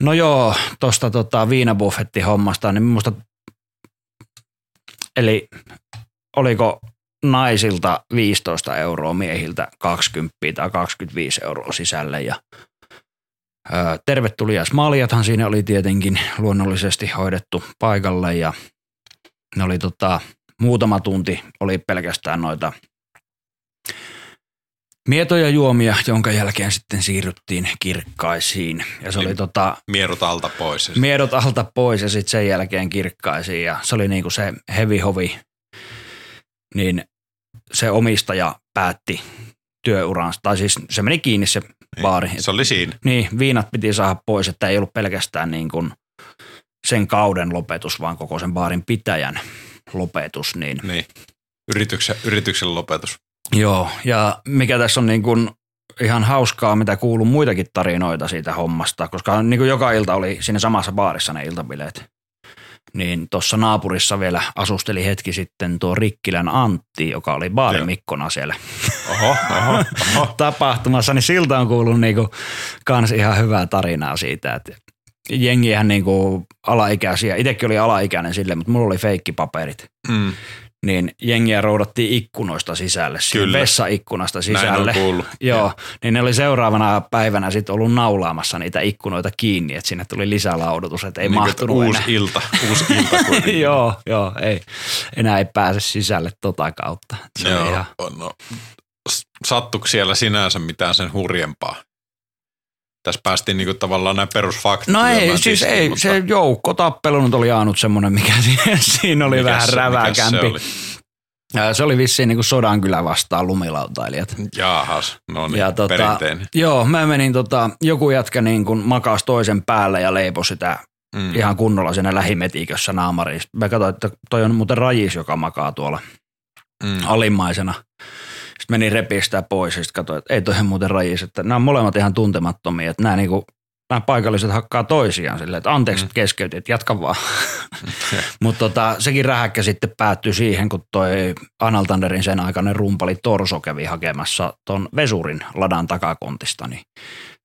No joo, tuosta tota viinabuffetti hommasta, niin minusta, eli oliko naisilta 15 euroa, miehiltä 20 tai 25 euroa sisälle ja ö, tervetulias maljathan siinä oli tietenkin luonnollisesti hoidettu paikalle ja ne oli tota, muutama tunti oli pelkästään noita mietoja juomia, jonka jälkeen sitten siirryttiin kirkkaisiin. Ja se Eli oli tota, Mierut alta pois. miedot alta pois ja sitten sen jälkeen kirkkaisiin. Ja se oli niinku se heavy hovi, niin se omistaja päätti työuransa, tai siis se meni kiinni se baari. Se oli siinä. Niin, viinat piti saada pois, että ei ollut pelkästään niin kuin sen kauden lopetus, vaan koko sen baarin pitäjän lopetus. Niin Niin. Yrityksen, yrityksen lopetus. Joo, ja mikä tässä on niin kuin ihan hauskaa, mitä kuuluu muitakin tarinoita siitä hommasta, koska niin kuin joka ilta oli siinä samassa baarissa ne iltabileet. Niin tuossa naapurissa vielä asusteli hetki sitten tuo Rikkilän Antti, joka oli baarimikkona siellä Oho, oho, oho. <laughs> tapahtumassa, niin siltä on kuullut niinku kans ihan hyvää tarinaa siitä, että jengihän niinku alaikäisiä, itsekin oli alaikäinen sille, mutta mulla oli feikkipaperit, Mm. niin jengiä roudattiin ikkunoista sisälle, Kyllä. vessaikkunasta Näin sisälle. kuullut. <laughs> Joo, niin ne oli seuraavana päivänä sitten ollut naulaamassa niitä ikkunoita kiinni, että sinne tuli lisälaudutus, että ei Niin, mahtunut uusi enää. ilta, <laughs> uusi ilta joo, joo, ei, enää ei pääse sisälle tota kautta. Se Joo, ihan, no, s- sattuiko siellä sinänsä mitään sen hurjempaa? Tässä päästiin niinku tavallaan nämä perusfaktat. No ei, siis tiskiin, ei, mutta se joukkotappelu nyt oli ainut semmoinen, mikä <laughs> siinä, oli mikäs vähän räväkämpi. Se oli? Se oli vissiin niin Sodankylä vastaan lumilautailijat. Jaahas, no niin, Ja tota, perinteinen. joo, mä menin tota, joku jätkä niin kuin makas toisen päällä ja leipoi sitä Mm. ihan kunnolla siinä lähimetikössä naamariin. Mä katsoin, että toi on muuten rajis, joka makaa tuolla Mm. alimmaisena. Sitten menin repistää pois ja sitten katsoin, että ei toi muuten rajis, että nämä on molemmat ihan tuntemattomia, että nämä, niinku, nämä paikalliset hakkaa toisiaan silleen, että anteeksi, mm. keskeytin, että jatka vaan. <laughs> Mutta tota, sekin rähäkkä sitten päättyi siihen, kun toi Analtanderin sen aikainen rumpali Torso kävi hakemassa ton Vesurin ladan takakontista, niin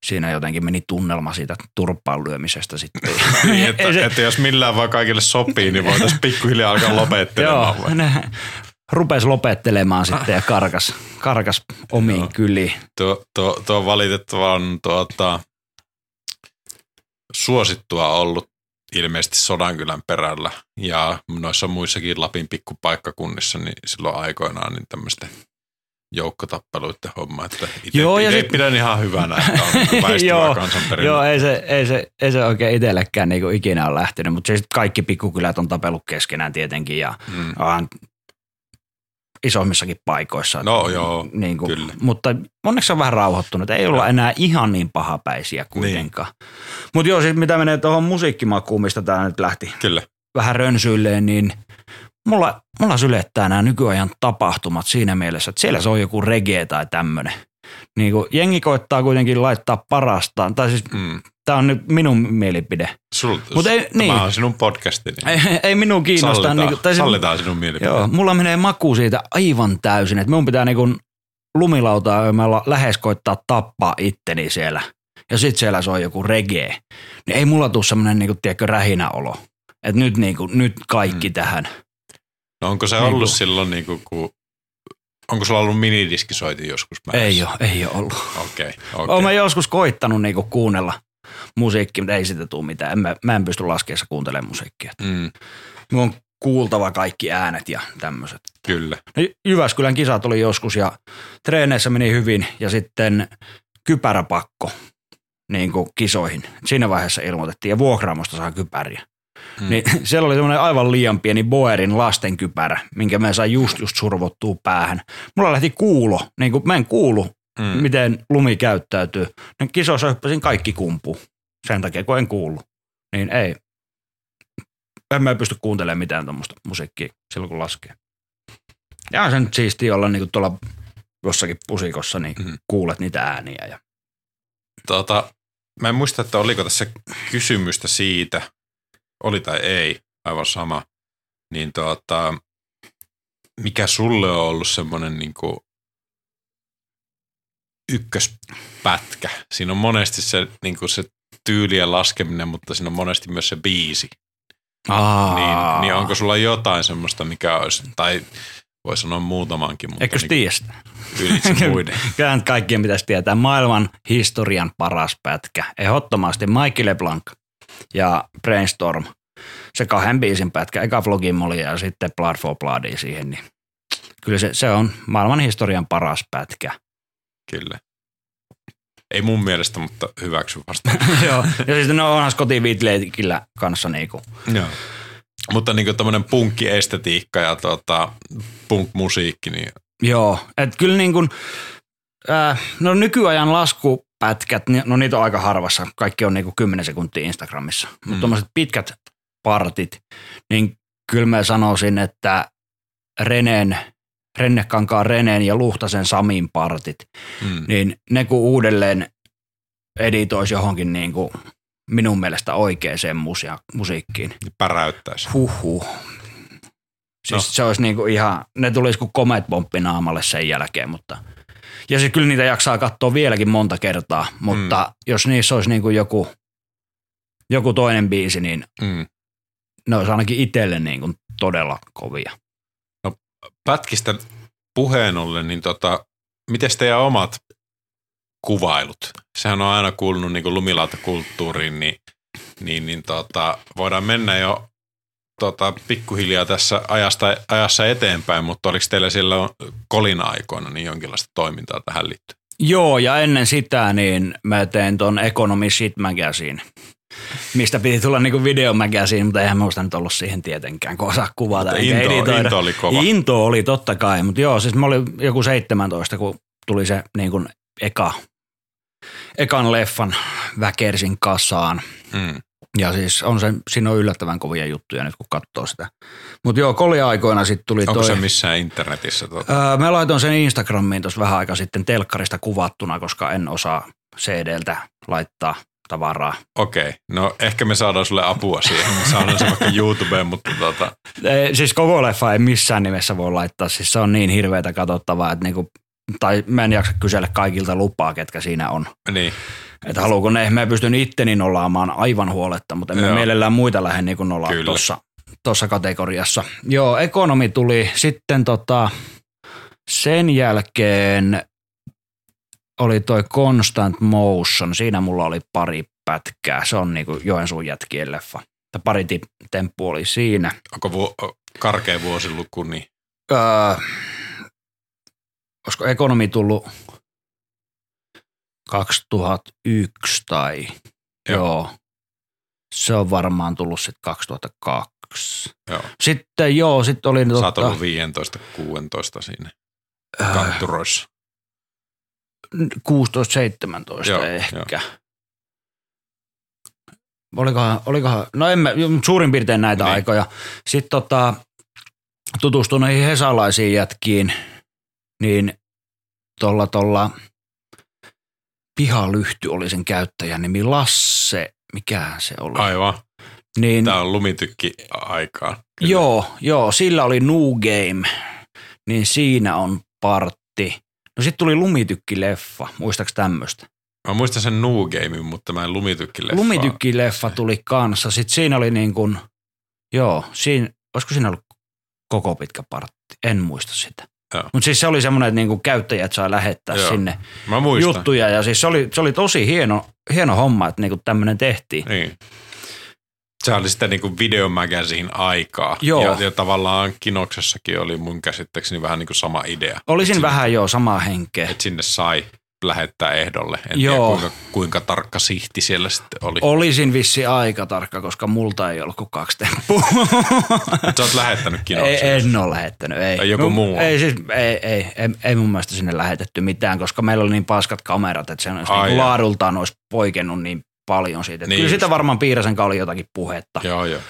siinä jotenkin meni tunnelma siitä turppaan lyömisestä sitten. <laughs> <laughs> Niin, että, se- että jos millään vaan kaikille sopii, niin voitaisiin pikkuhiljaa alkaa lopettelemaan. Joo, ne rupesi lopettelemaan sitten ja karkas, karkas omiin Joo. kyliin. Tuo, tuo, tuo on valitettavan tuota, suosittua ollut ilmeisesti Sodankylän perällä ja noissa muissakin Lapin pikkupaikkakunnissa niin silloin aikoinaan niin tämmöistä joukkotappeluiden homma, että itse, Joo, ja sit- pidän ihan hyvänä, että on niin <laughs> väistyvä Joo. Joo, ei se, ei se, ei se oikein itsellekään niinku ikinä ole lähtenyt, mutta siis kaikki pikkukylät on tapellut keskenään tietenkin ja Mm. onhan isommissakin paikoissa. No joo, niin kuin, kyllä. Mutta onneksi on vähän rauhoittunut. Ei olla enää ihan niin pahapäisiä kuitenkaan. Niin. Mutta joo, siis mitä menee tuohon musiikkimakuun, mistä tämä nyt lähti Kyllä. vähän rönsyilleen, niin mulla, mulla sylettää nämä nykyajan tapahtumat siinä mielessä, että siellä se on joku reggae tai tämmöinen. Niin kuin jengi koittaa kuitenkin laittaa parastaan, tai siis Mm. Tämä on nyt minun mielipide. Sul, Mut ei- tämä niin. on sinun podcastini. Ei, ei minun kiinnosta. Sallitaan, Niin kuin, tai sallitaan sinun mielipide. Joo, mulla menee maku siitä aivan täysin, että minun pitää niin lumilautaa lähes koittaa tappaa itteni siellä. Ja sit siellä se on joku reggae. Niin ei mulla tule semmoinen niin tiedätkö, rähinäolo. Että nyt, niin kuin, nyt kaikki mm. tähän. No onko se Niin ollut kuin- silloin, niin kuin, kun, onko sulla ollut minidiskisoitin joskus Ei ole, ei ole ollut. Okei, Okay. okei. Olen mä joskus koittanut niinku kuunnella musiikkia, mutta ei siitä tule mitään. En mä, mä en pysty laskeessa kuuntelemaan musiikkia. Mm, on kuultava kaikki äänet ja tämmöiset. kyllä. No, Jyväskylän kisat oli joskus ja treeneissä meni hyvin ja sitten kypäräpakko niin kuin kisoihin. Siinä vaiheessa ilmoitettiin ja vuokraamosta saa kypäriä. Mm. Niin <laughs> siellä oli semmoinen aivan liian pieni Boerin lastenkypärä, minkä mä sain just just survottua päähän. Mulla lähti kuulo, niin kuin mä en kuulu, Mm. mm. miten lumi käyttäytyy. Niin kisoissa hyppäsin kaikki kumpu sen takia, kun en kuulu. Niin ei. En mä pysty kuuntelemaan mitään tuommoista musiikkia silloin, kun laskee. Ja on se nyt siistiä olla niin tuolla jossakin pusikossa, niin mm. kuulet niitä ääniä. Ja... Tota, mä en muista, että oliko tässä kysymystä siitä, oli tai ei, aivan sama. Niin tota, mikä sulle on ollut semmoinen niin ykköspätkä? Siinä on monesti se, niin kuin se tyylien laskeminen, mutta siinä on monesti myös se biisi. Aa. Niin, niin onko sulla jotain semmoista, mikä olisi, tai voi sanoa muutamankin, mutta Eikö niin tiedä ylitse <laughs> muiden. Kyllä nyt kaikkien pitäisi tietää. Maailman historian paras pätkä. Ehdottomasti Mike LeBlanc ja Brainstorm. Se kahden biisin pätkä. Eka Flogimoli ja sitten Blood for Bloodia siihen. Niin kyllä se, se on maailman historian paras pätkä. Kyllä. Ei mun mielestä, mutta hyväksy vasta. <laughs> Joo. Ja sitten no onhan Scotty Whitleykillä kanssa niinku. Joo. Mutta niin tämmöinen punkkiestetiikka ja tota, punk-musiikki, niin Joo. Et kyllä niin kuin, äh, no nykyajan laskupätkät, no niitä on aika harvassa. Kaikki on niinku 10 sekuntia Instagramissa. Mutta Mm. tuommoiset pitkät partit, niin kyllä mä sanoisin, että Renen, Rennekankaan Renen ja Luhtasen Samin partit, mm, niin ne kun uudelleen editoisi johonkin niin kuin minun mielestä oikeaan musia, musiikkiin. niin päräyttäisi. Huhhuh. Siis No. se olisi niinku ihan, ne tulisi kuin komet naamalle sen jälkeen, mutta ja siis kyllä niitä jaksaa katsoa vieläkin monta kertaa, mutta mm. jos niissä olisi niinku joku, joku toinen biisi, niin Mm. ne olisi ainakin itselle niinku todella kovia. Pätkistä puheen ollen, niin tota, miten teidän omat kuvailut? Sehän on aina kuulunut niin lumilautakulttuuriin, niin, niin, niin tota, voidaan mennä jo tota, pikkuhiljaa tässä ajasta, ajassa eteenpäin, mutta oliko teillä siellä kolina aikoina niin jonkinlaista toimintaa tähän liittyen? Joo, ja ennen sitä niin mä tein ton Economy Shit Magazine, mistä piti tulla niinku videomagazine, mutta eihän muista nyt ollut siihen tietenkään, kun osaa kuvata Mutta into- editoida. into oli kova. Into oli totta kai, mutta joo, siis mä olin joku 17, kun tuli se niin kuin eka, ekan leffan väkersin kasaan. Mm. Ja siis on se, siinä on yllättävän kovia juttuja nyt, kun katsoo sitä. Mutta joo, koliaikoina sitten tuli Onko toi... se missään internetissä? Tota? Öö, mä laitoin sen Instagramiin tuossa vähän aika sitten telkkarista kuvattuna, koska en osaa CD-ltä laittaa tavaraa. Okei, no ehkä me saadaan sulle apua siihen. Me saadaan se vaikka YouTubeen, mutta tota, Ei, siis koko leffa ei missään nimessä voi laittaa. Siis se on niin hirveätä katsottavaa, että niinku, tai mä en jaksa kysellä kaikilta lupaa, ketkä siinä on. niin. Että haluuko ne, mä pystyn itteni nollaamaan aivan huoletta, mutta en Joo. mielellään muita lähde niin nollaa tuossa tossa kategoriassa. Joo, ekonomi tuli sitten tota, sen jälkeen oli toi Constant Motion, siinä mulla oli pari pätkää, se on niinku Joensuun jätkien leffa. Ja pari temppu oli siinä. Onko vu- karkea vuosiluku, niin Öö, olisiko ekonomi tullut 2001 tai Joo. joo. Se on varmaan tullut sitten 2002. joo. Sitten joo, sitten oli Sä oot ollut 15, 16 siinä äh, kantturoissa. 16-17 Joo, ehkä. Olikohan, olikohan, no en mä, suurin piirtein näitä Niin. aikoja. Sitten tota, tutustuin noihin hesalaisiin jätkiin, niin tuolla tolla Pihalyhty oli sen käyttäjän nimi Lasse, mikä se oli? Aivan. niin, Tää on lumitykki aikaa. Kyllä. Joo, joo, sillä oli New Game, niin siinä on partti. No sitten tuli Lumitykki-leffa, muistaaks tämmöistä? Mä muistan sen New Gamein, mutta mä en lumitykki Lumitykki-leffa tuli kanssa. Sitten siinä oli niin kuin, joo, siinä, olisiko siinä ollut koko pitkä partti? En muista sitä. Mutta siis se oli semmoinen, että niinku käyttäjät saa lähettää Joo. joo. sinne Mä muistan. juttuja. Ja siis se oli, se oli tosi hieno, hieno homma, että niinku tämmöinen tehtiin. Niin. Se oli sitten niinku videomagazine aikaa. Joo. Ja, ja tavallaan Kinoksessakin oli mun käsittääkseni vähän niinku sama idea. Olisin Et vähän jo samaa henkeä. Että sinne sai lähettää ehdolle. En Joo. tiedä kuinka, kuinka tarkka sihti siellä sitten oli. Olisin vissi aika tarkka, koska multa ei ollut kuin kaksi temppua. Sä oot lähettänyt <laughs> ei, Kinokseen. en ole lähettänyt, ei. Tai joku Mun- muu. Ei, siis, ei, ei, ei, ei, mun mielestä sinne lähetetty mitään, koska meillä oli niin paskat kamerat, että se olisi Ai niin laadultaan olisi poikennut niin paljon siitä. Niin kyllä just. sitä varmaan Piirasen oli jotakin puhetta. Joo, joo.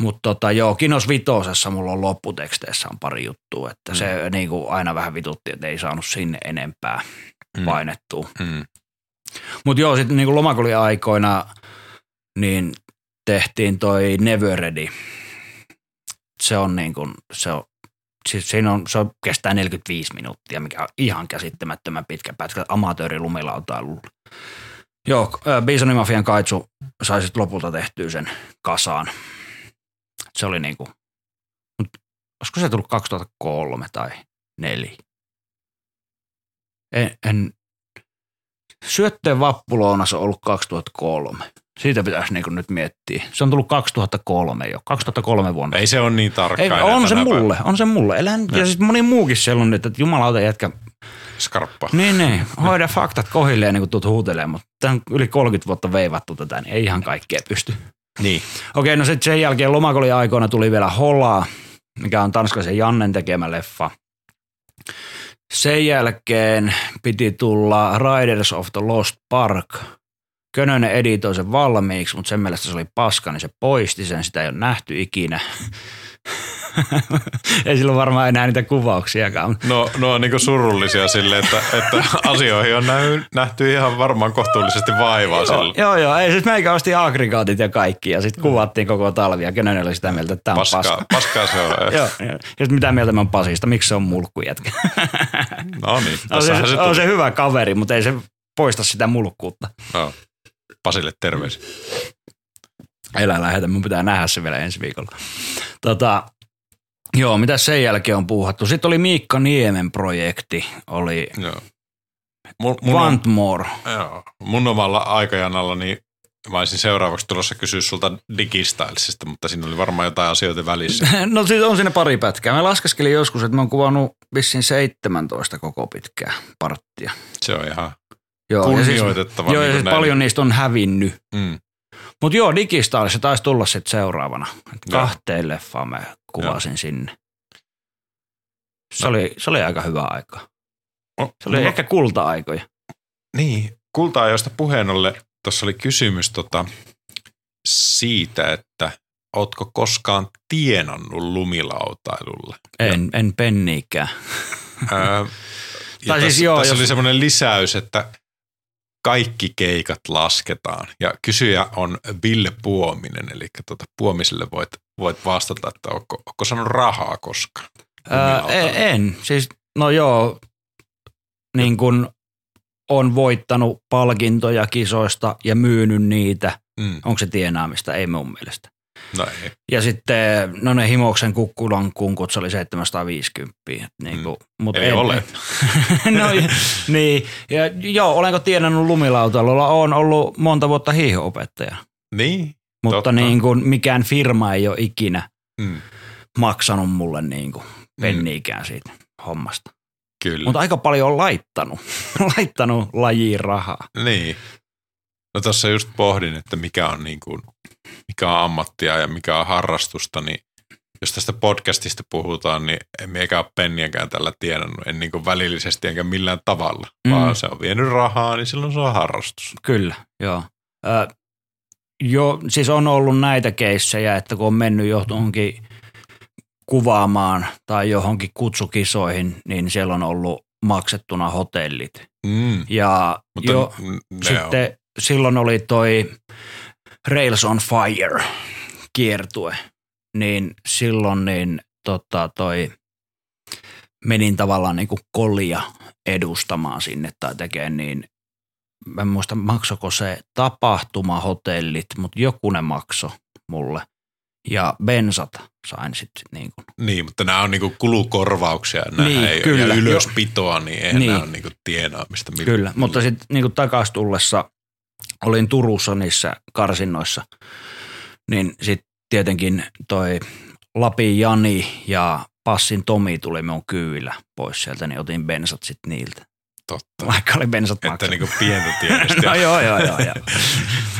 Mutta tota, joo, Kinos Vitosessa mulla on lopputeksteissä on pari juttua, että mm. se niin kuin aina vähän vitutti, että ei saanut sinne enempää Mm. painettua. Mm. Mutta joo, sitten niin lomakolin aikoina niin tehtiin toi Never Ready. Se on niin kuin, se on, siis siinä on, se on, kestää 45 minuuttia, mikä on ihan käsittämättömän pitkä pätkä amatöörilumilautailulla. Joo, ö, Bisoni Mafian kaitsu sai sitten lopulta tehtyä sen kasaan. Se oli niin kuin, mut olisiko se tullut 2003 tai 2004? En, en, Syötteen vappulounas on ollut 2003. Siitä pitäisi niin nyt miettiä. Se on tullut 2003 jo, 2003 vuonna. Ei se ole niin tarkka Ei, on se mulle, on se mulle. Elän, ja siis moni muukin siellä on että jumalauta jätkä, päivänä. Skarppa. niin niin, hoida faktat kohilleen niin kuin tuut huutelemaan, mutta tämä on yli 30 vuotta veivattu tätä, niin ei ihan kaikkea pysty. Niin. Okei, no sitten sen jälkeen lomakolin aikoina tuli vielä Hola, mikä on tanskaisen Jannen tekemä leffa. Sen jälkeen piti tulla Riders of the Lost Park. Könönen editoi sen valmiiksi, mutta sen mielestä se oli paska, niin se poisti sen. Sitä ei ole nähty ikinä. <laughs> ei silloin varmaan enää niitä kuvauksiakaan. No, no on niinku surullisia sille, että, että asioihin on näy, nähty ihan varmaan kohtuullisesti vaivaa sillä. Joo, joo. Ei, siis meikä osti aggregaatit ja kaikki ja sitten kuvattiin koko talvi ja Könönen oli sitä mieltä, että tämä on Paskaa, paska. paskaa se on. <laughs> Joo, joo. Ja sit mitä mieltä mä oon Pasista, miksi se on mulkkujätkä? No niin, <laughs> on, se, on se hyvä kaveri, mutta ei se poista sitä mulkkuutta. Joo. Pasille terveisiä. Elä lähetä, mun pitää nähdä se vielä ensi viikolla. Tota, Joo, mitä sen jälkeen on puuhattu? Sitten oli Miikka Niemen projekti, oli Joo. Mun, mun, Want on, More. joo. mun omalla aikajanalla niin mä olisin seuraavaksi tulossa kysyä sulta digistylesista, mutta siinä oli varmaan jotain asioita välissä. <laughs> No siis on siinä pari pätkää. Mä laskeskelin joskus, että mä oon kuvannut vissiin 17 koko pitkää parttia. Se on ihan Joo, kunnioitettava. Joo, ja niin siis kuin paljon niistä on hävinnyt. Mm. Mutta joo, Digistyle se taisi tulla sitten seuraavana. Joo. Kahteen leffaan mä kuvasin sinne. Se, No. oli, se oli aika hyvä aika. Oh, Se oli mulla- ehkä kulta-aikoja. Niin, kulta-ajoista puheen ollen, tuossa oli kysymys tota, siitä, että ootko koskaan tienannut lumilautailulla? En, en penniikään. Ää, ja Tai siis tässä, joo, tässä jos- oli semmoinen lisäys, että kaikki keikat lasketaan. Ja kysyjä on Ville Puominen, eli tota, Puomiselle voit, voit vastata, että onko, onko saanut rahaa koskaan? En, en. Siis, no joo, niin kun on voittanut palkintoja kisoista ja myynyt niitä. Mm, Onko se tienaamista? Ei mun mielestä. No ei. Ja sitten, no ne Himoksen kukkulan kunkut, se oli 750. Niin kuin, mut Ei ole. <laughs> no, niin, ja, joo, olenko tienannut lumilautailulla? Olen ollut monta vuotta hiihoopettaja. Niin, Mutta Totta. niin kuin, mikään firma ei ole ikinä mm, maksanut mulle niin kuin penniikään siitä hommasta. kyllä. Mutta aika paljon on laittanut, <laughs> laittanut lajiin rahaa. Niin. No tuossa just pohdin, että mikä on, niin kuin, mikä on ammattia ja mikä on harrastusta, niin jos tästä podcastista puhutaan, niin en miekään ole penniäkään tällä tienannut, en niin välillisesti enkä millään tavalla, Mm. vaan se on vienyt rahaa, niin silloin se on harrastus. Kyllä, joo. Ö, jo, siis on ollut näitä keissejä, että kun on mennyt johonkin kuvaamaan tai johonkin kutsukisoihin, niin siellä on ollut maksettuna hotellit. Mm. Ja Mutta jo, sitten silloin oli toi Rails on Fire kiertue, niin silloin niin tota toi menin tavallaan niin kuin kolia edustamaan sinne tai tekemään niin mä en muista maksoko se tapahtumahotellit, mutta joku ne makso mulle. Ja bensat sain sitten niin kuin. niin, mutta nämä on niin kuin kulukorvauksia nämä Niin, ei, kyllä. ja ylöspitoa, niin eihän Niin. nämä ole niin kuin tienaamista. Millä- Kyllä, mutta sitten niin takas tullessa olin Turussa niissä karsinnoissa, niin sitten tietenkin toi Lapin Jani ja Passin Tomi tuli minun kyydillä pois sieltä, niin otin bensat sitten niiltä. Totta. Vaikka oli bensat Että maksanut. niin kuin pientä tienestä. <laughs> No joo, joo, joo. joo.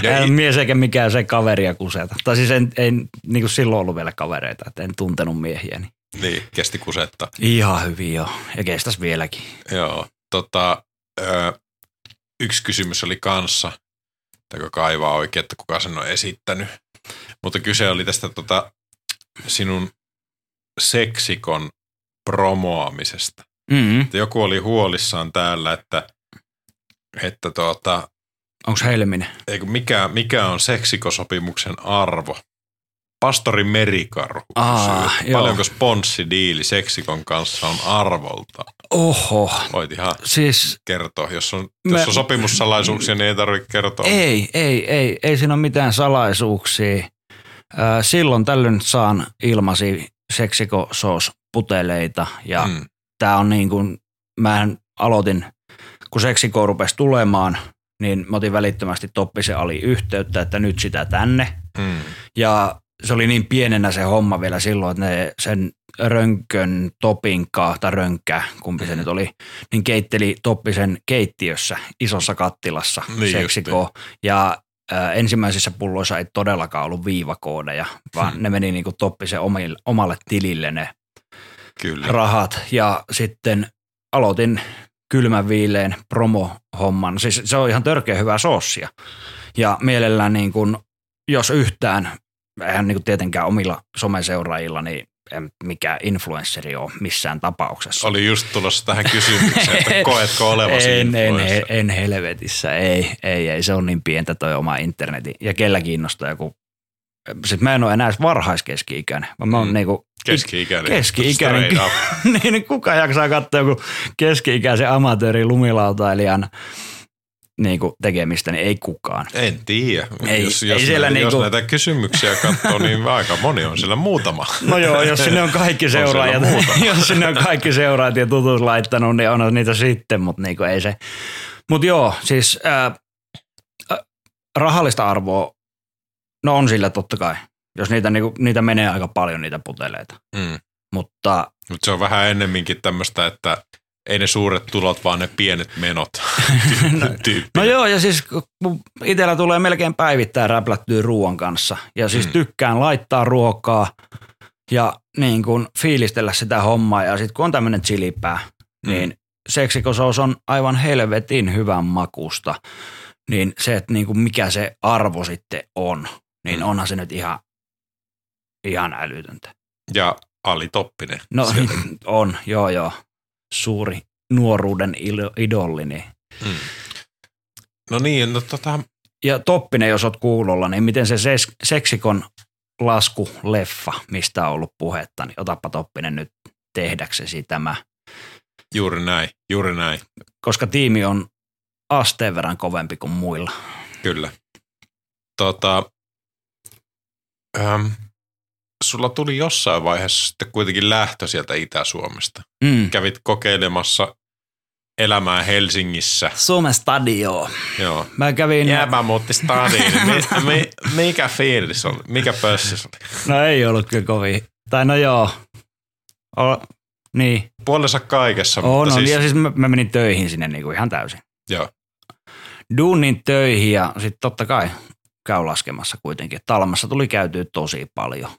Ja En mies eikä mikään se kaveria kuseta. Tai siis en, en niin kuin silloin ollut vielä kavereita, että en tuntenut miehiä. Niin. Niin, kesti kusetta. Ihan hyvin joo. Ja kestäisi vieläkin. Joo, tota, ö, yksi kysymys oli kanssa, joka kaivaa oikein, että kuka sen on esittänyt. Mutta kyse oli tästä tota, sinun seksikon promoamisesta. Mm-hmm. Joku oli huolissaan täällä, että, että tuota, Onko Helminen? eikö, mikä, mikä on seksikosopimuksen arvo? Pastori Merikarhu Aa, kysyy, paljonko sponssidiili seksikon kanssa on arvolta? Oho. Voit ihan Siis kertoa. Jos on, Mä- jos on sopimussalaisuuksia, niin ei tarvitse kertoa. ei, ei, ei, ei siinä ole mitään salaisuuksia. Silloin tällöin saan ilmasi seksikosoos-puteleita ja Mm. tämä on niin kuin, mä aloitin, kun seksiko rupesi tulemaan, niin mä otin välittömästi Toppisen Ali yhteyttä, että nyt sitä tänne. Mm. Ja se oli niin pienenä se homma vielä silloin, että ne sen rönkön topinkaa tai rönkkää, kumpi se nyt oli, niin keitteli Toppisen keittiössä isossa kattilassa Niin seksiko. Ja ä, ensimmäisissä pulloissa ei todellakaan ollut viivakoodeja, vaan Hmm. ne meni niin kuin Toppisen omille, omalle tilille ne Kyllä. rahat ja sitten aloitin kylmän viileen promo-homman. Siis se on ihan törkeä hyvää soossia. Ja mielellään niin kuin, jos yhtään, eihän niin kuin tietenkään omilla someseuraajilla, niin en mikään influensseri ole missään tapauksessa. Oli just tulossa tähän kysymykseen, että <laughs> koetko olevasi en, en, en, helvetissä, ei, ei, ei, se on niin pientä toi oma internetin. Ja kellä kiinnostaa joku, siis mä en ole enää varhaiskeski-ikäinen, vaan mä oon Mm. niinku Keski-ikäinen. Keski-ikäinen. <laughs> Niin, niin kuka jaksaa katsoa joku keski-ikäisen amatööri lumilautailijan niinku tekemistä, niin ei kukaan. En tiedä. Ei- jos, ei jos, siellä näitä, jos niinku- näitä kysymyksiä katsoo, niin aika moni on siellä muutama. No joo, jos sinne on kaikki <laughs> seuraajat, muutama. <laughs> jos sinne on kaikki seuraajat ja tutus laittanut, niin on niitä sitten, mutta niinku ei se. Mutta joo, siis ää, rahallista arvoa, no on sillä totta kai, jos niitä, niinku, niitä menee aika paljon niitä puteleita. Mm. Mutta Mutta se on vähän ennemminkin tämmöistä, että ei ne suuret tulot, vaan ne pienet menot. <laughs> Tyyppi. No joo, ja siis itsellä tulee melkein päivittäin räplättyä ruoan kanssa. Ja siis Mm. tykkään laittaa ruokaa ja niin kuin fiilistellä sitä hommaa. Ja sitten kun on tämmöinen chilipää, Mm. niin seksikosous on aivan helvetin hyvän makusta. Niin se, että niin kuin mikä se arvo sitten on, niin Mm. onhan se nyt ihan, ihan älytöntä. Ja Ali Toppinen. No sieltä. <laughs> on, joo joo. Suuri nuoruuden idolli, niin Mm. No niin, no tota, Ja Toppinen, jos oot kuulolla, niin miten se ses- seksikon laskuleffa, mistä on ollut puhetta, niin otappa Toppinen nyt tehdäksesi tämä. juuri näin, juuri näin, Koska tiimi on asteen verran kovempi kuin muilla. kyllä. Tota, äm, sulla tuli jossain vaiheessa sitten kuitenkin lähtö sieltä Itä-Suomesta. Mm. Kävit kokeilemassa elämää Helsingissä. Suomen stadio. Joo. Mä kävin, Jääpä muutti stadiin. <laughs> Mi, mi, mikä fiilis oli? Mikä pössis oli? no ei ollut kyllä kovin. Tai no joo. O, niin, Puolensa kaikessa, on, mutta on. siis, Ja siis mä, mä menin töihin sinne niinku ihan täysin. joo. Duunin töihin ja sitten totta kai käy laskemassa kuitenkin. Talmassa tuli käytyä tosi paljon.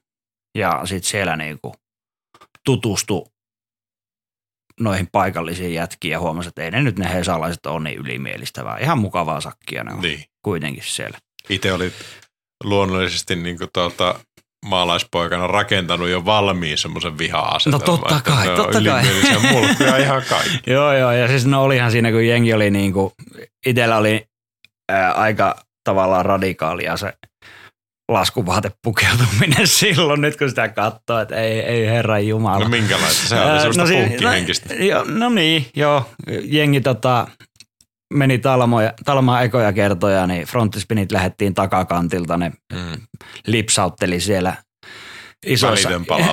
Ja sitten siellä niinku tutustu noihin paikallisiin jätkiin ja huomasi, että ei ne nyt ne hesalaiset ole niin ylimielistävää. Ihan mukavaa sakkia ne on Niin. kuitenkin siellä. Itse oli luonnollisesti niin kuin tuolta maalaispoikana rakentanut jo valmiin semmoisen viha-asetelman. No totta kai, totta kai. mulkkuja ihan kaikki. <laughs> Joo, joo. Ja siis no olihan siinä, kun jengi oli niinku, itsellä oli ää, aika tavallaan radikaalia se laskuvaatepukeutuminen <laughs> silloin, nyt kun sitä katsoo, että ei, ei herran jumala. No minkälaista? Se oli semmoista si- punkkihenkistä. No, jo, no niin, joo. Jengi tota, meni talmoja, talmaa ekoja kertoja, niin fronttispinit lähettiin takakantilta, ne Mm. lipsautteli siellä isoissa,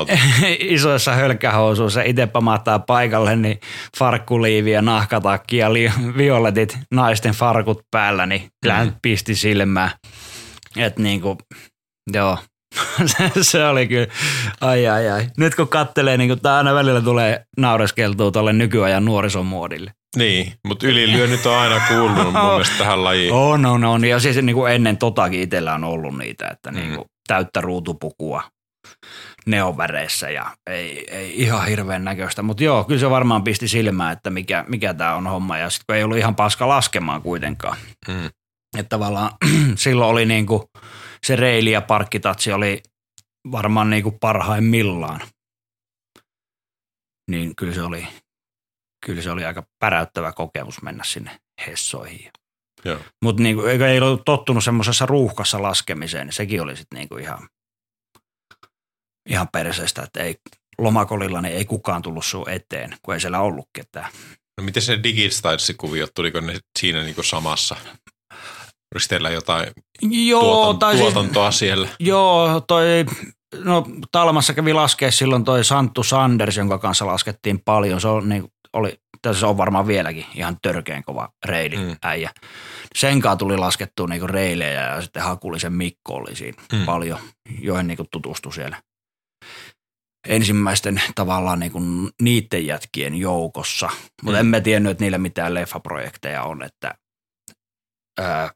<laughs> isoissa hölkkähousuissa. Itse pamahtaa paikalle, niin farkkuliivi ja nahkatakki ja li, violetit naisten farkut päällä, niin kyllähän Mm. pisti silmää. Että niinku, joo, <laughs> se, oli kyllä, ai ai ai. Nyt kun kattelee, niin tää aina välillä tulee naureskeltua tuolle nykyajan nuorisomuodille. Niin, mutta ylilyönnit on aina kuulunut mun <laughs> mielestä tähän lajiin. On, on, on. Ja siis niin kuin ennen totakin itsellä on ollut niitä, että Mm. niin kuin täyttä ruutupukua neonväreissä ja ei, ei ihan hirveän näköistä. Mutta joo, kyllä se varmaan pisti silmään, että mikä, mikä tämä on homma. Ja sitten kun ei ollut ihan paska laskemaan kuitenkaan. Mm. Että tavallaan <clears throat> silloin oli niin kuin se reili ja parkkitatsi oli varmaan niin kuin parhaimmillaan. Niin kyllä se oli, kyllä se oli aika päräyttävä kokemus mennä sinne Hessoihin. Mutta niinku, eikö ei ollut tottunut semmoisessa ruuhkassa laskemiseen, niin sekin oli sitten niinku ihan, ihan perseestä, että ei, lomakolilla niin ei kukaan tullut sun eteen, kun ei siellä ollut ketään. No miten se Digistyle-kuviot, tuliko ne siinä niinku samassa? Oliko teillä jotain Joo, tuotan, tai siis- tuotantoa siellä? Joo, toi, no Talmassa kävi laskea silloin toi Santtu Sanders, jonka kanssa laskettiin paljon. Se on, niin, oli, tässä se on varmaan vieläkin ihan törkeän kova reili Mm. äijä. Sen kanssa tuli laskettua niinku reilejä ja sitten Hakulisen Mikko oli siinä Mm. paljon, joihin niinku tutustui siellä ensimmäisten tavallaan niinku niiden jätkien joukossa. Mutta mm. en mä tiennyt, että niillä mitään leffaprojekteja on, että ää,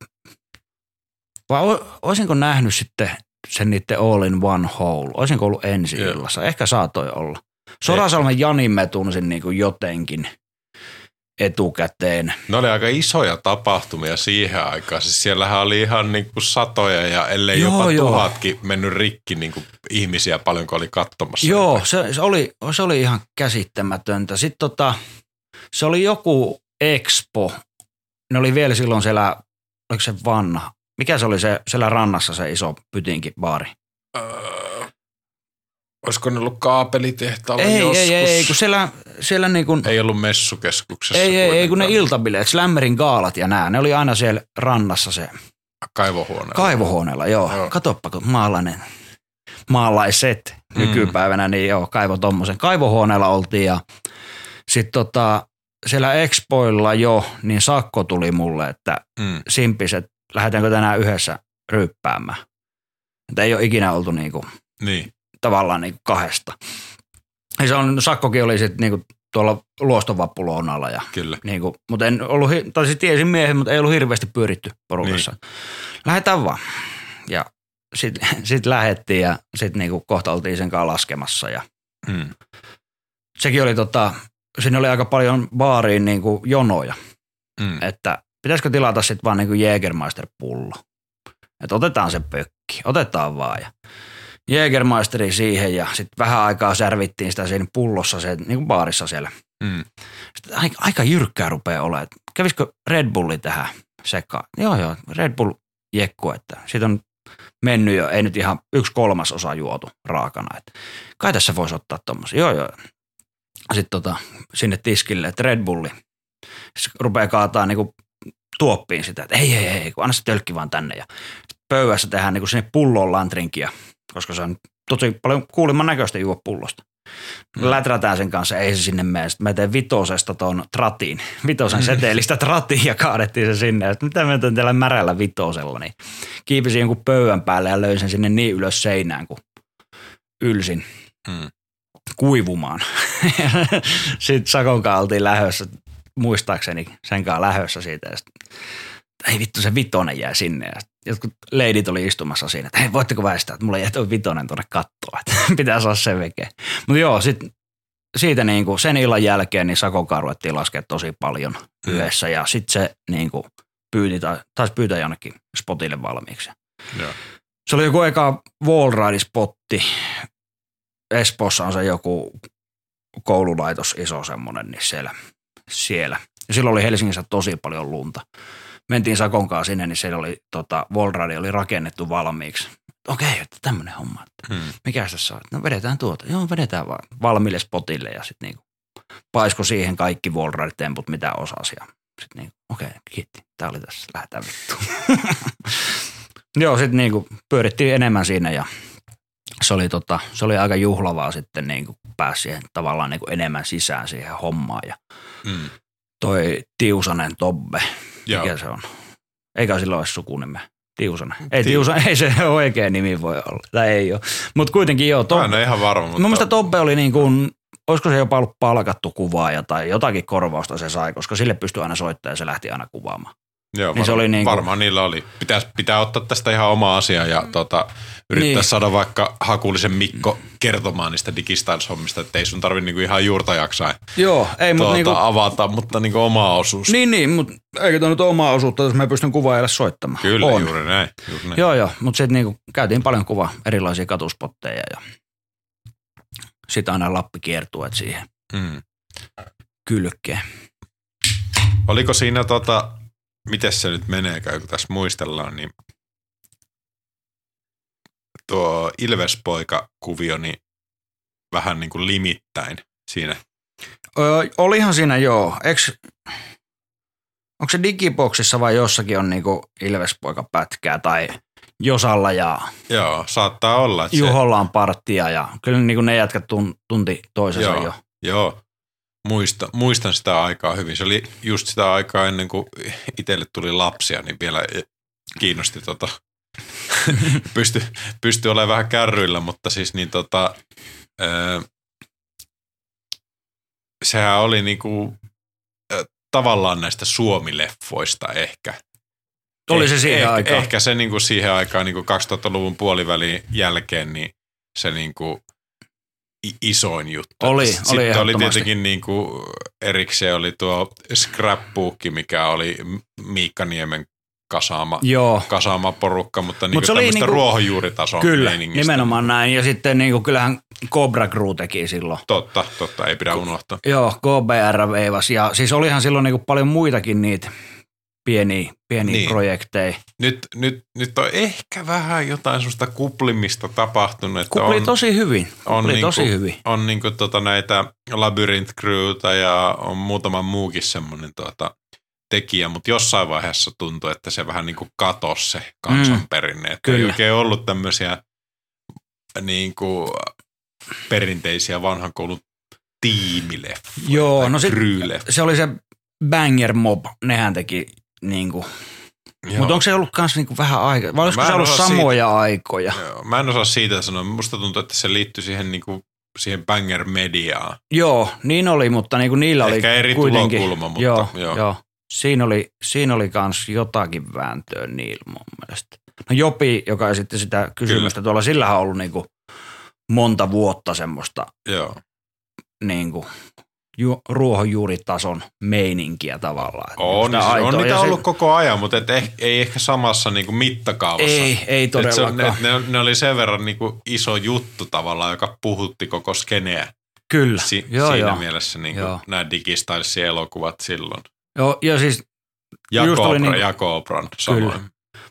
vai olisinko nähnyt sitten sen niiden All in One Hole? Olisinko ollut ensi Joo. illassa? Ehkä saatoi olla. Sorasalmen Janin mä tunsin niin kuin jotenkin etukäteen. Ne oli aika isoja tapahtumia siihen aikaan. Siis siellähän oli ihan niinku satoja ja ellei Joo, jopa joo. tuhatkin mennyt rikki niinku ihmisiä paljon, kun oli katsomassa. Joo, se, se, oli, se oli ihan käsittämätöntä. Sitten tota, se oli joku expo. Ne oli vielä silloin siellä, oliko se vanha? Mikä se oli se, siellä rannassa se iso pytinki baari? Öö, Olisiko ne ollut kaapelitehtaalla Ei, joskus? ei, ei, ei, kun siellä, siellä niin kuin, Ei ollut messukeskuksessa. ei, ei, ei, kun ne iltabileet, Slammerin gaalat ja nää, ne oli aina siellä rannassa se Kaivohuoneella. kaivohuoneella, joo. Joo. Katoppa, kun maalainen maalaiset nykypäivänä, niin joo, kaivo tommosen. Kaivohuoneella oltiin ja sitten tota, siellä Expoilla jo, niin sakko tuli mulle, että Mm. simpis, että lähdetäänkö tänään yhdessä ryppäämään. Että ei ole ikinä oltu niinku, Niin. tavallaan niinku kahdesta. Ja se on, sakkokin oli sitten niinku tuolla luostonvappulounalla ja Kyllä. Niinku, mutta en ollut, tai siis tiesin miehen, mutta ei ollut hirveästi pyöritty porukassa. Niin. Lähdetään vaan. Ja sitten <laughs> sit lähettiin ja sitten niinku kohta oltiin sen kanssa laskemassa. Ja Mm. sekin oli tota, siinä oli aika paljon baariin niinku jonoja, Mm. että pitäisikö tilata sitten vaan niinku Jägermeister-pullo. Että otetaan se pökki, otetaan vaan. Ja Jägermeisteri siihen ja sitten vähän aikaa särvittiin sitä siinä pullossa, se, niinku baarissa siellä. Mm. Sitten aika, aika jyrkkää rupeaa olemaan. että Kävisikö Red Bulli tähän sekaan? Joo, joo, Red Bull jekku, että siitä on mennyt jo, ei nyt ihan yksi kolmas osa juotu raakana. Että kai tässä voisi ottaa tommosia. Joo, joo. Sitten tota, sinne tiskille, että Red Bulli. Sitten rupeaa kaataa niinku tuoppiin sitä, että ei, ei, ei, kun anna se tölkki vaan tänne. Ja pöydässä tehdään niinku sinne pulloon lantrinkia, koska se on tosi paljon kuulimman näköistä juo pullosta. Mm. Läträtään sen kanssa, ei se sinne mene. Sitten mä tein vitosesta tuon tratin, vitosen setelistä tratin ja kaadettiin se sinne. Sitten mitä mä teen tällä märällä vitosella, niin kiipisin jonkun pöydän päälle ja löin sen sinne niin ylös seinään, kun ylsin Mm. kuivumaan. <laughs> Sitten Sakon oltiin lähössä, muistaakseni sen kanssa lähössä siitä. Ja sit, ei vittu, se vitonen jää sinne. Ja jotkut leidit oli istumassa siinä, että hei, voitteko väistää, että mulla jäi tuo vitonen tuonne kattoon, että <laughs> pitää saada se veke. Mutta joo, sit, siitä niinku, sen illan jälkeen niin Sakon kanssa ruvettiin laskea tosi paljon Mm. yhdessä. Ja sitten se niinku, pyyti, tai, taisi pyytää jonnekin spotille valmiiksi. Joo. Se oli joku eka wallride-spotti. Espoossa on se joku koululaitos iso semmoinen, niin siellä. Siellä. Ja silloin oli Helsingissä tosi paljon lunta. Mentiin Sakon kanssa sinne, niin siellä oli, tota, wallride oli rakennettu valmiiksi. Okei, että tämmöinen homma. Että Mm. mikä tässä on? No vedetään tuota. Joo, vedetään vaan valmiille spotille ja sitten niinku paisko siihen kaikki wallride-temput, mitä osasi. Ja sitten niinku, okei, kiitti. Tää oli tässä, lähdetään vittuun. <laughs> Joo, sitten niinku pyörittiin enemmän siinä ja se oli, tota, se oli aika juhlavaa sitten niinku pääsi siihen tavallaan niinku enemmän sisään siihen hommaan. Ja Mm. toi Tiusanen Tobbe, Joo. mikä se on? Eikä sillä ole sukunime. Tiusanen. Ei, Ti- Tiusanen, ei se <laughs> oikea nimi voi olla. Tai ei ole. Mutta kuitenkin joo. Mä Tobbe, en ole ihan varma, mutta... Mun mielestä Tobbe oli niin kuin, olisiko se jopa ollut palkattu kuvaaja tai jotakin korvausta se sai, koska sille pystyi aina soittamaan ja se lähti aina kuvaamaan. Joo, Niin se varma- oli niinku- varmaan niillä oli. Pitäis, pitää ottaa tästä ihan oma asia ja tota, yrittää Niin. saada vaikka Hakulisen Mikko kertomaan niistä Digistyle-hommista, että ei sun tarvi niinku ihan juurta jaksaa Joo, ei, mutta tuota, niinku, avata, mutta niinku oma osuus. niin, niin, mutta eikö tuo nyt ole omaa osuutta, jos mä pystyn kuvaajalle soittamaan? Kyllä, on. juuri näin. Juuri näin. Joo, joo, mutta sitten niinku, käytiin paljon kuva erilaisia katuspotteja ja sitten aina lappi kiertueet siihen Mm. kylkeen. Oliko siinä tota, miten se nyt meneekään, kun tässä muistellaan, niin tuo Ilvespoika-kuvio, niin vähän niin kuin limittäin siinä. Öö, olihan siinä joo. Eks, onko se digiboksissa vai jossakin on niinku Ilvespoika pätkää tai Josalla ja Joo, saattaa olla. Että Juholla on parttia ja kyllä niinku ne jätkät tun, tunti toisensa Joo. jo. Joo, muista, muistan sitä aikaa hyvin. Se oli just sitä aikaa ennen kuin itselle tuli lapsia, niin vielä kiinnosti tota, <laughs> pysty, pysty olemaan vähän kärryillä, mutta siis niin tota, ö, sehän oli niinku ö, tavallaan näistä Suomi-leffoista ehkä. Oli se Eh- siihen ehkä, aikaan. Ehkä se niinku siihen aikaan niinku 2000-luvun puolivälin jälkeen, niin se niinku isoin juttu. Oli, Sitten oli oli tietenkin niinku erikseen oli tuo scrapbook, mikä oli Miikka Niemen kasaama, Joo, kasaama porukka, mutta niinku se oli niinku- ruohonjuuritason kyllä, meiningistä. nimenomaan näin. Ja sitten niinku, kyllähän Cobra Crew teki silloin. Totta, totta, ei pidä unohtaa. Joo, KBR veivas. Ja siis olihan silloin niinku paljon muitakin niitä pieniä, pieniä Niin. niin. projekteja. Nyt, nyt, nyt on ehkä vähän jotain sellaista kuplimista tapahtunut. Että Kupli on, tosi hyvin. on Kupli niinku- tosi hyvin. on niinku tota näitä Labyrinth Crewta ja on muutama muukin semmoinen tuota tekijä, mutta jossain vaiheessa tuntui, että se vähän niinku katosi se kansanperinne. Että ei kyllä. oikein ollut tämmöisiä niinku perinteisiä vanhan koulun tiimileffoja Joo, no crew-leffoja. Se oli se Banger Mob, nehän teki niinku, Joo. mutta onko se ollut kans niinku vähän aika, vai olisiko se ollut samoja aikoja? Joo, mä en osaa siitä sanoa. Musta tuntuu, että se liittyy siihen, niinku, siihen banger-mediaan. Joo, niin oli, mutta niinku niillä Ehkä oli eri kuitenkin. tulokulma, mutta joo, joo. joo. Siinä oli, siinä oli kans jotakin vääntöä niillä mun mielestä. No Jopi, joka esitti sitä kysymystä tuolla, sillähän on ollut niinku monta vuotta semmoista Joo. niinku ju, ruohonjuuritason meininkiä tavallaan. Että On, sitä siis on aitoa. niitä Ja ollut se, koko ajan, mutta et eh, ei ehkä samassa niinku mittakaavassa. Ei, ei Et se, todellakaan. ne, ne, oli sen verran niinku iso juttu tavallaan, joka puhutti koko skeneä Kyllä, si, joo, siinä joo. mielessä niinku Joo. nämä digistylsin elokuvat silloin. joo. Ja siis Ja Just niinku- ja samoin.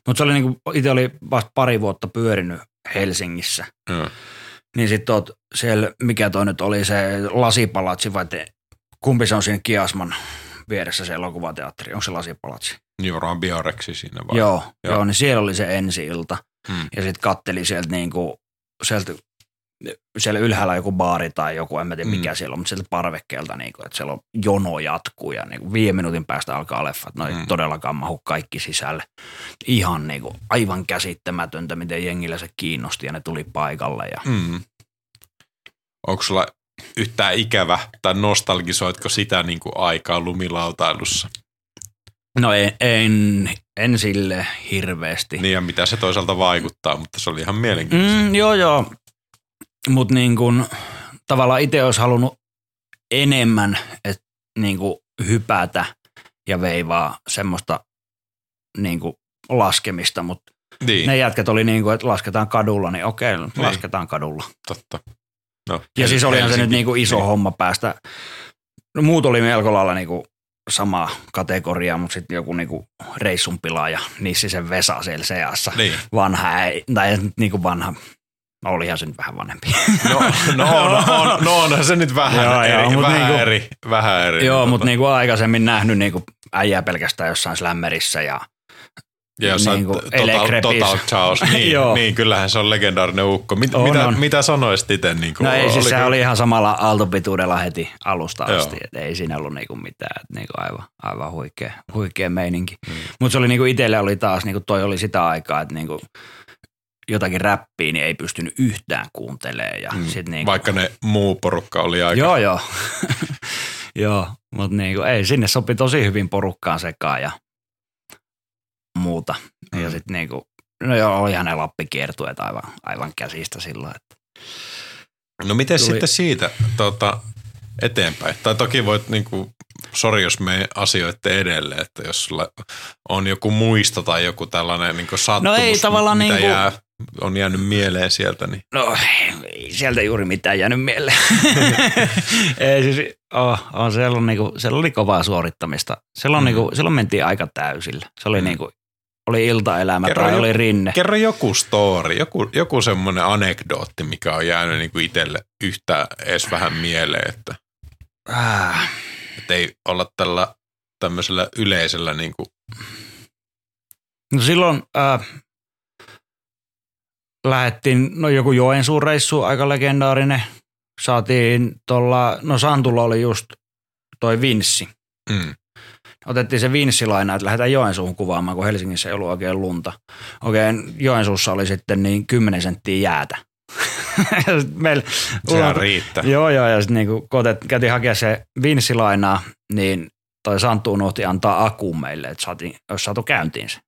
Mutta se oli niinku, itse oli vasta pari vuotta pyörinyt Helsingissä. Joo. Niin sitten oot siellä, mikä toi nyt oli se lasipalatsi vai te, kumpi se on siinä Kiasman vieressä se elokuvateatteri, onko se lasipalatsi? Niin varmaan Bioreksi siinä vai? Joo, Joo. joo. joo, niin siellä oli se ensi ilta. Hmm. Ja sitten katteli sieltä niinku, sieltä siellä ylhäällä joku baari tai joku, en mä tiedä mikä Mm. siellä on, mutta sieltä parvekkeelta, niinku, että siellä on jono jatkuu ja niinku viiden minuutin päästä alkaa leffat. No ei Mm. todellakaan mahu kaikki sisälle. Ihan niinku, aivan käsittämätöntä, miten jengillä se kiinnosti ja ne tuli paikalle. Ja... Mm. Onko sulla yhtään ikävä tai nostalgisoitko sitä niinku aikaa lumilautailussa? No en, en, en sille hirveästi. Niin ja mitä se toisaalta vaikuttaa, mutta se oli ihan mielenkiintoista. Mm, joo, joo. Mutta niin kun, tavallaan itse olisi halunnut enemmän et, niin kun, hypätä ja veivaa semmoista niin kun, laskemista, mutta Niin, ne jätkät oli niin kuin, että lasketaan kadulla, niin okei, Niin. lasketaan kadulla. totta. No, Ja siis olihan se nyt niin kuin iso homma päästä. No muut oli melko lailla niin kuin sama kategoria, mutta sitten joku niin kuin reissun pilaaja, Nissisen Vesa siellä seassa. Niin. Vanha, ei, tai niin kuin vanha, no olihan se nyt vähän vanhempi. <laughs> No, no, on, on, no onhan se nyt vähän Joo, eri, joo, vähän, niinku- eri, vähän eri. Joo, Tota, mutta niin kuin aikaisemmin nähnyt niin kuin äijää pelkästään jossain slämmerissä ja ja niinku total, Electrepis. total Chaos, <laughs> niin, Joo. niin, kyllähän se on legendaarinen ukko. Mit, On, mitä, on. mitä sanoisit itse? Niin kuin, No ei, siis se oliko- oli ihan samalla aaltopituudella heti alusta Joo. asti, että ei siinä ollut niinku mitään, että niinku aivan, aivan huikea, huikea meininki. Mm. Mutta se oli niinku itselle oli taas, niinku toi oli sitä aikaa, että niinku jotakin räppiä niin ei pystynyt yhtään kuuntelemaan. Ja Mm, sit niinku, Vaikka ne muu porukka oli aika... Joo, joo. <laughs> joo, mutta niinku, ei, sinne sopi tosi hyvin porukkaan sekaan ja muuta. Mm. Ja sitten niinku, no joo, olihan ne Lappikiertueet aivan, aivan käsistä silloin. Että. No miten Tuli- sitten siitä tota, eteenpäin? Tai toki voit, niinku, sori jos me asioitte edelleen, että jos sulla on joku muisto tai joku tällainen niinku sattumus, No ei tavallaan mitä niinku- jää, on jäänyt mieleen sieltä, niin No ei sieltä juuri mitään jäänyt mieleen. <laughs> ei siis, oh, oh, siellä, on niinku, siellä oli kovaa suorittamista. Silloin, Mm. mm. niinku, silloin mentiin aika täysillä. Se oli, Mm. niinku, oli iltaelämä Kerro tai oli rinne. kerro joku story, joku, joku semmoinen anekdootti, mikä on jäänyt niinku itselle yhtä edes vähän mieleen, että, Ah, että ei olla tällä tämmöisellä yleisellä niinku, no silloin äh, lähdettiin, no joku Joensuun reissu, aika legendaarinen. Saatiin tuolla, no Santulla oli just toi Vinssi. mm, Otettiin se vinssilaina, että lähdetään Joensuuhun kuvaamaan, kun Helsingissä ei ollut oikein lunta. Oikein Joensuussa oli sitten niin 10 senttiä jäätä. <laughs> Meillä, sehän riittää. Joo, joo, ja sitten niinku, kun otet, käytiin hakea se vinssilainaa, niin toi Santtu unohti antaa akuun meille, että saatiin, olisi saatu käyntiin se.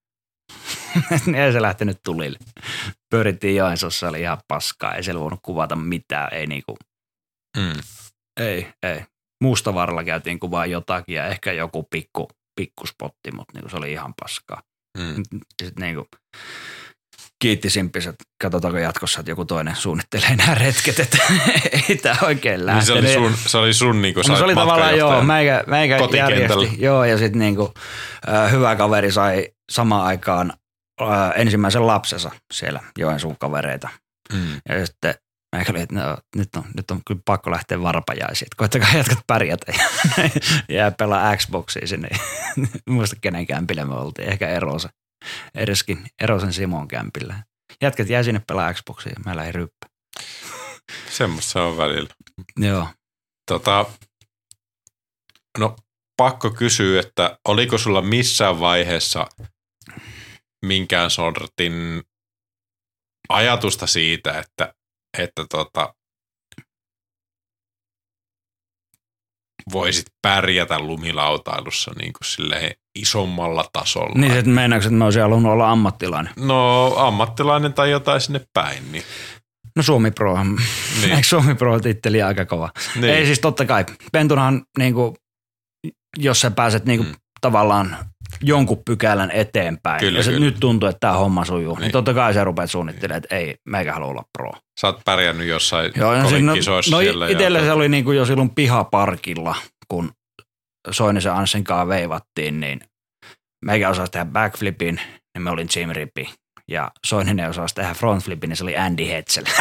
<laughs> niin ei se lähtenyt tulille. Pyörittiin Joensuussa, oli ihan paskaa, ei siellä voinut kuvata mitään, ei niinku, Mm. ei, ei. Mustavaralla käytiin kuvaa jotakin ja ehkä joku pikku, pikkuspotti, mutta niinku se oli ihan paskaa. Mm. Sitten niinku, kiitti Simppis, että katsotaanko jatkossa, että joku toinen suunnittelee nämä retket, että <laughs> ei tämä oikein Niin se lähtenyt. oli sun, se oli sun niin kuin No se oli tavallaan joo, meikä, meikä järjesti. Joo, ja sitten niinku, äh, hyvä kaveri sai samaan aikaan äh, ensimmäisen lapsensa siellä Joensuun kavereita. Mm. Ja sitten meikä oli, että no, nyt, on, nyt on kyllä pakko lähteä varpajaisiin. että Koittakaa jatkat pärjätä. Ja <laughs> jää pelaa Xboxia sinne. <laughs> Muista kenen kämpillä me oltiin. Ehkä Erosen. Ereskin Erosen Simon kämpillä. Jätkät jäi sinne pelaa Xboxia ja mä lähdin ryppä. Semmoista se on välillä. Joo. Tota, no pakko kysyä, että oliko sulla missään vaiheessa minkään sortin ajatusta siitä, että, että tota, voisit pärjätä lumilautailussa niin kuin silleen isommalla tasolla. Niin, että meinaatko, että mä olisin halunnut olla ammattilainen? No ammattilainen tai jotain sinne päin. Niin. No Suomi Pro, niin. Niin. eikö Suomi Pro titteli aika kova? Niin. Niin. Ei siis totta kai. Pentunahan, niinku, jos sä pääset niinku, Mm. mm. tavallaan jonkun pykälän eteenpäin, Kyllä, ja se kyllä. nyt tuntuu, että tämä homma sujuu, niin. Niin. niin totta kai sä rupeat suunnittelemaan, että ei, meikä halua olla pro. Sä oot pärjännyt jossain Joo, no, no, no itsellä se oli niinku jo silloin pihaparkilla, kun Soinisen Anssen kanssa veivattiin, niin meikä osasi tehdä backflipin, niin me olin Jim Rippi. Ja Soininen osasi tehdä frontflipin, niin se oli Andy Hetzel. <laughs>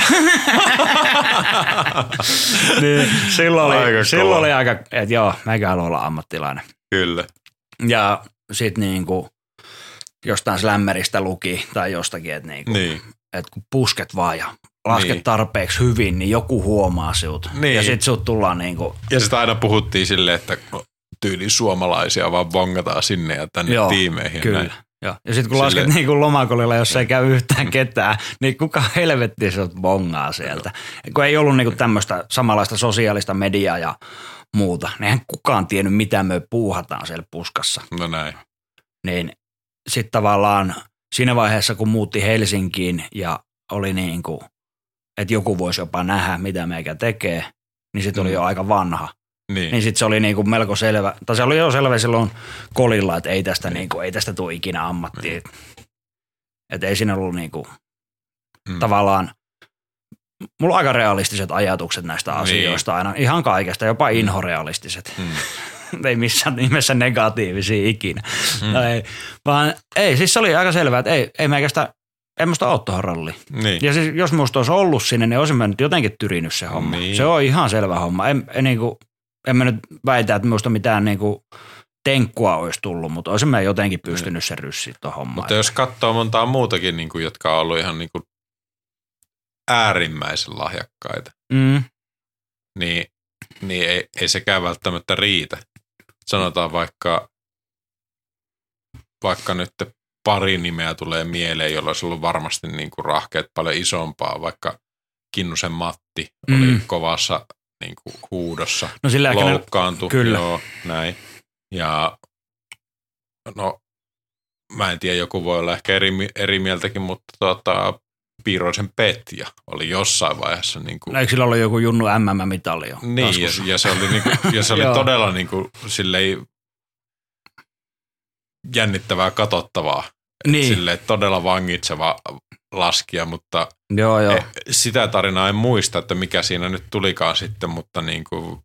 niin, silloin oli, Aika silloin oli aika, että joo, meikä haluaa olla ammattilainen. Kyllä. Ja sitten niinku, jostain slämmeristä luki tai jostakin, että niinku, Niin. et kun pusket vaan ja lasket Niin. niin. tarpeeksi hyvin, niin joku huomaa sinut. Niin. Ja sitten sut tullaan niinku, Ja sitä aina puhuttiin silleen, että tyyli suomalaisia vaan bongataan sinne ja tänne Joo, tiimeihin. ja kyllä. näin. Joo. Ja sitten kun Sille- lasket niinku lomakolilla, jos ei käy yhtään ketään, niin kuka helvetti sut bongaa sieltä. Kun ei ollut niinku tämmöistä samanlaista sosiaalista mediaa ja muuta, niin eihän kukaan tiennyt, mitä me puuhataan siellä puskassa. No näin. niin sitten tavallaan siinä vaiheessa, kun muutti Helsinkiin ja oli niin kuin, että joku voisi jopa nähdä, mitä meikä tekee, niin sitten oli Mm. jo aika vanha. Niin. Niin sitten se oli niin kuin melko selvä, tai se oli jo selvä silloin kolilla, että ei tästä, niin kuin, ei tästä tule ikinä ammattia. Että ei siinä ollut niin kuin, Mm. tavallaan, mulla on aika realistiset ajatukset näistä Niin. asioista aina, ihan kaikesta, jopa inhorealistiset Mm. <laughs> ei missään nimessä negatiivisia ikinä. Mm. Mm. Ei, vaan ei, siis se oli aika selvää, että ei, ei meikästä, en musta ole tuohon ralliin. Niin. Ja siis jos musta olisi ollut sinne, niin olisin mä nyt jotenkin tyrinyt se homma. Niin. Niin. Se on ihan selvä homma. En, en, niinku, en mä nyt väitä, että minusta mitään niinku tenkkua olisi tullut, mutta olisin mä jotenkin pystynyt sen ryssiin tuon hommaan. Mutta jos katsoo montaa muutakin, niin kuin, jotka on ollut ihan niin kuin äärimmäisen lahjakkaita, Mm, niin, niin ei, ei sekään välttämättä riitä. Sanotaan vaikka, vaikka nyt pari nimeä tulee mieleen, jolla olisi ollut varmasti niin kuin rahkeet paljon isompaa, vaikka Kinnusen Matti oli Mm. kovassa niin kuin huudossa, no sillä loukkaantui, kyllä. joo, näin. Ja no, mä en tiedä, joku voi olla ehkä eri, eri mieltäkin, mutta tota, Piiroisen Petja oli jossain vaiheessa niin kuin, no, eikö sillä ollut joku Junnu MM-mitali jo niin, ja, taskussa? ja, se oli, niinku, ja se oli <laughs> todella niinku, silleen jännittävää katsottavaa. Niin, Silleen todella vangitseva laskija, mutta joo joo. e, sitä tarinaa en muista, että mikä siinä nyt tulikaan sitten, mutta niinku,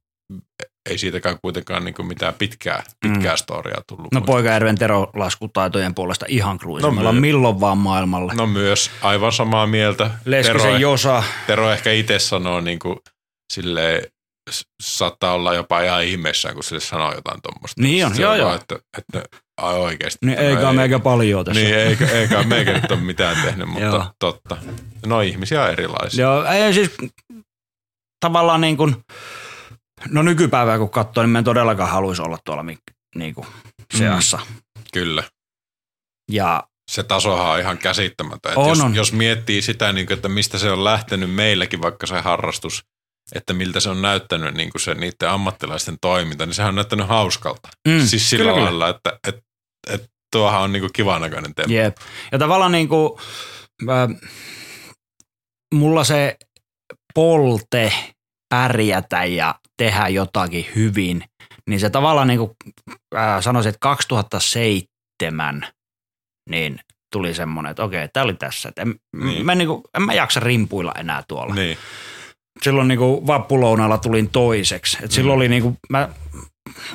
ei siitäkään kuitenkaan niinku mitään pitkää, pitkää mm. storiaa tullut. No Poikajärven Tero laskutaitojen puolesta ihan kruisi. No milloin vaan maailmalla. No, myös aivan samaa mieltä. Leskisen Tero, Josa. Tero ehkä itse sanoo niin kuin, silleen, saattaa olla jopa ihan ihmeessään, kun sille sanoo jotain tuommoista. Niin on, joo, joo. Että, että ai oikeasti. Niin eikä ei- meikä paljon tässä. Niin, eikä, eikä <laughs> meikä nyt ole mitään tehnyt, mutta Joo. totta. No ihmisiä on erilaisia. Joo, ei siis tavallaan niin kuin, no nykypäivää kun katsoo, niin mä en todellakaan haluaisi olla tuolla mi- niin kuin seassa. Mm. Kyllä. Ja Se tasohan on ihan käsittämätön. On, jos, on. jos miettii sitä, niin kuin, että mistä se on lähtenyt meilläkin, vaikka se harrastus, että miltä se on näyttänyt niin kuin se niiden ammattilaisten toiminta, niin sehän on näyttänyt hauskalta. mm, Siis sillä kyllä, kyllä. lailla, että, että, että tuohan on niin kuin kivan näköinen temppu. Jep. Ja tavallaan niin kuin, äh, mulla se polte pärjätä ja tehdä jotakin hyvin, niin se tavallaan niin kuin, äh, sanoisin, että 2007, niin tuli semmoinen, että okei, tämä oli tässä. Että en, Niin. mä, niin kuin, en mä jaksa rimpuilla enää tuolla. Niin. Silloin niin kuin vappulounalla tulin toiseksi. Et silloin Mm. oli niin kuin, mä,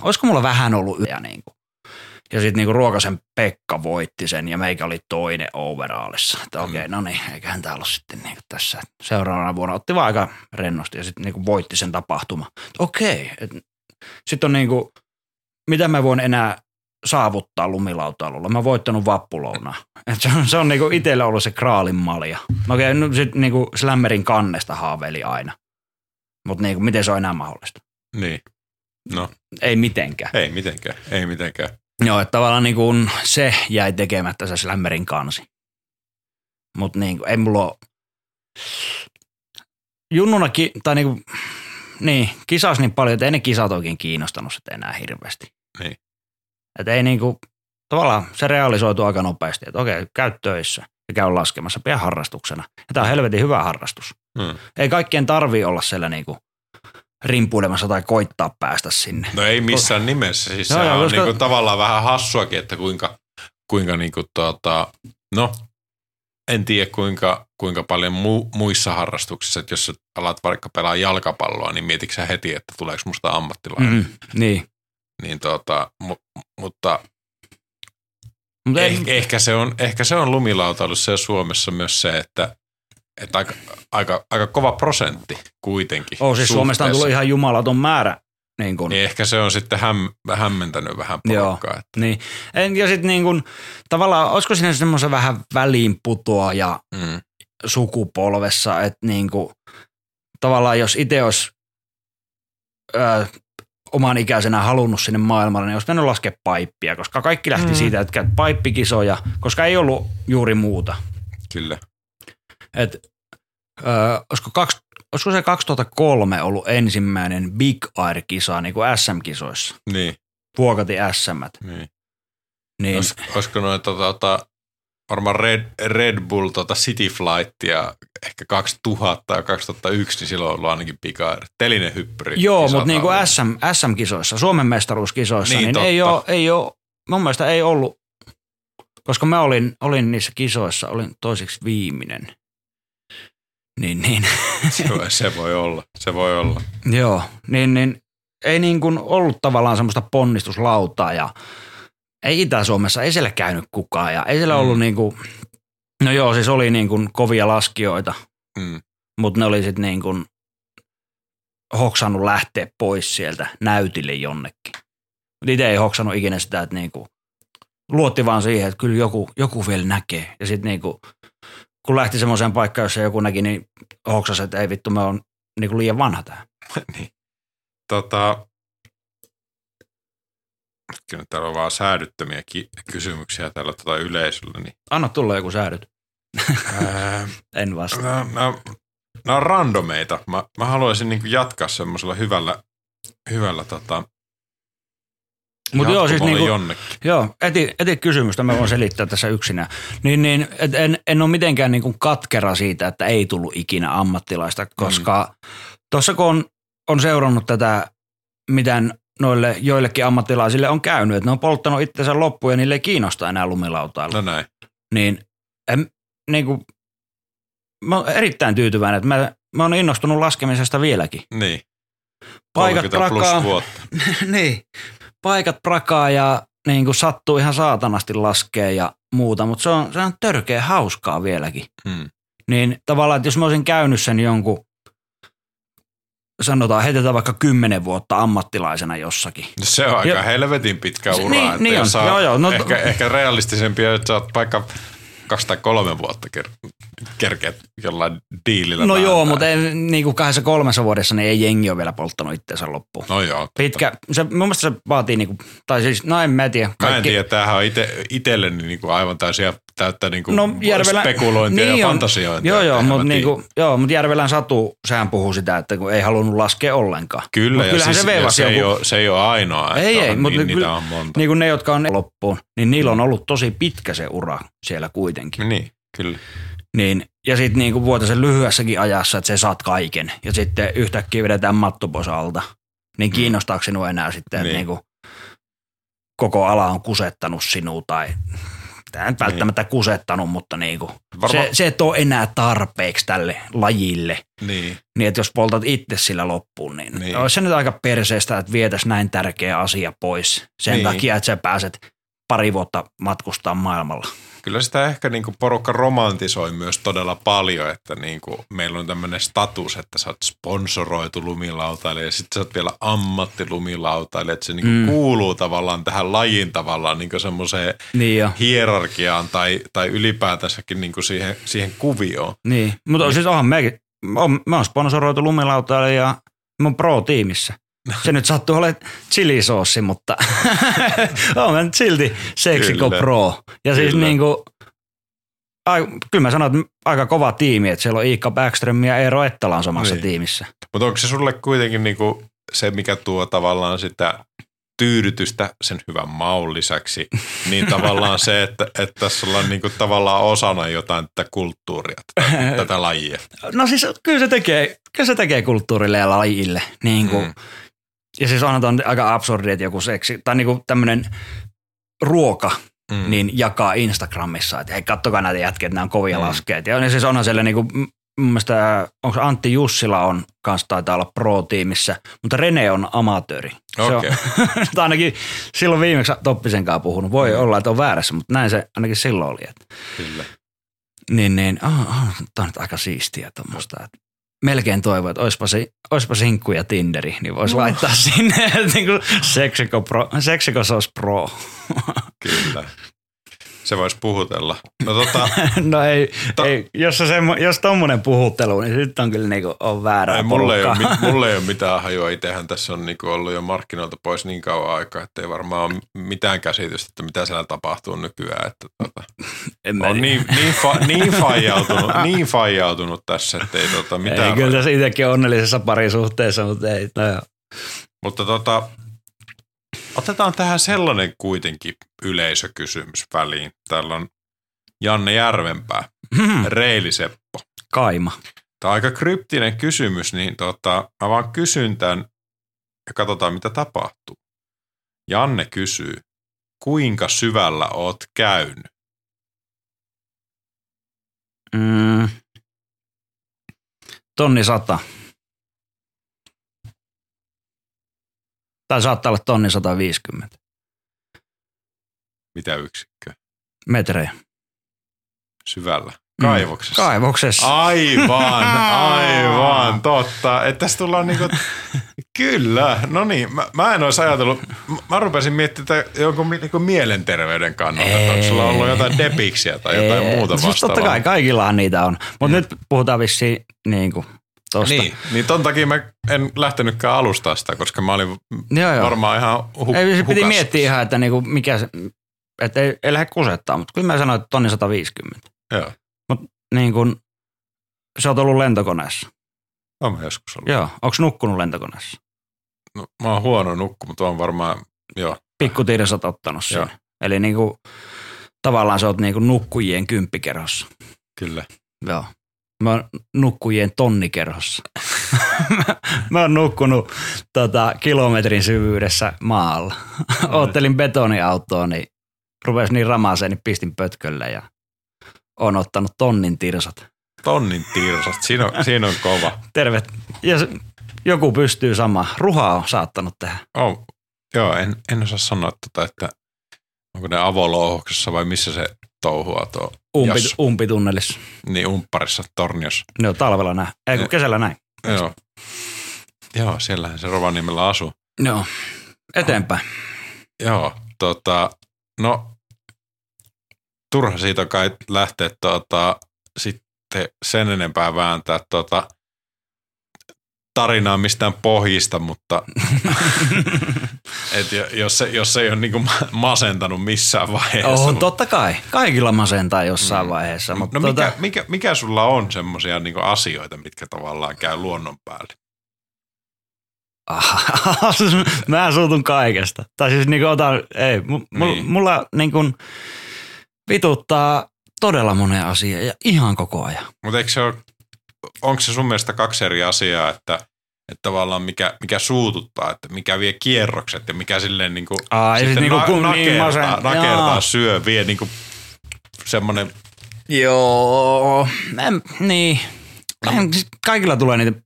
olisiko mulla vähän ollut yö niin kuin. Ja sitten niinku Ruokasen Pekka voitti sen ja meikä oli toinen overallissa. Että okei, okay, no niin, eiköhän tää ollut sitten niinku tässä. Seuraavana vuonna otti vaan aika rennosti ja sitten niinku voitti sen tapahtuma. Okei, okay, sitten on niinku, mitä mä voin enää saavuttaa lumilautailulla. Mä oon voittanut vappulounaa. Et se on, se on niinku itselle ollut se kraalin malja. No okei, no sit niinku Slammerin kannesta haaveili aina. Mutta niinku, miten se on enää mahdollista? Niin. No, Ei mitenkään. ei mitenkään. Ei mitenkään. Joo, että tavallaan niin kuin se jäi tekemättä se Slammerin kansi. Mutta niin kuin, ei mulla ole... Junnuna, ki- tai niin kuin, niin, kisas niin paljon, että ei ne kisat oikein kiinnostanut sitä enää hirveästi. Niin. Että ei niin kuin, tavallaan se realisoitu aika nopeasti, että okei, käy töissä ja käy laskemassa, pidä harrastuksena. Ja tämä on helvetin hyvä harrastus. Hmm. Ei kaikkien tarvii olla siellä niin kuin rimpuilemassa tai koittaa päästä sinne. No ei missään nimessä. Siis Joo, sehän joo, on koska- niinku tavallaan vähän hassuakin, että kuinka, kuinka niinku tuota, no en tiedä kuinka, kuinka paljon mu, muissa harrastuksissa, että jos sä alat vaikka pelaa jalkapalloa, niin mietitkö sä heti, että tuleeko musta ammattilainen. Mm. Niin. Niin tuota, mu, mutta eh, ehkä, se on, ehkä se on lumilautailussa ja Suomessa myös se, että, että aika, aika, aika kova prosentti kuitenkin. Oh, siis Suomesta on tullut ihan jumalaton määrä. Niin kuin, Niin ehkä se on sitten häm, hämmentänyt vähän Joo. porukkaa. Että, niin. En- Ja sitten niin kuin, tavallaan, olisiko siinä semmoisen vähän väliin putoa ja mm, sukupolvessa, että niin kuin, tavallaan jos itse olisi ö, oman ikäisenä halunnut sinne maailmalle, niin olisi mennyt laskea paippia, koska kaikki lähti Mm. siitä, että käyt paippikisoja, koska ei ollut juuri muuta. kyllä. Et, ö, olisiko, kaksi, olisiko se 2003 ollut ensimmäinen Big Air-kisa niin kuin SM-kisoissa? Niin, Vuokati SM. niin. Niin, Olis, olisiko noin tota, tota, varmaan Red, Red Bull tota City Flightia ehkä 2000 ja 2001, niin silloin on ollut ainakin pika telinen hyppyri. Joo, mutta niin kuin. SM, SM-kisoissa, Suomen mestaruuskisoissa, Niin, niin, ei, ole, ei ole, mun mielestä ei ollut, koska mä olin, olin niissä kisoissa, olin toiseksi viimeinen. Niin, niin, <laughs> Se, voi- se voi olla, se voi olla. joo, niin, niin ei niin kuin ollut tavallaan semmoista ponnistuslautaa ja ei Itä-Suomessa, ei siellä käynyt kukaan ja ei siellä Mm. ollut niin kuin, no joo, siis oli niin kuin kovia laskijoita, Mm. mutta ne oli sitten niin kuin hoksannut lähteä pois sieltä näytille jonnekin. Mutta itse ei hoksannut ikinä sitä, että niinku, luotti vaan siihen, että kyllä joku, joku vielä näkee. Ja sitten niinku, kun lähti semmoiseen paikkaan, jossa joku näki, niin hoksasi, että ei vittu, me on niinku liian vanha tähän. <laughs> niin. Tota, kyllä täällä on vaan säädyttömiä ki- kysymyksiä täällä tota yleisöllä. Niin, <laughs> Anna tulla joku säädyt. ää, <laughs> En vasta. Nämä, nämä, nämä on randomeita. Mä, mä haluaisin niin jatkaa semmoisella hyvällä, hyvällä tota, Mut joo, siis niinku- jonnekin. Joo, eti, eti kysymystä mä voin selittää tässä yksinään. Niin, niin et en, en ole mitenkään niin kuin katkera siitä, että ei tullut ikinä ammattilaista, koska mm. tuossa kun on, on seurannut tätä, miten noille joillekin ammattilaisille on käynyt, että ne on polttanut itsensä loppuun ja niille ei kiinnosta enää lumilautailu. No näin. Niin, en, niin kuin, mä oon erittäin tyytyväinen, että mä, mä oon innostunut laskemisesta vieläkin. Niin. Paikat 30 plus prakaa, vuotta. <laughs> niin, paikat prakaa ja niin kuin sattuu ihan saatanasti laskee ja muuta, mutta se on, se on törkeä hauskaa vieläkin. Hmm. Niin tavallaan, että jos mä olisin käynyt sen jonkun, sanotaan, heitetään vaikka kymmenen vuotta ammattilaisena jossakin. Se on aika Ja- helvetin pitkä Se- ura. niin, että niin on. saa Joo, joo, no- ehkä, ehkä realistisempi, että sä oot vaikka kaksi tai kolme vuotta ker- kerkeät jollain diilillä. No joo, mutta ei, niin kuin kahdessa kolmessa vuodessa niin ei jengi ole vielä polttanut itseensä loppuun. No joo. Pitkä, se, mun mielestä se vaatii, niin kuin, tai siis, no en mä tiedä. Mä en tiedä, tämähän on ite, itselleni niinku aivan täysiä täyttä niinku No, Järvelä- spekulointia niin ja on. fantasiointia. Joo, joo, mutta niinku, joo, mut Järvelän Satu, sehän puhuu sitä, että kun ei halunnut laskea ollenkaan. Kyllä, Mut ja siis, se veivasi se, ei joku- ole, se ei ole ainoa. Ei, että ei, on, mutta niin, kyllä- niitä on monta. Niin kuin ne, jotka on loppuun, niin niillä on ollut tosi pitkä se ura siellä kuitenkin. Niin, kyllä. Niin, ja sitten niin kuin vuotisen lyhyessäkin ajassa, että sä saat kaiken, ja sitten yhtäkkiä vedetään matto pois alta, niin kiinnostaako sinua enää sitten, että Niin. niin kuin koko ala on kusettanut sinua tai Tämä ei välttämättä kusettanut, mutta niinku, Varma- se, se et ole enää tarpeeksi tälle lajille. Niin. Niin, että jos poltat itse sillä loppuun, niin, Niin. niin. olisi se nyt aika perseestä, että vietäisi näin tärkeä asia pois sen Niin. niin. takia, että sä pääset pari vuotta matkustaa maailmalla. Kyllä sitä ehkä niinku porukka romantisoi myös todella paljon, että niinku meillä on tämmöinen status, että sä oot sponsoroitu lumilautailija ja sitten sä oot vielä ammattilumilautailija, että se niinku mm. Mm. kuuluu tavallaan tähän lajin tavallaan niinku semmoiseen Niin jo. hierarkiaan tai, tai ylipäätänsäkin niinku siihen, siihen kuvioon. Niin, mutta siis onhan mekin, on, mä oon sponsoroitu lumilautailija oon pro-tiimissä. Se nyt sattuu olemaan chilisoossi, mutta <laughs> on nyt silti seksiko Kyllä. pro. Ja siis Kyllä. niinku, ai, kyllä mä sanon, että aika kova tiimi, että siellä on Iikka Backström ja Eero Ettala on samassa Niin. niin. tiimissä. Mutta onko se sulle kuitenkin niinku se, mikä tuo tavallaan sitä tyydytystä sen hyvän maun lisäksi, niin tavallaan se, että, että tässä ollaan niinku tavallaan osana jotain tätä kulttuuria, tätä, tätä lajia. No siis kyllä se tekee, kyllä se tekee kulttuurille ja lajille. Niin kuin, Mm. Ja siis onhan ton aika absurdi, että joku seksi, tai niin kuin tämmöinen ruoka, Mm. niin jakaa Instagramissa, että hei kattokaa näitä jätkiä, että nämä on kovia Mm. laskeet. Ja siis onhan siellä niin kuin, m- mun mielestä, onko Antti Jussila on kanssa taitaa olla pro-tiimissä, mutta Rene on amatööri. Se on- tai <laughs> ainakin silloin viimeksi Toppisen kanssa puhunut. Voi Mm. olla, että on väärässä, mutta näin se ainakin silloin oli. Että. Kyllä. Niin, niin. Oh, oh, tämä on nyt aika siistiä tuommoista. että Melkein toivon, että olisipa, se, olisipa sinkku ja Tinderi, niin voisi laittaa sinne <laughs> niin kuin Seksiko, pro, Seksiko Sos Pro. Kyllä. Se voisi puhutella. No tota, <laughs> no ei, Ta- ei jos, se jos tommonen puhuttelu, niin nyt on kyllä niinku, on väärää ei, mulle, ei ole, <laughs> mulle ei ole mitään hajua. Itsehän tässä on niinku ollut jo markkinoilta pois niin kauan aikaa, että ei varmaan ole mitään käsitystä, että mitä siellä tapahtuu nykyään. Että tota, <laughs> En on niin, niin, fa, niin, faijautunut, niin faijautunut tässä, että ei tota, mitään. ei, kyllä tässä itsekin on onnellisessa parisuhteessa, mutta ei. No joo. Mutta tota, otetaan tähän sellainen kuitenkin yleisökysymys väliin. Täällä on Janne Järvenpää, Hmm, Reili Seppo. kaima. Tämä on aika kryptinen kysymys, niin tota, mä vaan kysyn tämän ja katsotaan mitä tapahtuu. Janne kysyy, kuinka syvällä oot käynyt? Mm. Tonni sata. Tai saattaa olla tonni 150 Mitä yksikköä? metrejä. Syvällä. Mm. Kaivoksessa. Kaivoksessa. Aivan, <laughs> aivan, totta. Että tässä tullaan niinku, <laughs> kyllä, no niin, mä, mä en olisi ajatellut, mä- rupesin miettimään jonkun niinku mielenterveyden kannalta, että onko sulla ollut jotain depiksiä tai jotain Ei, muuta siis vastaavaa. Totta kai, kaikillahan niitä on. Mutta Mm. nyt puhutaan vissiin niin kuin tosta. Niin, niin ton takia mä en lähtenytkään alustaa sitä, koska mä olin Joo, joo. varmaan ihan hu- Ei, se piti miettiä ihan, että niinku mikä se, että ei, ei lähde kusettaa, mutta kyllä mä sanoin, että tonni 150. Joo, Niin kuin, sä oot ollut lentokoneessa. on mä joskus ollut. Joo, onko nukkunut lentokoneessa? No, mä oon huono nukku, mutta on varmaan, joo, Pikkutiiris oot ottanut Joo. siinä. Eli niinku, tavallaan sä oot niinku nukkujien kymppikerhossa. kyllä. Joo. Mä oon nukkujien tonnikerhossa. <laughs> mä oon nukkunut tota, kilometrin syvyydessä maalla. Oottelin betoniautoa, niin rupesi niin ramaseen, niin pistin pötkölle ja on ottanut tonnin tirsat. Tonnin tirsat, siinä on, siinä on kova. Terve. Ja joku pystyy sama. Ruha on saattanut tehdä. Oh, joo, en, en osaa sanoa tota, että onko ne avolouhoksessa vai missä se touhua tuo Umpi, Jas. umpitunnelissa. niin umpparissa torniossa. Ne on talvella näin. Ei kun Ja- kesällä näin. Joo. Joo, siellähän se Rovaniemellä asuu. Joo. Eteenpäin. Joo, tota, no turha siitä kai lähteä tota, sitten sen enempää vääntää tota, tarinaa mistään pohjista, mutta <laughs> et jo- jos, se, jos se ei ole niinku ma- masentanut missään vaiheessa. On mutta- totta kai. Kaikilla masentaa jossain Mm. vaiheessa. Mutta No tota, mikä, mikä, mikä sulla on semmoisia niinku asioita, mitkä tavallaan käy luonnon päälle? <laughs> mä suutun kaikesta. Tai siis niinku otan, ei, Niin. niin. mulla niinku vituttaa todella monen asia ja ihan koko ajan. Mutta eikö se ole, onko se sun mielestä kaksi eri asiaa, että, että tavallaan mikä, mikä suututtaa, että mikä vie kierrokset ja mikä silleen niinku, Ai, sitten siis niinku na- niin nakertaa, masen- nakertaa jaa. syö, vie niinku semmoinen, Joo, en, niin. En, siis kaikilla tulee niitä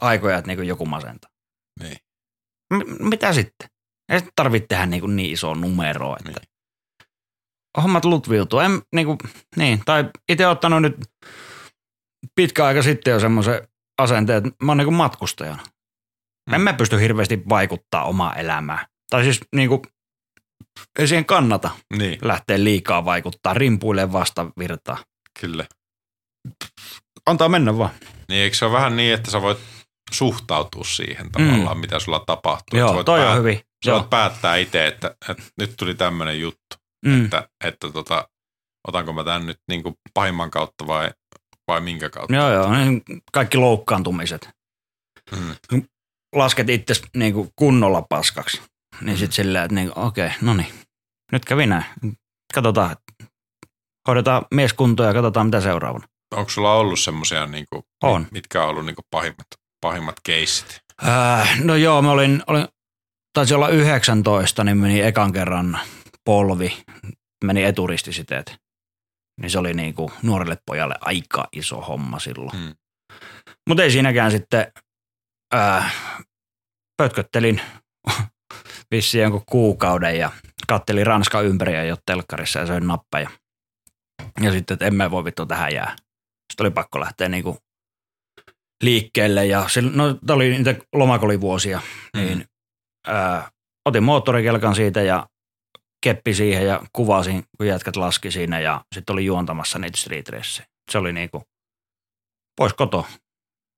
aikoja, että niinku joku masentaa. niin, M- mitä sitten? Ei tarvitse tehdä niinku niin isoa numeroa, että Niin. hommat lutviutuu. En, niinku, niin, tai itse ottanut nyt pitkä aika sitten jo semmoisen asenteen, että mä oon niinku matkustajana. Mm. En mä pysty hirveästi vaikuttaa omaan elämään. Tai siis niinku, ei siihen kannata niin, lähteä liikaa vaikuttaa, rimpuilee vastavirtaa. kyllä. Antaa mennä vaan. Niin eikö se ole vähän niin, että sä voit suhtautua siihen tavallaan, mm. mitä sulla tapahtuu. Että sä Joo, voit toi päät- on hyvin. Sä Joo. voit päättää itse, että, että nyt tuli tämmöinen juttu, Mm. että, että tota, otanko mä tämän nyt niin kuin pahimman kautta vai, vai minkä kautta. Joo, joo. niin Kaikki loukkaantumiset. Mm. Lasket itse niin kunnolla paskaksi. Niin Mm. sitten silleen, että niin, okei, no niin. Nyt kävi näin. Katsotaan. Hoidetaan mieskuntoa ja katsotaan mitä seuraavana. Onko sulla ollut semmoisia, niin kuin, On. mitkä on ollut niin kuin pahimmat, pahimmat keissit? Äh, no joo, mä olin, olin, taisi olla 19, niin meni ekan kerran polvi, meni eturistisiteet. Niin se oli niin kuin nuorelle pojalle aika iso homma silloin. Mm. Mutta ei siinäkään sitten, äh, pötköttelin <laughs> vissiin jonkun kuukauden ja kattelin Ranska ympäri ja jo telkkarissa ja söin nappeja. Ja sitten, että emme voi vittu tähän jää. Sitten oli pakko lähteä niinku liikkeelle ja sillä, no oli niitä lomakolivuosia, niin ää, otin moottorikelkan siitä ja keppi siihen ja kuvasin, kun jätkät laski siinä ja sitten oli juontamassa niitä street. Se oli niinku pois koto,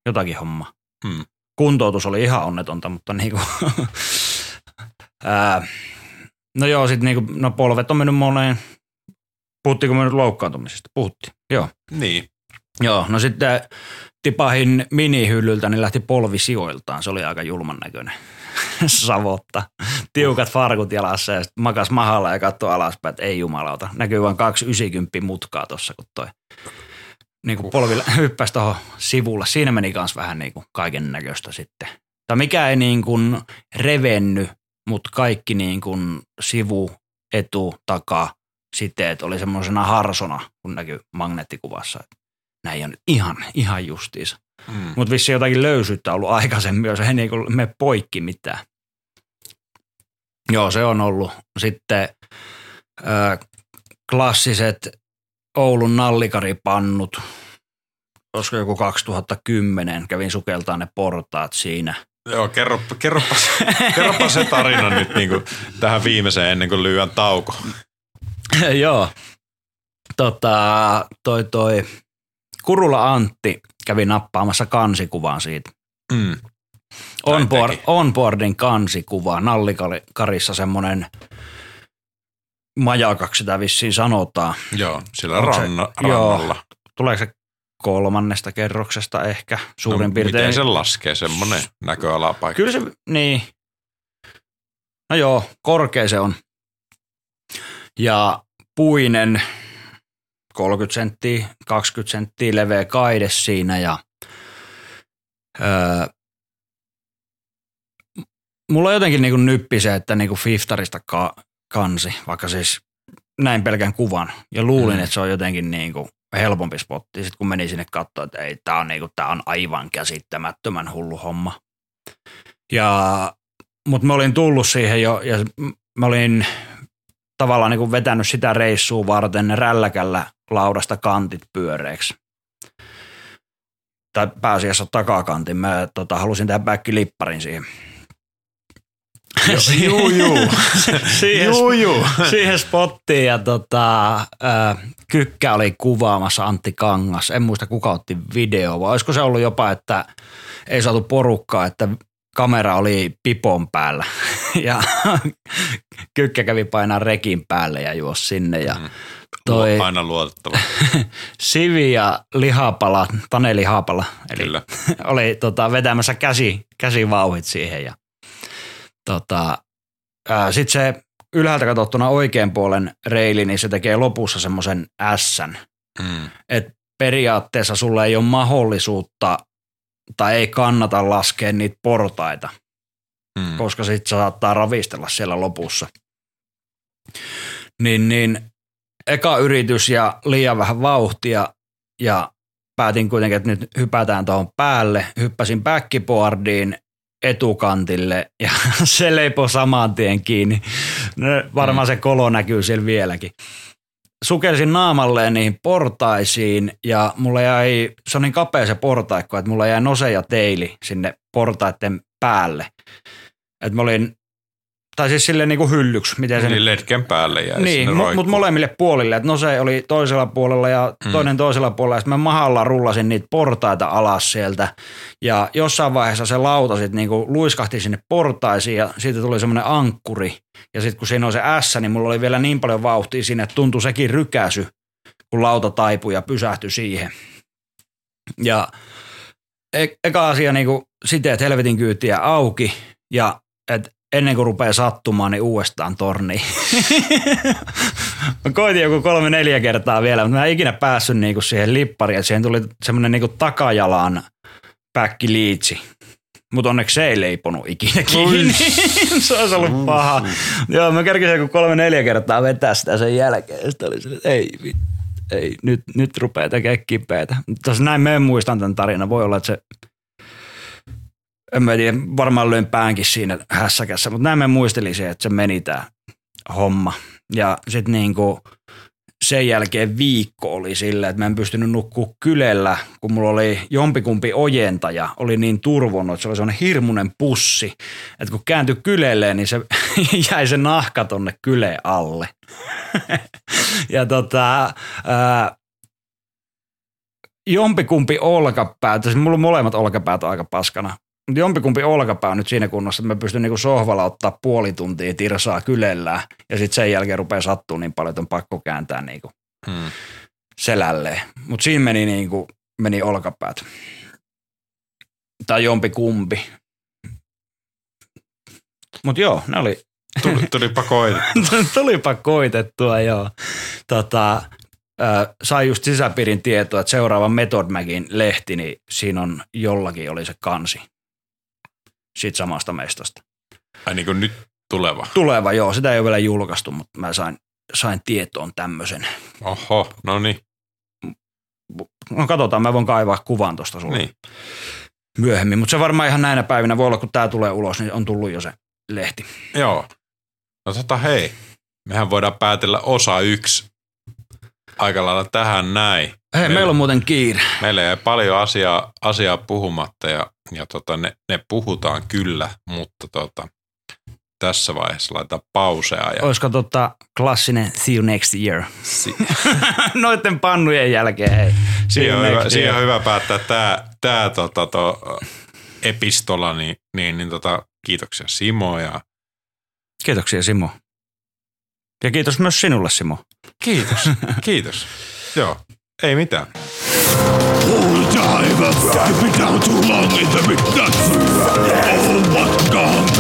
jotakin homma. Hmm. Kuntoutus oli ihan onnetonta, mutta niinku, <laughs> ää, no joo, sitten niinku, no polvet on mennyt moneen, puhuttiinko me nyt loukkaantumisesta? Puhuttiin, joo. Niin, Joo, no sitten tipahin minihyllyltä, niin lähti polvi sijoiltaan. Se oli aika julman näköinen <laughs> savotta. Tiukat farkut jalassa ja sitten makas mahalla ja katsoi alaspäin, että ei jumalauta. Näkyy vain kaksi 90 mutkaa tuossa, kun toi niin kuin polvi <laughs> hyppäsi tuohon sivulle. Siinä meni kans vähän niin kuin kaiken näköistä sitten. Tai mikä ei niin kuin revenny, mutta kaikki niin kuin sivu, etu, taka, siteet oli semmoisena harsona, kun näkyy magneettikuvassa. Näin on ihan, ihan justiinsa. Mm. Mutta vissi jotakin löysyyttä ollut aikaisemmin, jos ei niinku me poikki mitään. Joo, se on ollut. Sitten ö, klassiset Oulun nallikaripannut. Olisiko joku 2010, kävin sukeltaa ne portaat siinä. Joo, kerropa, kerropa, kerropa se tarina nyt niin kuin tähän viimeiseen ennen kuin lyön tauko. <laughs> Joo. Tota, toi toi Kurula Antti kävi nappaamassa kansikuvan siitä. Mm. Onboard, onboardin kansikuva, nallikarissa semmoinen majakaksi sitä vissiin sanotaan. Joo, sillä Onko se- ranna, joo. rannalla. Tuleeko se kolmannesta kerroksesta ehkä suurin no, piirtein? Miten se laskee, semmoinen näköalapaikka? Kyllä se, niin. No joo, korkea se on. Ja puinen 30 senttiä, 20 senttiä leveä kaide siinä ja öö, mulla on jotenkin niinku nyppi se, että niinku Fiftarista ka- kansi, vaikka siis näin pelkän kuvan ja luulin, Mm. että se on jotenkin niinku helpompi spotti. Sitten kun meni sinne katsoa, että ei, tää on, niinku, tää on aivan käsittämättömän hullu homma. Ja, mutta mä olin tullut siihen jo ja mä olin tavallaan niinku vetänyt sitä reissua varten rälläkällä laudasta kantit pyöreiksi. Tai pääasiassa takakantin. Mä tota, halusin tehdä back-lipparin <laughs> siihen. Juu, juu. siihen, juu, juu. siihen spottiin ja tota, Kykkä oli kuvaamassa Antti Kangas. En muista kuka otti video, vai olisiko se ollut jopa, että ei saatu porukkaa, että kamera oli pipon päällä <laughs> ja Kykkä kävi painaa rekin päälle ja juosi sinne ja Mm. Toi Aina luotettava, <laughs> Sivi ja Lihapala, Taneli Haapala, eli kyllä. <laughs> oli tota, vetämässä käsi, käsivauhit siihen ja tota, sitten se ylhäältä katsottuna oikean puolen reili, niin se tekee lopussa semmoisen S. Mm. että periaatteessa sulla ei ole mahdollisuutta tai ei kannata laskea niitä portaita, Mm. koska sitten saattaa ravistella siellä lopussa. Niin, niin eka yritys ja liian vähän vauhtia ja päätin kuitenkin, että nyt hypätään tuohon päälle. Hyppäsin backboardiin etukantille ja <laughs> se leipoi saman tien kiinni. No, varmaan se kolo näkyy siellä vieläkin. Sukelsin naamalleen niihin portaisiin ja mulla jäi, se on niin kapea se portaikko, että mulla jäi nose ja teili sinne portaiden päälle. Että mä olin, tai siis silleen niin kuin hyllyksi, miten se Niin letken päälle jäi niin, mutta molemmille puolille. Et no se oli toisella puolella ja Mm. toinen toisella puolella. Ja sitten mä mahalla rullasin niitä portaita alas sieltä. Ja jossain vaiheessa se lauta sit niinku luiskahti sinne portaisiin ja siitä tuli semmoinen ankkuri. Ja sitten kun siinä on se S, niin mulla oli vielä niin paljon vauhtia siinä, että tuntui sekin rykäsy, kun lauta taipui ja pysähtyi siihen. Ja e- eka asia niinku siteet helvetin kyytiä auki ja et ennen kuin rupeaa sattumaan, niin uudestaan torniin. <laughs> mä koitin joku kolme neljä kertaa vielä, mutta mä en ikinä päässyt niinku siihen lippariin, että siihen tuli semmoinen niinku takajalan päkkiliitsi. Mutta onneksi se ei leiponut ikinä kiinni. <laughs> se olisi ollut paha. Joo, mä kerkisin joku kolme neljä kertaa vetää sitä sen jälkeen. Sitten oli että ei, vi- ei nyt, nyt rupeaa tekemään kipeätä. Tuossa näin mä en muistan tämän tarinan. Voi olla, että se en mä tiedä, varmaan löin päänkin siinä hässäkässä, mutta näin mä muistelin se, että se meni tämä homma. Ja sitten niinku sen jälkeen viikko oli sillä, että mä en pystynyt nukkua kylellä, kun mulla oli jompikumpi ojentaja, oli niin turvonnut, että se oli sellainen hirmuinen pussi, että kun kääntyi kylelleen, niin se <laughs> jäi se nahka tonne kyle alle. <laughs> ja tota, ää, jompikumpi olkapää, siis mulla on molemmat olkapäät aika paskana, mutta jompikumpi olkapää nyt siinä kunnossa, että mä pystyn niinku sohvalla ottaa puoli tuntia tirsaa kylellään ja sitten sen jälkeen rupeaa sattua niin paljon, että on pakko kääntää niinku Hmm. selälleen. Mutta siinä meni, niinku, meni olkapäät. Tai jompikumpi. Mutta joo, ne oli, Tuli, tulipa koitettu. tulipa koitettua <laughs> joo. Tota, sai just sisäpiirin tietoa, että seuraava Method Magin lehti, niin siinä on jollakin oli se kansi siitä samasta mestasta. Ai niin kuin nyt tuleva. Tuleva, joo, sitä ei ole vielä julkaistu, mutta mä sain, sain tietoon tämmöisen. Oho, no niin. No katsotaan, mä voin kaivaa kuvan tuosta sulle niin. myöhemmin, mutta se varmaan ihan näinä päivinä voi olla, kun tämä tulee ulos, niin on tullut jo se lehti. Joo. No tota hei, mehän voidaan päätellä osa yksi aika lailla tähän näin. Hei, Meillä- meillä on muuten kiire. Meillä jäi paljon asiaa, asiaa puhumatta ja, ja tota, ne, ne, puhutaan kyllä, mutta tota, tässä vaiheessa laitetaan pausea. Ja, Olisiko tota klassinen see you next year? si- <laughs> Noiden pannujen jälkeen, hei. Siihen, on hyvä, siihen on hyvä päättää tämä tää, tota, to, epistola, niin, niin, niin tota, kiitoksia Simo ja Kiitoksia Simo. Ja kiitos myös sinulle Simo. kiitos, <laughs> kiitos. Joo, ei mitään. All time I've been down too long in the midnight. Oh, what gone?